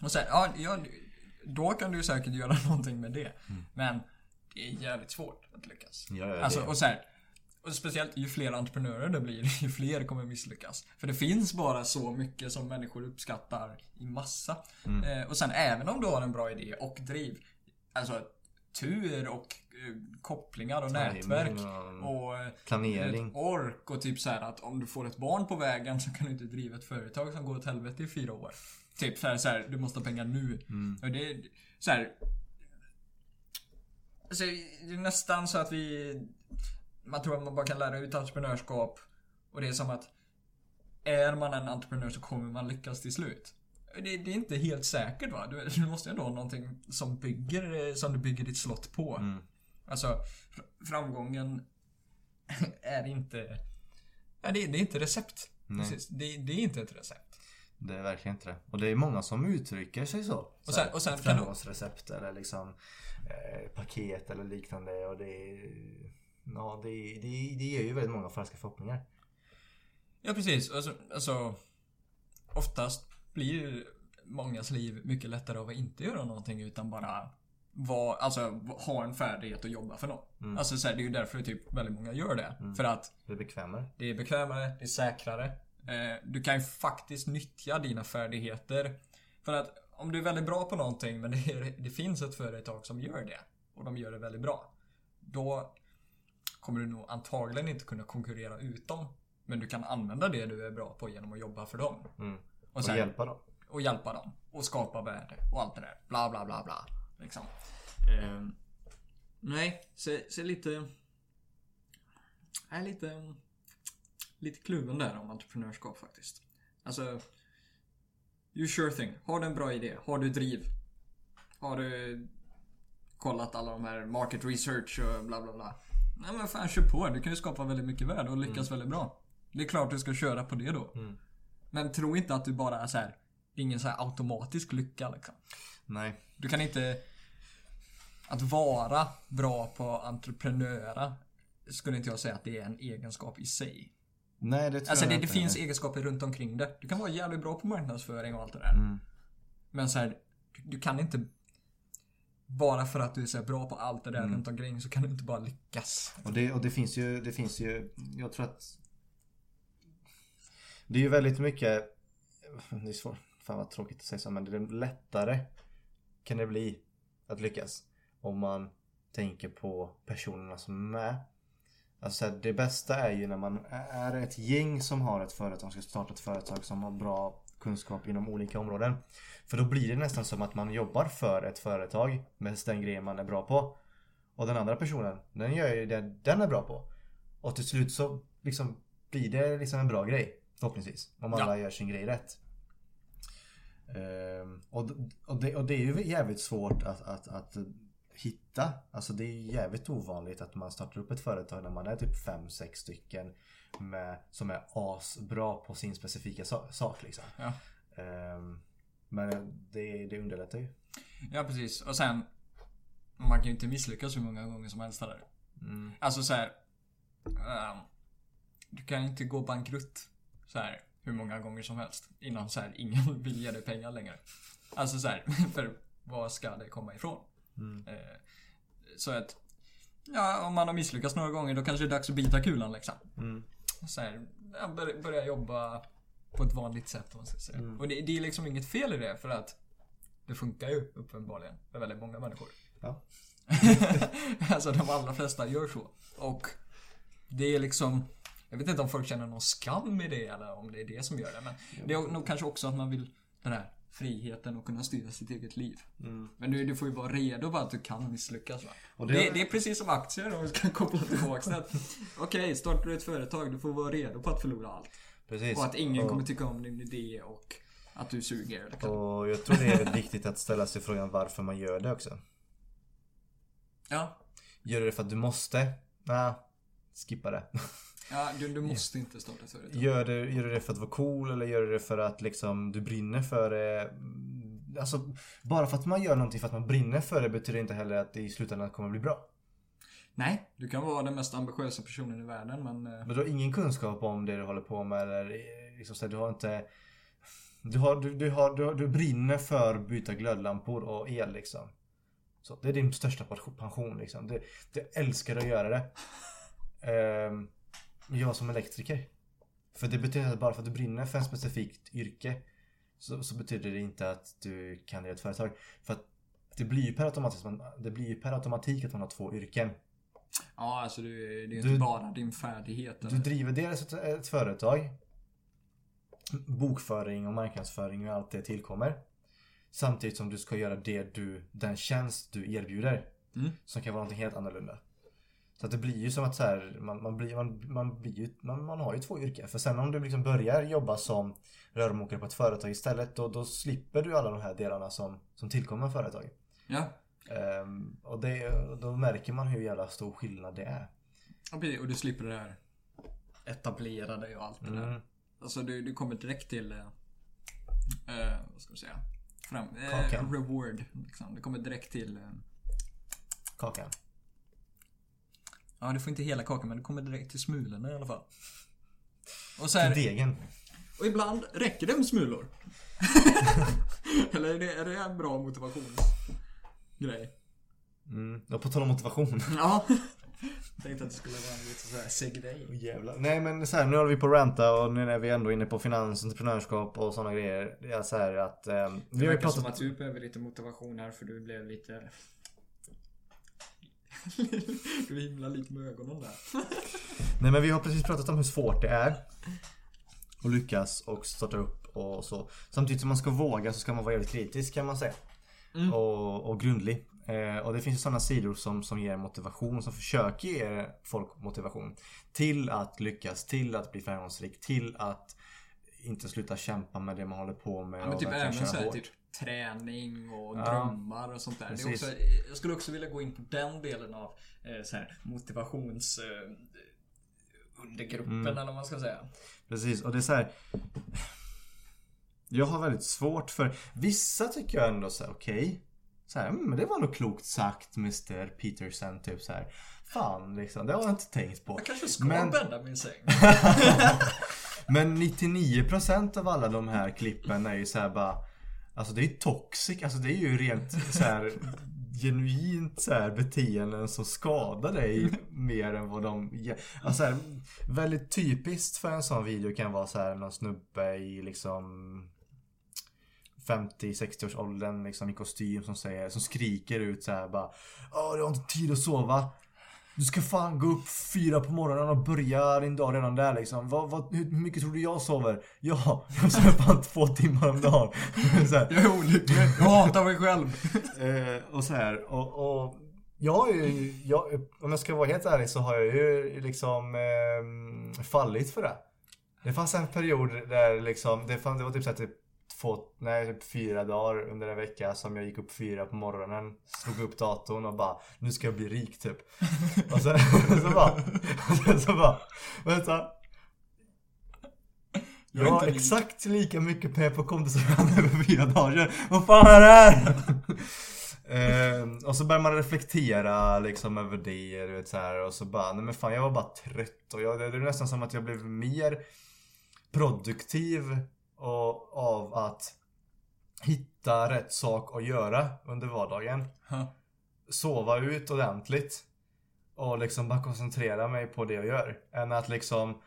[SPEAKER 2] Och sen, ja, ja, då kan du säkert göra någonting med det. Men det är jävligt svårt att lyckas.
[SPEAKER 1] Ja, ja,
[SPEAKER 2] Alltså, och så här, och speciellt ju fler entreprenörer det blir, ju fler kommer misslyckas. För det finns bara så mycket som människor uppskattar i massa.
[SPEAKER 1] Mm.
[SPEAKER 2] Eh, och sen även om du har en bra idé och driv, alltså tur och eh, kopplingar och
[SPEAKER 1] Timing
[SPEAKER 2] nätverk
[SPEAKER 1] och
[SPEAKER 2] och eh,
[SPEAKER 1] planering.
[SPEAKER 2] ork och typ så här att om du får ett barn på vägen så kan du inte driva ett företag som går åt helvete i fyra år. Typ så här, så här du måste ha pengar nu.
[SPEAKER 1] Mm.
[SPEAKER 2] Och det är så här. Alltså, det är nästan så att vi... Man tror att man bara kan lära ut entreprenörskap. Och det är som att... är man en entreprenör så kommer man lyckas till slut. Det, det är inte helt säkert va? Du, du måste ju ändå ha någonting som bygger, som du bygger ditt slott på.
[SPEAKER 1] Mm.
[SPEAKER 2] Alltså, fr- framgången är inte... Ja, det, det är inte recept. Det, det är inte ett recept.
[SPEAKER 1] Det är verkligen inte det. Och det är många som uttrycker sig så.
[SPEAKER 2] Och sen- och sen
[SPEAKER 1] Framgångsrecept eller liksom eh, paket eller liknande. Och det är, ja, det, det, det ger ju väldigt många falska förhoppningar.
[SPEAKER 2] Ja, precis. Alltså, alltså oftast blir ju mångas liv mycket lättare av att inte göra någonting utan bara vara, alltså, ha en färdighet och jobba för något. Alltså så här, det är ju därför typ väldigt många gör det. För att
[SPEAKER 1] Det är bekvämare.
[SPEAKER 2] det är bekvämare, det är säkrare. Eh, du kan ju faktiskt nyttja dina färdigheter. För att om du är väldigt bra på någonting men det, är, det finns ett företag som gör det och de gör det väldigt bra. Då kommer du nog antagligen inte kunna konkurrera ut dem. Men du kan använda det du är bra på genom att jobba för dem.
[SPEAKER 1] Mm.
[SPEAKER 2] Och,
[SPEAKER 1] Och
[SPEAKER 2] sen,
[SPEAKER 1] hjälpa dem.
[SPEAKER 2] och hjälpa dem. Och skapa värde och allt det där. Bla bla bla bla. Liksom. Ehm, nej, så, så lite... Jag är lite... Lite kluven där om entreprenörskap faktiskt. Alltså... You sure thing. Har du en bra idé? Har du driv? Har du kollat alla de här market research och bla bla bla? Nej men fan kör på. Du kan ju skapa väldigt mycket värde och lyckas väldigt bra. Det är klart du ska köra på det då.
[SPEAKER 1] Mm.
[SPEAKER 2] Men tro inte att du bara är så här. Det är ingen så här automatisk lycka liksom.
[SPEAKER 1] Nej.
[SPEAKER 2] Du kan inte... Att vara bra på entreprenöra skulle inte jag säga att det är en egenskap i sig.
[SPEAKER 1] Nej, det tror
[SPEAKER 2] Alltså
[SPEAKER 1] jag
[SPEAKER 2] det, det
[SPEAKER 1] inte.
[SPEAKER 2] finns egenskaper runt omkring det. Du kan vara jävligt bra på marknadsföring och allt det där.
[SPEAKER 1] Mm.
[SPEAKER 2] Men så här, du kan inte... Bara för att du är så bra på allt det där
[SPEAKER 1] Mm.
[SPEAKER 2] runt omkring så kan du inte bara lyckas.
[SPEAKER 1] Och det, och det finns ju, det finns ju, jag tror att Det är ju väldigt mycket Det är svårt, fan vad tråkigt att säga så men det är lättare Kan det bli Att lyckas Om man tänker på personerna som är med Alltså det bästa är ju när man är ett gäng som har ett företag, ska starta ett företag som har bra kunskap inom olika områden. För då blir det nästan som att man jobbar för ett företag med den grejen man är bra på. Och den andra personen, den gör ju det den är bra på. Och till slut så liksom blir det liksom en bra grej. Förhoppningsvis. Om alla gör sin grej rätt. Ehm, och, och, det, och det är ju jävligt svårt att, att, att hitta. Alltså det är jävligt ovanligt att man startar upp ett företag när man är typ 5-6 stycken. Med, som är asbra på sin specifika sa- sak liksom.
[SPEAKER 2] Ja.
[SPEAKER 1] Ehm, men det, det underlättar ju.
[SPEAKER 2] Ja, precis. Och sen... Man kan ju inte misslyckas hur många gånger som helst där.
[SPEAKER 1] Mm.
[SPEAKER 2] Alltså så här. ehm, du kan ju inte gå bankrutt så här hur många gånger som helst innan så här ingen vill ge dig pengar längre. Alltså så här, för vad ska det komma ifrån?
[SPEAKER 1] Mm.
[SPEAKER 2] Eh, så att ja, om man har misslyckats några gånger då kanske det är dags att bita kulan liksom.
[SPEAKER 1] Mm.
[SPEAKER 2] Så här, bör, börja jobba på ett vanligt sätt om man ska säga.
[SPEAKER 1] Mm.
[SPEAKER 2] Och det, det är liksom inget fel i det för att det funkar ju uppenbarligen för väldigt många människor.
[SPEAKER 1] Ja.
[SPEAKER 2] alltså de allra flesta gör så. Och det är liksom Jag vet inte om folk känner någon skam i det eller om det är det som gör det. Men det är nog kanske också att man vill den här friheten och kunna styra sitt eget liv.
[SPEAKER 1] Mm.
[SPEAKER 2] Men du, du får ju vara redo på att du kan misslyckas va? Det...
[SPEAKER 1] det-
[SPEAKER 2] Det, är precis som aktier om vi ska koppla tillbaka det. Okej, startar du ett företag, du får vara redo på att förlora allt.
[SPEAKER 1] Precis.
[SPEAKER 2] Och att ingen
[SPEAKER 1] Och-
[SPEAKER 2] kommer tycka om din idé och att du suger. Liksom.
[SPEAKER 1] Och jag tror det är viktigt att ställa sig frågan varför man gör det också.
[SPEAKER 2] Ja.
[SPEAKER 1] Gör du det för att du måste? Nej, skippa det.
[SPEAKER 2] Ja, du, du måste inte starta ett företag.
[SPEAKER 1] Gör du, gör du det för att vara cool eller gör du det för att liksom du brinner för det? Alltså, bara för att man gör någonting för att man brinner för det betyder inte heller att det i slutändan kommer bli bra.
[SPEAKER 2] Nej, du kan vara den mest ambitiösa personen i världen men... eh,
[SPEAKER 1] Men du har ingen kunskap om det du håller på med eller eh, liksom så du har inte du, har, du, du, har, du, du brinner för att byta glödlampor och el liksom. Så det är din största pension liksom. Du, du älskar att göra det. Ehm, jag som elektriker. För det betyder att bara för att du brinner för ett specifikt yrke så, så betyder det inte att du kan driva ett företag. För att det blir ju per automatik, det blir ju per automatik att man har två yrken.
[SPEAKER 2] Ja, alltså det, det är
[SPEAKER 1] Du-
[SPEAKER 2] inte bara din färdighet.
[SPEAKER 1] Du
[SPEAKER 2] eller?
[SPEAKER 1] driver dels ett, ett företag. Bokföring och marknadsföring och allt det tillkommer. Samtidigt som du ska göra det du, den tjänst du erbjuder.
[SPEAKER 2] Mm.
[SPEAKER 1] Som kan vara någonting helt annorlunda. Så att det blir ju som att så här, man, man, blir, man, man, blir ju, man, man har ju två yrken. För sen om du liksom börjar jobba som rörmokare på ett företag istället då, då slipper du alla de här delarna som, som tillkommer företag.
[SPEAKER 2] Ja.
[SPEAKER 1] Ehm, och det, då märker man hur jävla stor skillnad det är.
[SPEAKER 2] Och du slipper det här etablerade och allt det där.
[SPEAKER 1] Mm.
[SPEAKER 2] Alltså du, du kommer direkt till... Eh, vad ska vi säga? Fram,
[SPEAKER 1] Kakan.
[SPEAKER 2] reward. Liksom. Du kommer direkt till... Eh,
[SPEAKER 1] Kakan.
[SPEAKER 2] Ja, du får inte hela kakan men du kommer direkt till smulorna i alla fall. Och, så
[SPEAKER 1] Till
[SPEAKER 2] här,
[SPEAKER 1] degen.
[SPEAKER 2] och ibland räcker det med smulor. Eller är det, är det en bra motivationsgrej?
[SPEAKER 1] Mm. Och på tal om motivation.
[SPEAKER 2] Ja. Tänkte att det skulle vara en lite såhär segway.
[SPEAKER 1] Åh, jävlar. Nej men så här, nu håller vi på att ranta och nu är vi ändå inne på finans, entreprenörskap och sådana grejer. Det är så här att... ehm, vi
[SPEAKER 3] Det
[SPEAKER 1] har ju
[SPEAKER 3] verkar som
[SPEAKER 1] pratat...
[SPEAKER 3] att du behöver lite motivation här för du blev lite...
[SPEAKER 2] Du himlar lite med ögonen där.
[SPEAKER 1] Nej men vi har precis pratat om hur svårt det är. Att lyckas och starta upp och så. Samtidigt som man ska våga så ska man vara jävligt kritisk kan man säga.
[SPEAKER 2] Mm.
[SPEAKER 1] Och, och grundlig. Eh, och det finns ju sådana sidor som, som ger motivation, som försöker ge folk motivation. Till att lyckas, till att bli framgångsrik, till att inte sluta kämpa med det man håller på med.
[SPEAKER 2] Ja, men
[SPEAKER 1] och
[SPEAKER 2] typ även såhär typ träning och
[SPEAKER 1] Ja.
[SPEAKER 2] drömmar och sånt där. Det är också, jag skulle också vilja gå in på den delen av eh, så här, motivations... Eh, undergruppen
[SPEAKER 1] Mm.
[SPEAKER 2] eller vad man ska säga.
[SPEAKER 1] Precis, och det är så här. Jag har väldigt svårt för Vissa tycker jag ändå så här, okej Så här, mm, det var nog klokt sagt Mr Peterson typ så här. Fan liksom, det har jag inte tänkt på
[SPEAKER 2] Jag kanske ska
[SPEAKER 1] Men-
[SPEAKER 2] bädda min säng.
[SPEAKER 1] Men 99% av alla de här klippen är ju så här bara Alltså det är toxic, alltså det är ju rent så här Genuint så här beteenden som skadar dig mer än vad de ge- Alltså så här, Väldigt typiskt för en sån video kan vara så här någon snubbe i liksom 50-60 års åldern liksom i kostym som säger, som skriker ut så här bara Åh, du har inte tid att sova du ska fan gå upp fyra på morgonen och börja din dag redan där liksom. Vad, vad, hur mycket tror du jag sover? Ja, jag sover fan två timmar om dagen. så här,
[SPEAKER 2] Jag är olycklig. Jag hatar mig själv.
[SPEAKER 1] eh, och så här, och, och jag ju, jag, om jag ska vara helt ärlig så har jag ju liksom eh, fallit för det. Det fanns en period där liksom, det, fann, det var typ såhär typ två, nej typ fyra dagar under en vecka som jag gick upp fyra på morgonen, slog upp datorn och bara Nu ska jag bli rik typ. Och sen så bara, och sen så bara, vänta.
[SPEAKER 2] Jag
[SPEAKER 1] har exakt lika mycket pengar på kontot som jag hade för fyra dagar sedan. Vad fan är det här? Ehm, och så börjar man reflektera liksom över det, du vet så här, och så bara, nej men fan jag var bara trött och jag, det är nästan som att jag blev mer produktiv och, av att hitta rätt sak att göra under vardagen.
[SPEAKER 2] Ja.
[SPEAKER 1] Sova ut ordentligt och liksom bara koncentrera mig på det jag gör. Än att liksom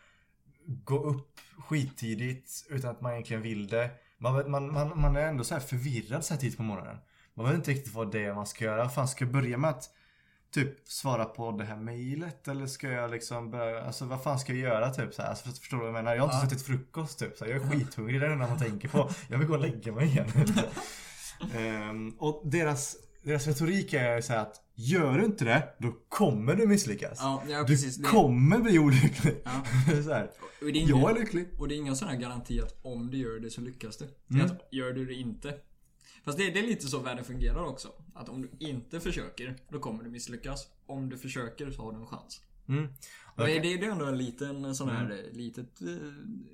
[SPEAKER 1] gå upp skittidigt utan att man egentligen vill det. Man, man, man, man är ändå så här förvirrad så här tidigt på morgonen. Man vet inte riktigt vad det är man ska göra. Fan, ska jag börja med att typ svara på det här mejlet eller ska jag liksom börja, alltså vad fan ska jag göra typ så här? Alltså, förstår du vad jag menar? Jag har inte
[SPEAKER 2] Ja.
[SPEAKER 1] ätit frukost typ så här. Jag är skithungrig, det är det enda man tänker på. Jag vill gå och lägga mig igen. Ehm, och deras, deras retorik är så här att gör du inte det, då kommer du misslyckas.
[SPEAKER 2] Ja, ja
[SPEAKER 1] du.
[SPEAKER 2] Det,
[SPEAKER 1] kommer bli olycklig.
[SPEAKER 2] ja.
[SPEAKER 1] så här.
[SPEAKER 2] Och är ingen,
[SPEAKER 1] Jag är lycklig.
[SPEAKER 2] och det är ingen sån här garanti att om du gör det så lyckas du.
[SPEAKER 1] Mm.
[SPEAKER 2] att gör du det inte. Fast det, det är lite så världen fungerar också. Att om du inte försöker, då kommer du misslyckas. Om du försöker så har du en chans.
[SPEAKER 1] Mm. Okej.
[SPEAKER 2] det, det är ändå en liten sån här eh, litet eh,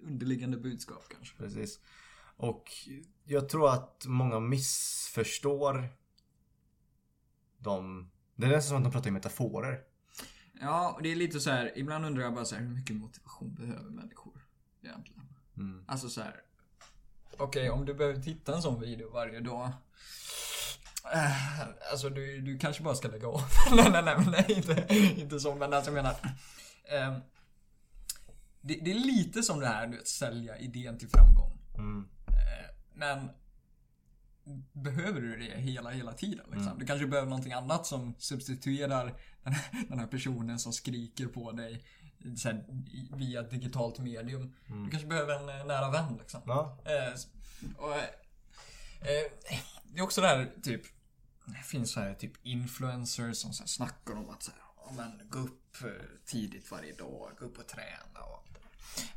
[SPEAKER 2] underliggande budskap kanske.
[SPEAKER 1] Precis. Och jag tror att många missförstår de... Det är nästan som att de pratar i metaforer.
[SPEAKER 2] Ja, och det är lite så här. Ibland undrar jag bara så här, hur mycket motivation behöver människor egentligen?
[SPEAKER 1] Mm.
[SPEAKER 2] Alltså så här. Okej, om du behöver titta en sån video varje dag. eh, Alltså du, du kanske bara ska lägga av. nej, nej, nej, nej, inte, inte så. Men alltså jag menar. ehm, det, det är lite som det här, du vet, sälja idén till framgång.
[SPEAKER 1] Mm.
[SPEAKER 2] Men Behöver du det hela, hela tiden? Liksom?
[SPEAKER 1] Mm.
[SPEAKER 2] Du kanske behöver någonting annat som substituerar den här, den här personen som skriker på dig så här, via ett digitalt medium.
[SPEAKER 1] Mm.
[SPEAKER 2] Du kanske behöver en eh, nära vän liksom.
[SPEAKER 1] Ja.
[SPEAKER 2] Eh, och, eh, eh, det är också det här typ Det finns så här typ influencers som så här snackar om att så här, "Ja, men, gå upp eh, tidigt varje dag, gå upp och träna och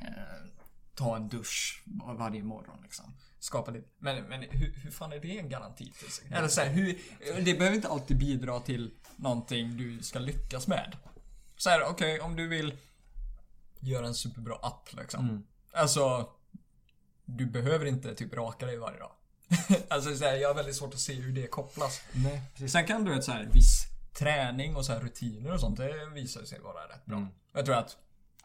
[SPEAKER 2] eh, ta en dusch var- varje morgon liksom. Skapa lite. Men, men hur, hur fan är det en garanti till sig? Eller så här, hur, det behöver inte alltid bidra till någonting du ska lyckas med. Så här, okej, om du vill göra en superbra app liksom. Alltså, du behöver inte typ raka dig varje dag. alltså så här, jag har väldigt svårt att se hur det kopplas.
[SPEAKER 1] Nej, precis.
[SPEAKER 2] Sen kan du vet så här viss träning och så här rutiner och sånt, det visar sig vara rätt bra.
[SPEAKER 1] Mm.
[SPEAKER 2] Jag tror att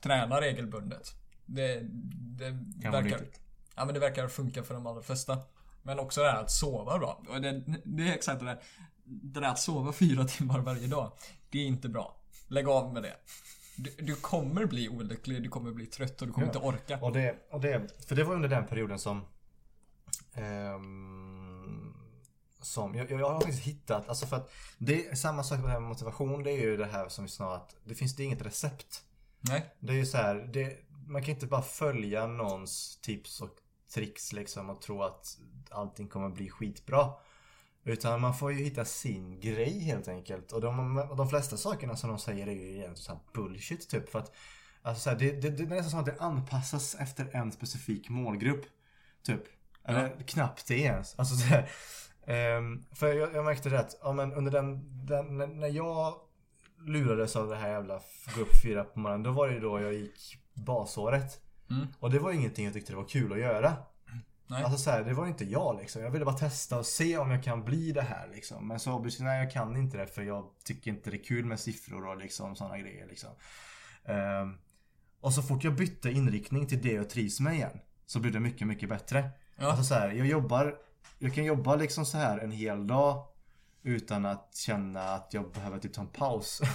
[SPEAKER 2] träna regelbundet, det, det verkar... Ja men det verkar funka för de allra flesta. Men också det här att sova bra. Och det, det är exakt det där. Det där att sova fyra timmar varje dag. Det är inte bra. Lägg av med det. Du, du kommer bli olycklig, du kommer bli trött och du kommer
[SPEAKER 1] Ja.
[SPEAKER 2] inte orka.
[SPEAKER 1] Och det, och det, för det var under den perioden som ehm, som jag, jag har faktiskt hittat, alltså för att det är samma sak med det här med motivation. Det är ju det här som vi sa att det finns det är inget recept.
[SPEAKER 2] Nej.
[SPEAKER 1] Det är ju så här, det, man kan inte bara följa någons tips och tricks liksom och tro att allting kommer bli skitbra. Utan man får ju hitta sin grej helt enkelt. Och de, de flesta sakerna som de säger är ju egentligen så här bullshit typ. För att alltså så här, det, det, det är nästan som att det anpassas efter en specifik målgrupp. Typ. Eller knappt det ens. Alltså så här, ehm, för jag, jag märkte det att ja, men under den, den, när- jag lurades av det här jävla gå upp fyra på morgonen. Då var det ju då jag gick basåret.
[SPEAKER 2] Mm.
[SPEAKER 1] Och det var ingenting jag tyckte det var kul att göra.
[SPEAKER 2] Nej.
[SPEAKER 1] Alltså så här, det var inte jag liksom. Jag ville bara testa och se om jag kan bli det här liksom. Men så obviously, nej jag kan inte det för jag tycker inte det är kul med siffror och liksom sådana grejer liksom. Ehm, och så fort jag bytte inriktning till det jag trivs med igen. Så blev det mycket, mycket bättre.
[SPEAKER 2] Ja.
[SPEAKER 1] Alltså så här, jag jobbar, jag kan jobba liksom så här en hel dag. Utan att känna att jag behöver typ ta en paus.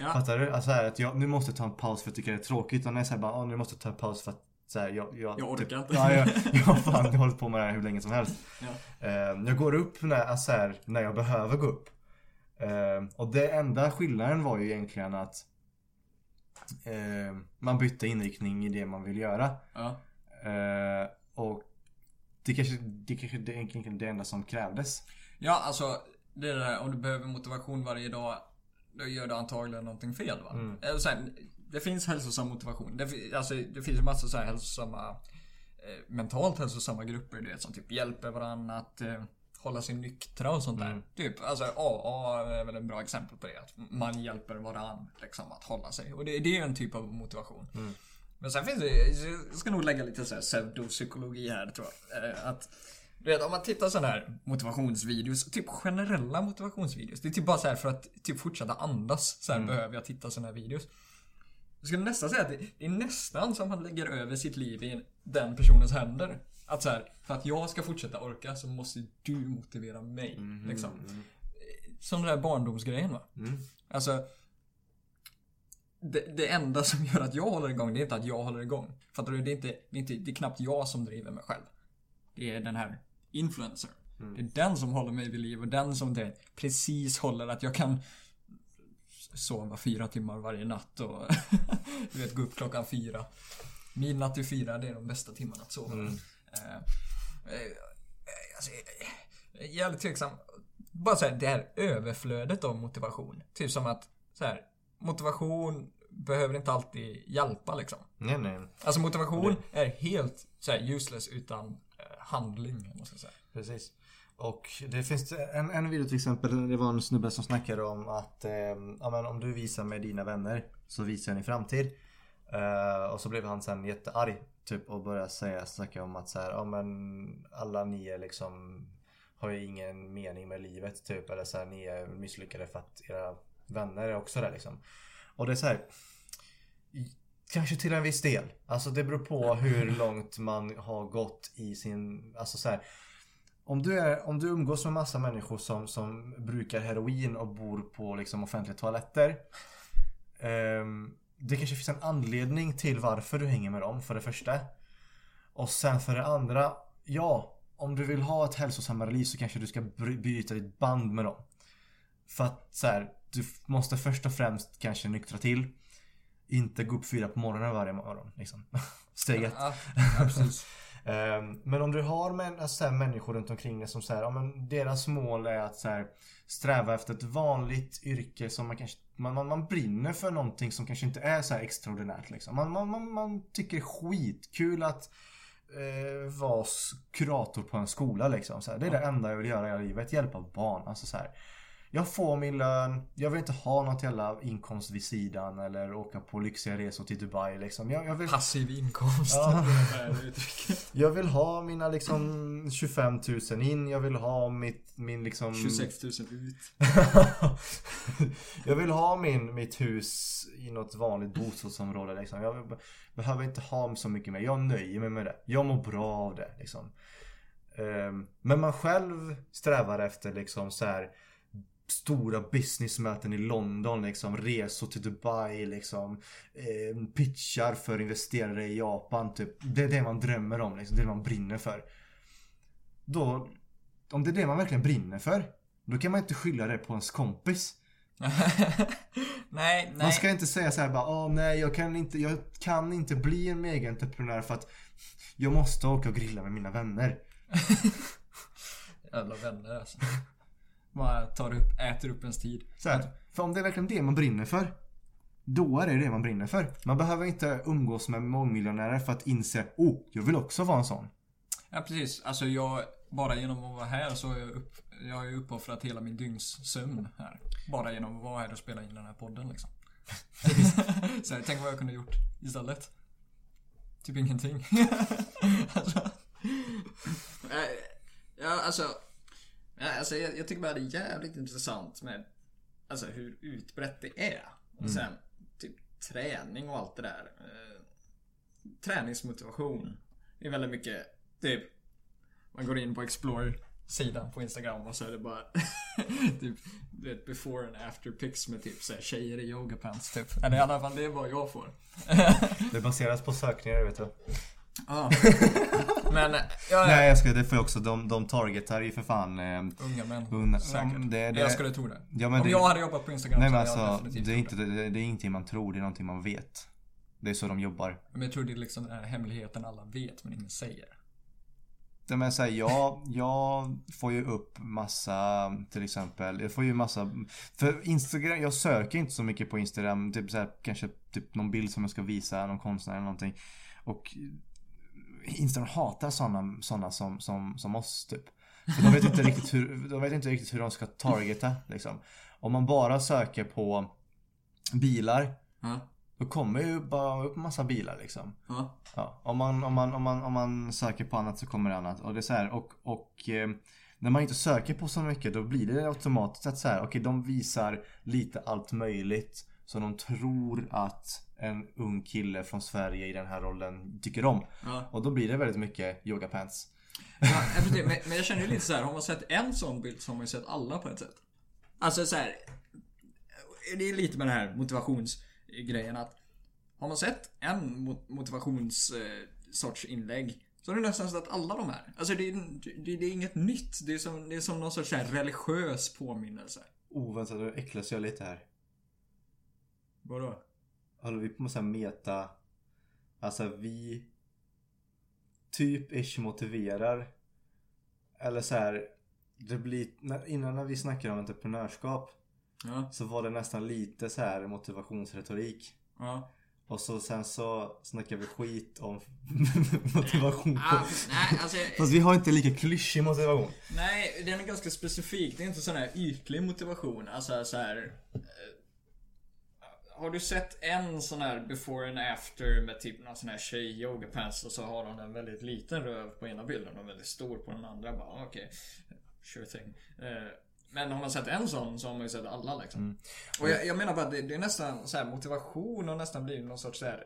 [SPEAKER 2] Ja.
[SPEAKER 1] Fattar du? Alltså här, att jag nu måste ta en paus för att jag tycker det är tråkigt. Och när jag säger bara, "Åh, nu måste jag ta en paus för att så här, jag, jag,
[SPEAKER 2] Jag orkar
[SPEAKER 1] typ,
[SPEAKER 2] inte.
[SPEAKER 1] Ja, jag, jag har fan hållit på med det här hur länge som helst.
[SPEAKER 2] Ja.
[SPEAKER 1] Eh, jag går upp när, alltså här, när jag behöver gå upp. Eh, och det enda skillnaden var ju egentligen att eh, man bytte inriktning i det man vill göra.
[SPEAKER 2] Ja.
[SPEAKER 1] Och det kanske, det kanske det är egentligen det enda som krävdes.
[SPEAKER 2] Ja, alltså det är det där om du behöver motivation varje dag då gör du antagligen någonting fel va?
[SPEAKER 1] Mm.
[SPEAKER 2] Här, det finns hälsosam motivation. Det, alltså, det finns ju massa så här hälsosamma eh, mentalt hälsosamma grupper du vet, som typ hjälper varandra att eh, hålla sig nyktra och sånt där.
[SPEAKER 1] Mm.
[SPEAKER 2] Typ, alltså AA är väl en bra exempel på det. Att man hjälper varandra liksom, att hålla sig. Och det, det är ju en typ av motivation.
[SPEAKER 1] Mm.
[SPEAKER 2] Men sen finns det, jag ska nog lägga lite så här pseudopsykologi här tror jag. Eh, Att, du vet om man tittar sådana här motivationsvideos, typ generella motivationsvideos. Det är typ bara så här för att typ fortsätta andas. Så här behöver jag titta sådana här videos. Jag skulle nästan säga att det det är nästan som man lägger över sitt liv i den personens händer. Att så här, för att jag ska fortsätta orka så måste du motivera mig. Liksom. Som den där barndomsgrejen va.
[SPEAKER 1] Mm.
[SPEAKER 2] Alltså det, det enda som gör att jag håller igång, det är inte att jag håller igång. Fattar du? Det är, inte, det, är inte, det är knappt jag som driver mig själv. Det är den här influencer. Det är den som håller mig vid liv och den som det precis håller att jag kan sova fyra timmar varje natt och du vet, gå upp klockan fyra. Midnatt till fyra, det är de bästa timmarna att sova.
[SPEAKER 1] Mm.
[SPEAKER 2] Eh, eh, alltså, jävligt tveksam. Bara såhär, det här överflödet av motivation. Typ som att, så här, motivation behöver inte alltid hjälpa liksom.
[SPEAKER 1] Nej, nej.
[SPEAKER 2] Alltså motivation är helt så här, useless utan eh, handling, måste jag säga.
[SPEAKER 1] Precis. Och det finns en, en video till exempel. Det var en snubbe som snackade om att eh, ja, men om du visar med dina vänner så visar jag din framtid. Eh, och så blev han sen jättearg. Typ och började säga, snacka om att så här, ja men alla ni är liksom har ju ingen mening med livet typ. Eller så här, ni är misslyckade för att era vänner är också där liksom. Och det är så här. Kanske till en viss del. Alltså det beror på hur långt man har gått i sin, alltså så här. Om du, är, om du umgås med massa människor som, som brukar heroin och bor på liksom offentliga toaletter. Eh, det kanske finns en anledning till varför du hänger med dem för det första. Och sen för det andra, ja. Om du vill ha ett hälsosammare liv så kanske du ska byta ditt band med dem. För att så här, du måste först och främst kanske nyktra till. Inte gå upp fyra på morgonen varje morgon. Liksom. Steg ett.
[SPEAKER 2] Ja, ja,
[SPEAKER 1] men om du har män, alltså, så här, människor runt omkring dig som säger, ja men deras mål är att så här, sträva efter ett vanligt yrke som man kanske man, man, man brinner för någonting som kanske inte är så extraordinärt liksom. Man, man, man, man tycker skitkul att eh, vara kurator på en skola liksom. Så här, det är det enda jag vill göra i livet. Hjälpa barn. Alltså så här. Jag får min lön. Jag vill inte ha något jävla inkomst vid sidan eller åka på lyxiga resor till Dubai liksom. Jag, jag vill
[SPEAKER 4] Passiv inkomst.
[SPEAKER 1] Ja. Jag vill ha mina liksom 25 000 in. Jag vill ha mitt, min liksom...
[SPEAKER 2] 26 000 ut.
[SPEAKER 1] jag vill ha min, mitt hus i något vanligt bostadsområde liksom. Jag be- behöver inte ha så mycket mer. Jag nöjer mig med det. Jag mår bra av det liksom. Ehm, Men man själv strävar efter liksom så här Stora businessmöten i London liksom, resor till Dubai liksom eh, Pitchar för investerare i Japan typ. Det är det man drömmer om liksom, det är det man brinner för. Då Om det är det man verkligen brinner för Då kan man inte skylla det på ens kompis.
[SPEAKER 4] Nej, nej.
[SPEAKER 1] Man ska inte säga så här bara Åh nej jag kan inte, jag kan inte bli en megaentreprenör för att Jag måste åka och grilla med mina vänner.
[SPEAKER 4] Jävla vänner alltså. Bara tar upp, äter upp ens tid.
[SPEAKER 1] Så här, för om det är verkligen det man brinner för Då är det det man brinner för Man behöver inte umgås med mångmiljonärer för att inse Oh, jag vill också vara en sån
[SPEAKER 4] Ja precis. Alltså jag, bara genom att vara här så har jag, upp, jag har uppoffrat hela min dygnssömn här. Bara genom att vara här och spela in den här podden liksom. så här, tänk vad jag kunde gjort istället. Typ ingenting. alltså,
[SPEAKER 2] Ja, alltså. Ja, alltså jag, jag tycker bara det är jävligt intressant med alltså, hur utbrett det är. Och sen typ träning och allt det där. Eh, träningsmotivation. Det är väldigt mycket typ man går in på Explore sidan på Instagram och så är det bara typ du vet, before and after pics med typ så här, tjejer i yogapants typ. Eller i alla fall det är vad jag får.
[SPEAKER 1] Det baseras på sökningar vet du
[SPEAKER 4] Ja. Men, ja, ja.
[SPEAKER 1] Nej jag ska, det får också, de, de targetar ju för fan eh,
[SPEAKER 4] Unga män.
[SPEAKER 1] unga,
[SPEAKER 4] Säkert.
[SPEAKER 1] det, det,
[SPEAKER 4] Jag skulle tro det.
[SPEAKER 1] ja, men
[SPEAKER 4] Om
[SPEAKER 1] det,
[SPEAKER 4] jag hade jobbat på Instagram
[SPEAKER 1] Nej
[SPEAKER 4] så hade jag
[SPEAKER 1] alltså,
[SPEAKER 4] definitivt
[SPEAKER 1] det är, inte, det, det är ingenting man tror, det är någonting man vet Det är så de jobbar
[SPEAKER 4] Men jag tror det är liksom den här hemligheten alla vet men ingen säger.
[SPEAKER 1] Det men säga, jag, jag får ju upp massa, till exempel, jag får ju massa För Instagram, jag söker inte så mycket på Instagram, typ så här, kanske typ någon bild som jag ska visa, någon konstnär eller någonting Och Instagram hatar sådana såna som, som, som oss typ För de vet inte riktigt hur, de vet inte riktigt hur de ska targeta liksom Om man bara söker på bilar
[SPEAKER 2] Ja.
[SPEAKER 1] Då kommer ju bara upp massa bilar liksom
[SPEAKER 2] Ja.
[SPEAKER 1] Ja, om man, om, man, om, man, om man söker på annat så kommer det annat. Och det är så här, och, och eh, när man inte söker på så mycket då blir det automatiskt att så här, okej de visar lite allt möjligt. Som de tror att en ung kille från Sverige i den här rollen tycker om.
[SPEAKER 2] Ja.
[SPEAKER 1] Och då blir det väldigt mycket yoga pants.
[SPEAKER 2] Ja, men, men jag känner ju lite så här, har man sett en sån bild så har man ju sett alla på ett sätt. Alltså så här. Det är lite med den här motivationsgrejen att har man sett en mo- motivations eh, sorts inlägg så har du nästan sett alla de här. Alltså det är, det, det är inget nytt. Det är som, det är som någon sorts religiös påminnelse.
[SPEAKER 1] Oh vänta, då äcklas jag lite här.
[SPEAKER 2] Vadå?
[SPEAKER 1] Håller vi på med så här meta... Alltså vi... Typ ish motiverar. Eller så här. Det blir... Innan när vi snackade om entreprenörskap.
[SPEAKER 2] Ja,
[SPEAKER 1] Så var det nästan lite så här motivationsretorik.
[SPEAKER 2] ja.
[SPEAKER 1] Och så sen så snackar vi skit om motivation.
[SPEAKER 2] Ah, nej, alltså,
[SPEAKER 1] Fast vi har inte lika klyschig motivation.
[SPEAKER 2] Nej, den är ganska specifik. Det är inte sån här ytlig motivation. Alltså så här. Har du sett en sån här before and after med typ någon sån här tjej yogapants och så har hon en väldigt liten röv på ena bilden och väldigt stor på den andra. Bara ah, okej, sure thing. Eh, Men har man sett en sån så har man ju sett alla liksom. Och jag, jag menar bara att det, det är nästan så här motivation och nästan blir någon sorts så här eh,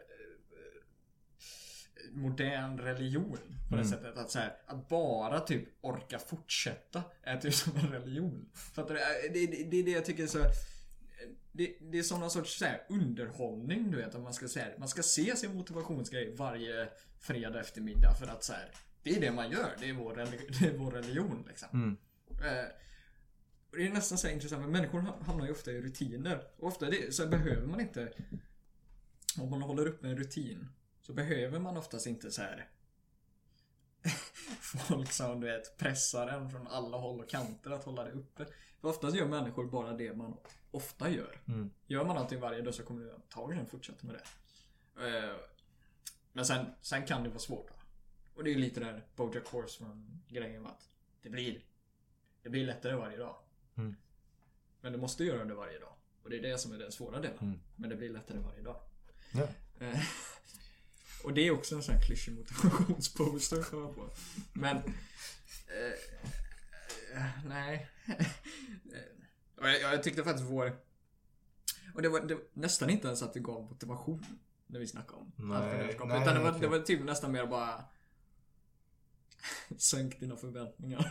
[SPEAKER 2] modern religion på det sättet. Att, så här, att bara typ orka fortsätta är typ som en religion. Fattar du? Eh, Det, det, det är det jag tycker är så... Det, det är som någon sorts så här, underhållning du vet. Att man ska, så här, man ska se sin motivationsgrej varje fredag eftermiddag för att så här, Det är det man gör. Det är vår, det är vår religion liksom.
[SPEAKER 1] Mm.
[SPEAKER 2] Eh, och det är nästan så här intressant, men människor ham- hamnar ju ofta i rutiner. Och ofta det, så behöver man inte... Om man håller upp en rutin så behöver man oftast inte så här folk som du vet pressar en från alla håll och kanter att hålla det uppe. För oftast gör människor bara det man ofta gör.
[SPEAKER 1] Mm.
[SPEAKER 2] Gör man någonting varje dag så kommer du antagligen fortsätta med det. Eh, Men sen, sen kan det vara svårt. va? Och det är lite där Bojack Horseman grejen att det blir, det blir lättare varje dag.
[SPEAKER 1] Mm.
[SPEAKER 2] Men du måste göra det varje dag. Och det är det som är den svåra delen.
[SPEAKER 1] Mm.
[SPEAKER 2] Men det blir lättare varje dag.
[SPEAKER 1] Ja.
[SPEAKER 2] Och det är också en sån här klyschig motivationsposter som jag på. Men... Eh, eh, nej. Och jag, jag tyckte faktiskt vår... Och det var, det var nästan inte ens att det gav motivation. När vi snackade om
[SPEAKER 1] Nej,
[SPEAKER 2] entreprenörskap.
[SPEAKER 1] nej,
[SPEAKER 2] Utan det var,
[SPEAKER 1] okej.
[SPEAKER 2] det var typ nästan mer bara... Sänk dina förväntningar.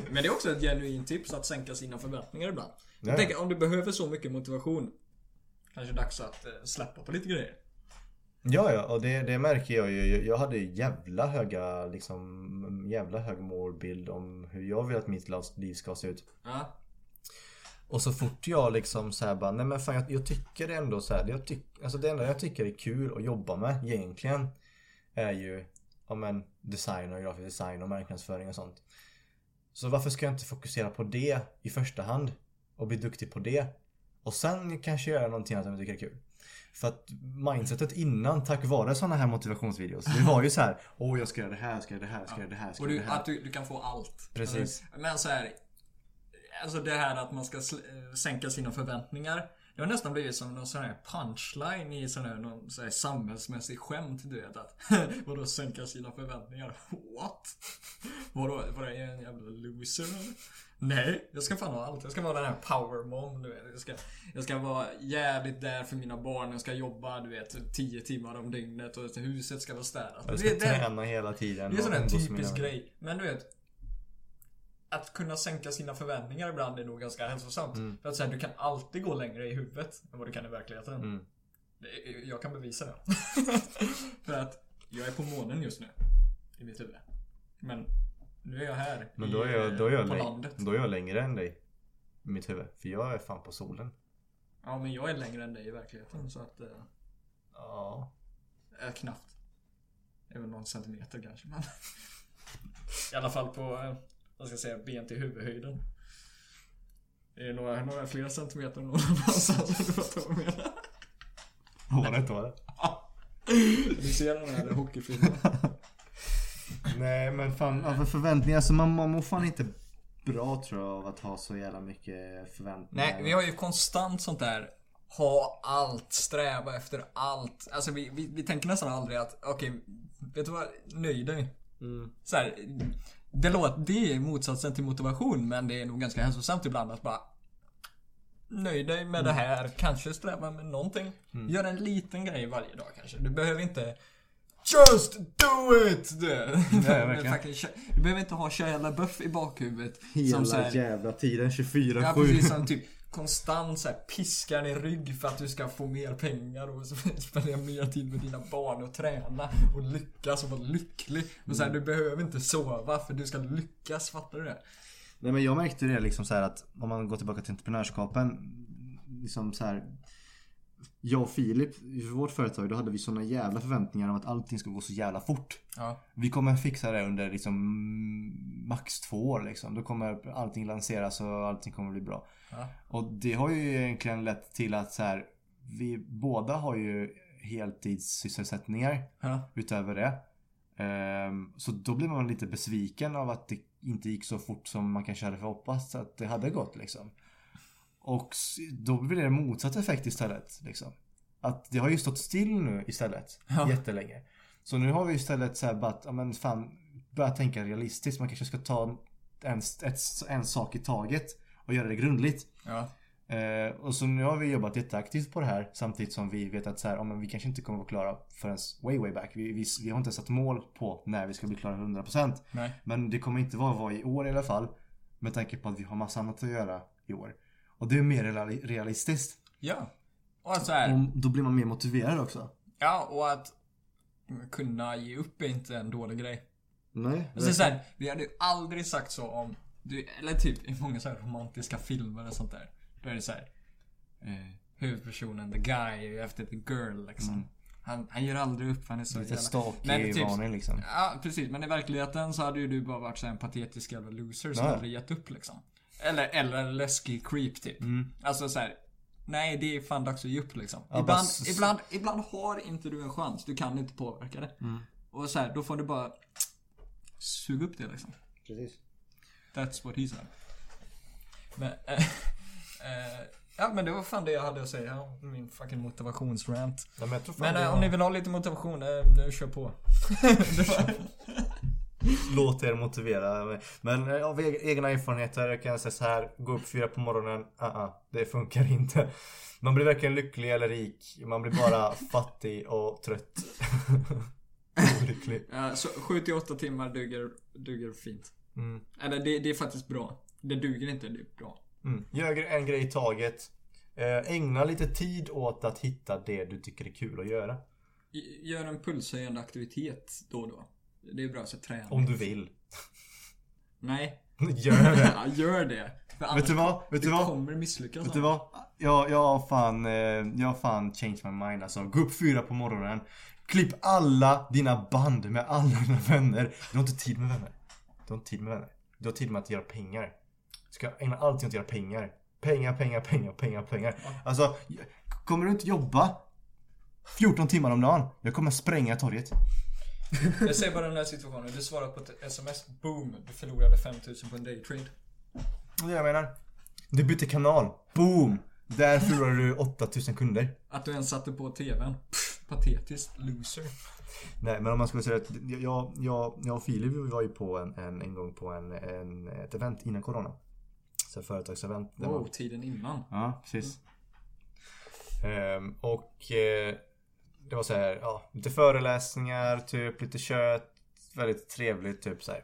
[SPEAKER 2] Men det är också ett genuint tips att sänka sina förväntningar ibland.
[SPEAKER 1] Ja.
[SPEAKER 2] Jag tänker om du behöver så mycket motivation. Kanske dags att eh, släppa på lite grejer.
[SPEAKER 1] Ja, ja, och det, det märker jag ju. Jag hade jävla höga, liksom, jävla hög målbild om hur jag vill att mitt liv ska se ut.
[SPEAKER 2] Ja.
[SPEAKER 1] Och så fort jag liksom så här bara, nej men fan jag, jag tycker ändå så här, jag tyck, alltså det enda jag tycker är kul att jobba med egentligen är ju, ja men design och grafisk design och marknadsföring och sånt. Så varför ska jag inte fokusera på det i första hand och bli duktig på det och sen kanske göra någonting annat som jag tycker är kul. För att mindsetet innan, tack vare sådana här motivationsvideos, det var ju så här, åh jag ska göra det här, ska göra det här, ska göra det här, ska
[SPEAKER 2] Och
[SPEAKER 1] göra
[SPEAKER 2] du,
[SPEAKER 1] det här.
[SPEAKER 2] att du, du kan få allt.
[SPEAKER 1] Precis.
[SPEAKER 2] Alltså, Men så här. Alltså det här att man ska eh, sänka sina förväntningar. Det har nästan blivit som någon sån här punchline i sån här, någon sån här samhällsmässig skämt du vet att Vadå sänka sina förväntningar? What? Vadå, är jag en jävla loser eller? Nej, jag ska fan ha allt. Jag ska vara den här power mom du vet. Jag ska, jag ska vara jävligt där för mina barn. Jag ska jobba du vet 10 timmar om dygnet och huset ska vara städat.
[SPEAKER 1] Jag ska
[SPEAKER 2] Det- det-
[SPEAKER 1] träna hela tiden.
[SPEAKER 2] det är en sån där typisk grej. Men du vet. Att kunna sänka sina förväntningar ibland är nog ganska hälsosamt.
[SPEAKER 1] Mm.
[SPEAKER 2] För att säga, du kan alltid gå längre i huvudet än vad du kan i verkligheten.
[SPEAKER 1] Mm.
[SPEAKER 2] Jag kan bevisa det. För att jag är på månen just nu. I mitt huvud. Men nu är jag här.
[SPEAKER 1] Men då är jag, då är jag,
[SPEAKER 2] på
[SPEAKER 1] läng-
[SPEAKER 2] landet.
[SPEAKER 1] då är jag längre än dig. I mitt huvud. För jag är fan på solen.
[SPEAKER 2] Ja men jag är längre än dig i verkligheten så att... Eh,
[SPEAKER 1] Ja.
[SPEAKER 2] eh, knappt. Det är väl någon centimeter kanske men. I alla fall på, eh, vad ska jag säga, ben till huvudhöjden. Det är några, några fler centimeter någon annanstans om du fattar vad jag menar.
[SPEAKER 1] Inte var det?
[SPEAKER 2] Du ser den här hockeyfilmen.
[SPEAKER 1] Nej men fan, för förväntningar. Alltså man, man mår fan inte bra tror jag av att ha så jävla mycket förväntningar.
[SPEAKER 2] Nej, vi har ju konstant sånt där ha allt, sträva efter allt. Alltså vi, vi, vi tänker nästan aldrig att, okej, vet du vad? Nöj dig.
[SPEAKER 1] Mm.
[SPEAKER 2] Så här, det låter, det är motsatsen till motivation men det är nog ganska hänsosamt ibland att bara Nöj dig med det här, kanske sträva med någonting. Gör en liten grej varje dag kanske. Du behöver inte Just do it! Fucking Shia- du behöver inte ha Shia LaBeouf i bakhuvudet. som så här,
[SPEAKER 1] jävla tiden 24-7.
[SPEAKER 2] Ja precis som typ konstant så här piskar i rygg för att du ska få mer pengar och spendera mer tid med dina barn och träna och lyckas och vara lycklig. Och så här, du behöver inte sova för du ska lyckas, fattar du det?
[SPEAKER 1] Nej men jag märkte det liksom så här att om man går tillbaka till entreprenörskapen. Liksom så här. Jag och Filip, i vårt företag, då hade vi såna jävla förväntningar om att allting ska gå så jävla fort.
[SPEAKER 2] Ja.
[SPEAKER 1] Vi kommer fixa det under liksom mm, max två år liksom. Då kommer allting lanseras och allting kommer bli bra.
[SPEAKER 2] Ja.
[SPEAKER 1] Och det har ju egentligen lett till att så här, vi båda har ju heltidssysselsättningar
[SPEAKER 2] Ja.
[SPEAKER 1] utöver det. Ehm, Så då blir man lite besviken av att det inte gick så fort som man kanske hade hoppats att det hade gått liksom. Och då blir det motsatt effekt istället. Liksom. Att det har ju stått still nu istället.
[SPEAKER 2] Ja.
[SPEAKER 1] Jättelänge. Så nu har vi istället så här bara att, ja men fan, börja tänka realistiskt. Man kanske ska ta en, ett, en sak i taget och göra det grundligt.
[SPEAKER 2] Ja.
[SPEAKER 1] Eh, och så nu har vi jobbat jätteaktivt på det här samtidigt som vi vet att så här, ja, men vi kanske inte kommer vara klara förrän way way back. Vi, vi, vi har inte satt mål på när vi ska bli klara 100%.
[SPEAKER 2] Nej.
[SPEAKER 1] Men det kommer inte vara, vara i år i alla fall. Med tanke på att vi har massa annat att göra i år. Och det är mer reali- realistiskt.
[SPEAKER 2] Ja. Och så här,
[SPEAKER 1] Och då blir man mer motiverad också.
[SPEAKER 2] ja och att kunna ge upp är inte en dålig grej.
[SPEAKER 1] Nej.
[SPEAKER 2] Alltså så här, vi hade ju aldrig sagt så om, du, eller typ i många så här romantiska filmer och sånt där. Då är det så här. Eh, huvudpersonen, the guy, är efter the girl liksom.
[SPEAKER 1] Mm.
[SPEAKER 2] Han, han ger aldrig upp, han är så
[SPEAKER 1] Lite
[SPEAKER 2] jävla... Men typ-
[SPEAKER 1] liksom.
[SPEAKER 2] Ja, precis. Men i verkligheten så hade ju du bara varit så här en patetisk jävla loser som aldrig gett upp liksom. Eller, eller en läskig creep typ. Alltså så här. Nej, det är fan dags att ge upp liksom.
[SPEAKER 1] Ja,
[SPEAKER 2] ibland, ibland, ibland har inte du en chans. Du kan inte påverka det. Och så här, då får du bara suga upp det liksom.
[SPEAKER 1] Precis.
[SPEAKER 2] That's what he said. Men, eh, eh, ja men det var fan det jag hade att säga om min fucking motivationsrant.
[SPEAKER 1] Ja, men
[SPEAKER 2] Men
[SPEAKER 1] var-
[SPEAKER 2] om ni vill ha lite motivation, eh, kör på.
[SPEAKER 1] Låt er motivera. Men eh, av eg- egna erfarenheter kan jag säga så här. Gå upp fyra på morgonen. Uh-uh, det funkar inte. Man blir varken lycklig eller rik. Man blir bara fattig och trött. Olycklig.
[SPEAKER 2] Ja, så 7-8 timmar duger, duger fint.
[SPEAKER 1] Mm.
[SPEAKER 2] Eller det, det är faktiskt bra. Det duger inte, det är bra.
[SPEAKER 1] Mm. Gör en grej i taget. Eh, ägna lite tid åt att hitta det du tycker är kul att göra.
[SPEAKER 2] Gör en pulshöjande aktivitet då och då. Det är bra så träning.
[SPEAKER 1] Om du vill.
[SPEAKER 2] Nej.
[SPEAKER 1] Gör det.
[SPEAKER 2] Ja, gör det. För annars
[SPEAKER 1] Vet du vad? Vet du vad?
[SPEAKER 2] kommer misslyckas.
[SPEAKER 1] Vet du vad? Jag, jag har fan, eh, jag fan changed my mind alltså. Gå upp fyra på morgonen. Klipp alla dina band med alla dina vänner. Du har inte tid med vänner. Du har inte tid med vänner. Du har tid med att göra pengar. Du ska ägna allting åt att göra pengar. Pengar, pengar, pengar, pengar, pengar. Alltså, kommer du inte jobba 14 timmar om dagen? Jag kommer spränga torget.
[SPEAKER 2] Jag säger bara den här situationen. Du svarar på ett sms. Boom. Du förlorade 5000 på en daytrade.
[SPEAKER 1] Det är det jag menar. Du bytte kanal. Boom! Där förlorar du 8000 kunder.
[SPEAKER 2] Att du ens satte på TVn. Pff, patetiskt. Loser.
[SPEAKER 1] Nej men om man skulle säga att jag, jag, jag och Filip var ju på en, en, en gång på en, en, ett event innan corona. Så företagsevent.
[SPEAKER 2] Wow,
[SPEAKER 1] man-
[SPEAKER 2] tiden innan.
[SPEAKER 1] Ja, precis. Ehm, och eh, det var så här, ja, lite föreläsningar, typ lite kött. Väldigt trevligt, typ så här.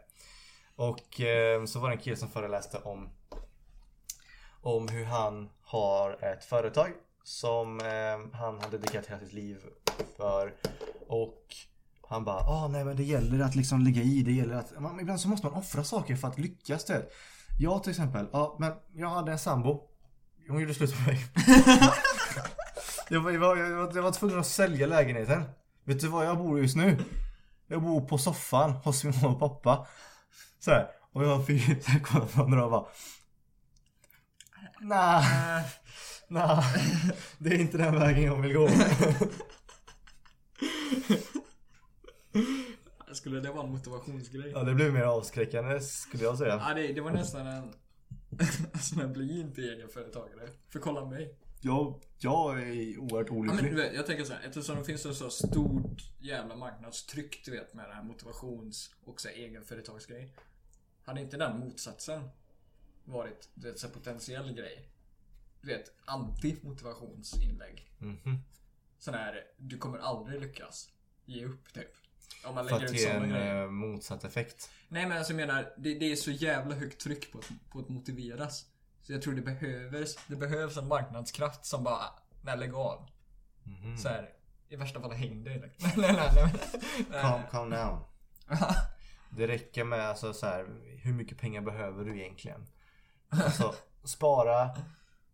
[SPEAKER 1] Och eh, så var det en kille som föreläste om om hur han har ett företag som eh, han har dedikerat hela sitt liv för. Och han bara, ah nej men det gäller att liksom ligga i, det gäller att, man, ibland så måste man offra saker för att lyckas det. Jag till exempel, ja men jag hade en sambo. Hon gjorde slut med mig. jag, var, jag, var, jag, var, tvungen att sälja lägenheten. Vet du var jag bor just nu? Jag bor på soffan hos min mamma och pappa. Så här, och jag fick kolla på varandra och bara Nej, nej, det är inte den vägen jag vill gå.
[SPEAKER 2] Skulle det vara en motivationsgrej?
[SPEAKER 1] Ja, det blev mer avskräckande skulle jag säga.
[SPEAKER 2] Ja, det, det var nästan en... sån här bli inte egenföretagare. För kolla mig.
[SPEAKER 1] Jag, jag är oerhört
[SPEAKER 2] Ja, men
[SPEAKER 1] olycklig.
[SPEAKER 2] vet, jag tänker så här, eftersom det finns ett så stort jävla marknadstryck du vet med det här motivations och så här, egenföretagsgrej. Hade inte den motsatsen varit du vet, så här, potentiell grej? Du vet, anti-motivationsinlägg.
[SPEAKER 1] Mhm.
[SPEAKER 2] Sån här, du kommer aldrig lyckas. Ge upp typ. Om man
[SPEAKER 1] För
[SPEAKER 2] lägger
[SPEAKER 1] att
[SPEAKER 2] ut sådana grejer.
[SPEAKER 1] eh, motsatt effekt.
[SPEAKER 2] Nej men alltså jag menar, det, det är så jävla högt tryck på att, på att motiveras. Så jag tror det behövs, det behövs en marknadskraft som bara, nej lägg av.
[SPEAKER 1] Mhm.
[SPEAKER 2] Så här, i värsta fall häng dig. Nej, nej, nej, nej. nej.
[SPEAKER 1] Calm, calm down. Det räcker med alltså så här, hur mycket pengar behöver du egentligen? Alltså, spara.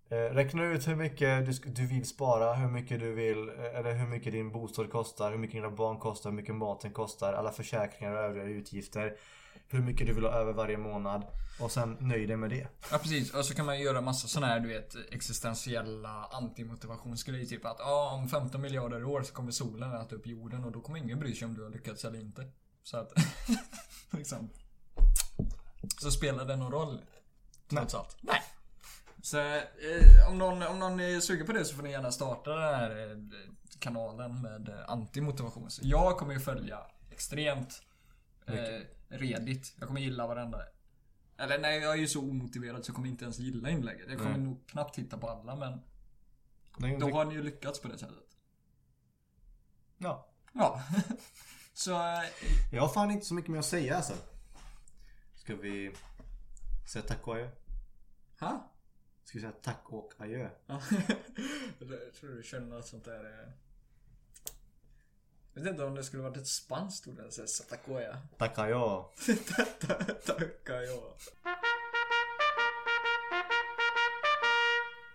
[SPEAKER 1] Eh, räkna ut hur mycket du, du vill spara, hur mycket du vill, eh, eller hur mycket din bostad kostar, hur mycket dina barn kostar, hur mycket maten kostar, alla försäkringar och övriga utgifter. Hur mycket du vill ha över varje månad. Och sen nöj dig med det.
[SPEAKER 2] Ja precis, och så kan man göra massa sådana här du vet existentiella antimotivationsgrejer. Typ att ah, om 15 miljarder år så kommer solen äta upp jorden och då kommer ingen bry sig om du har lyckats eller inte. Så att, liksom. Så spelar det någon roll? Trots allt. Nej. Så eh, om, någon, om någon är sugen på det så får ni gärna starta den här eh, kanalen med eh, antimotivation. Så jag kommer ju följa extremt eh, redigt. Jag kommer gilla varenda eller nej, jag är ju så omotiverad så jag kommer inte ens gilla inlägget. Jag kommer
[SPEAKER 1] Nej.
[SPEAKER 2] nog knappt titta på alla men
[SPEAKER 1] Det-
[SPEAKER 2] då har ni ju lyckats på det sättet.
[SPEAKER 1] Ja.
[SPEAKER 2] Ja. så eh,
[SPEAKER 1] Jag har fan inte så mycket mer att säga alltså. Ska vi säga tack och adjö?
[SPEAKER 2] ha?
[SPEAKER 1] Ska vi säga tack och adjö?
[SPEAKER 2] Ja. jag tror du känner något sånt där. eh. Vet inte om det skulle varit ett spanskt ord eller så här, Satakoya.
[SPEAKER 1] Tack och adjö.
[SPEAKER 2] Tackar jag.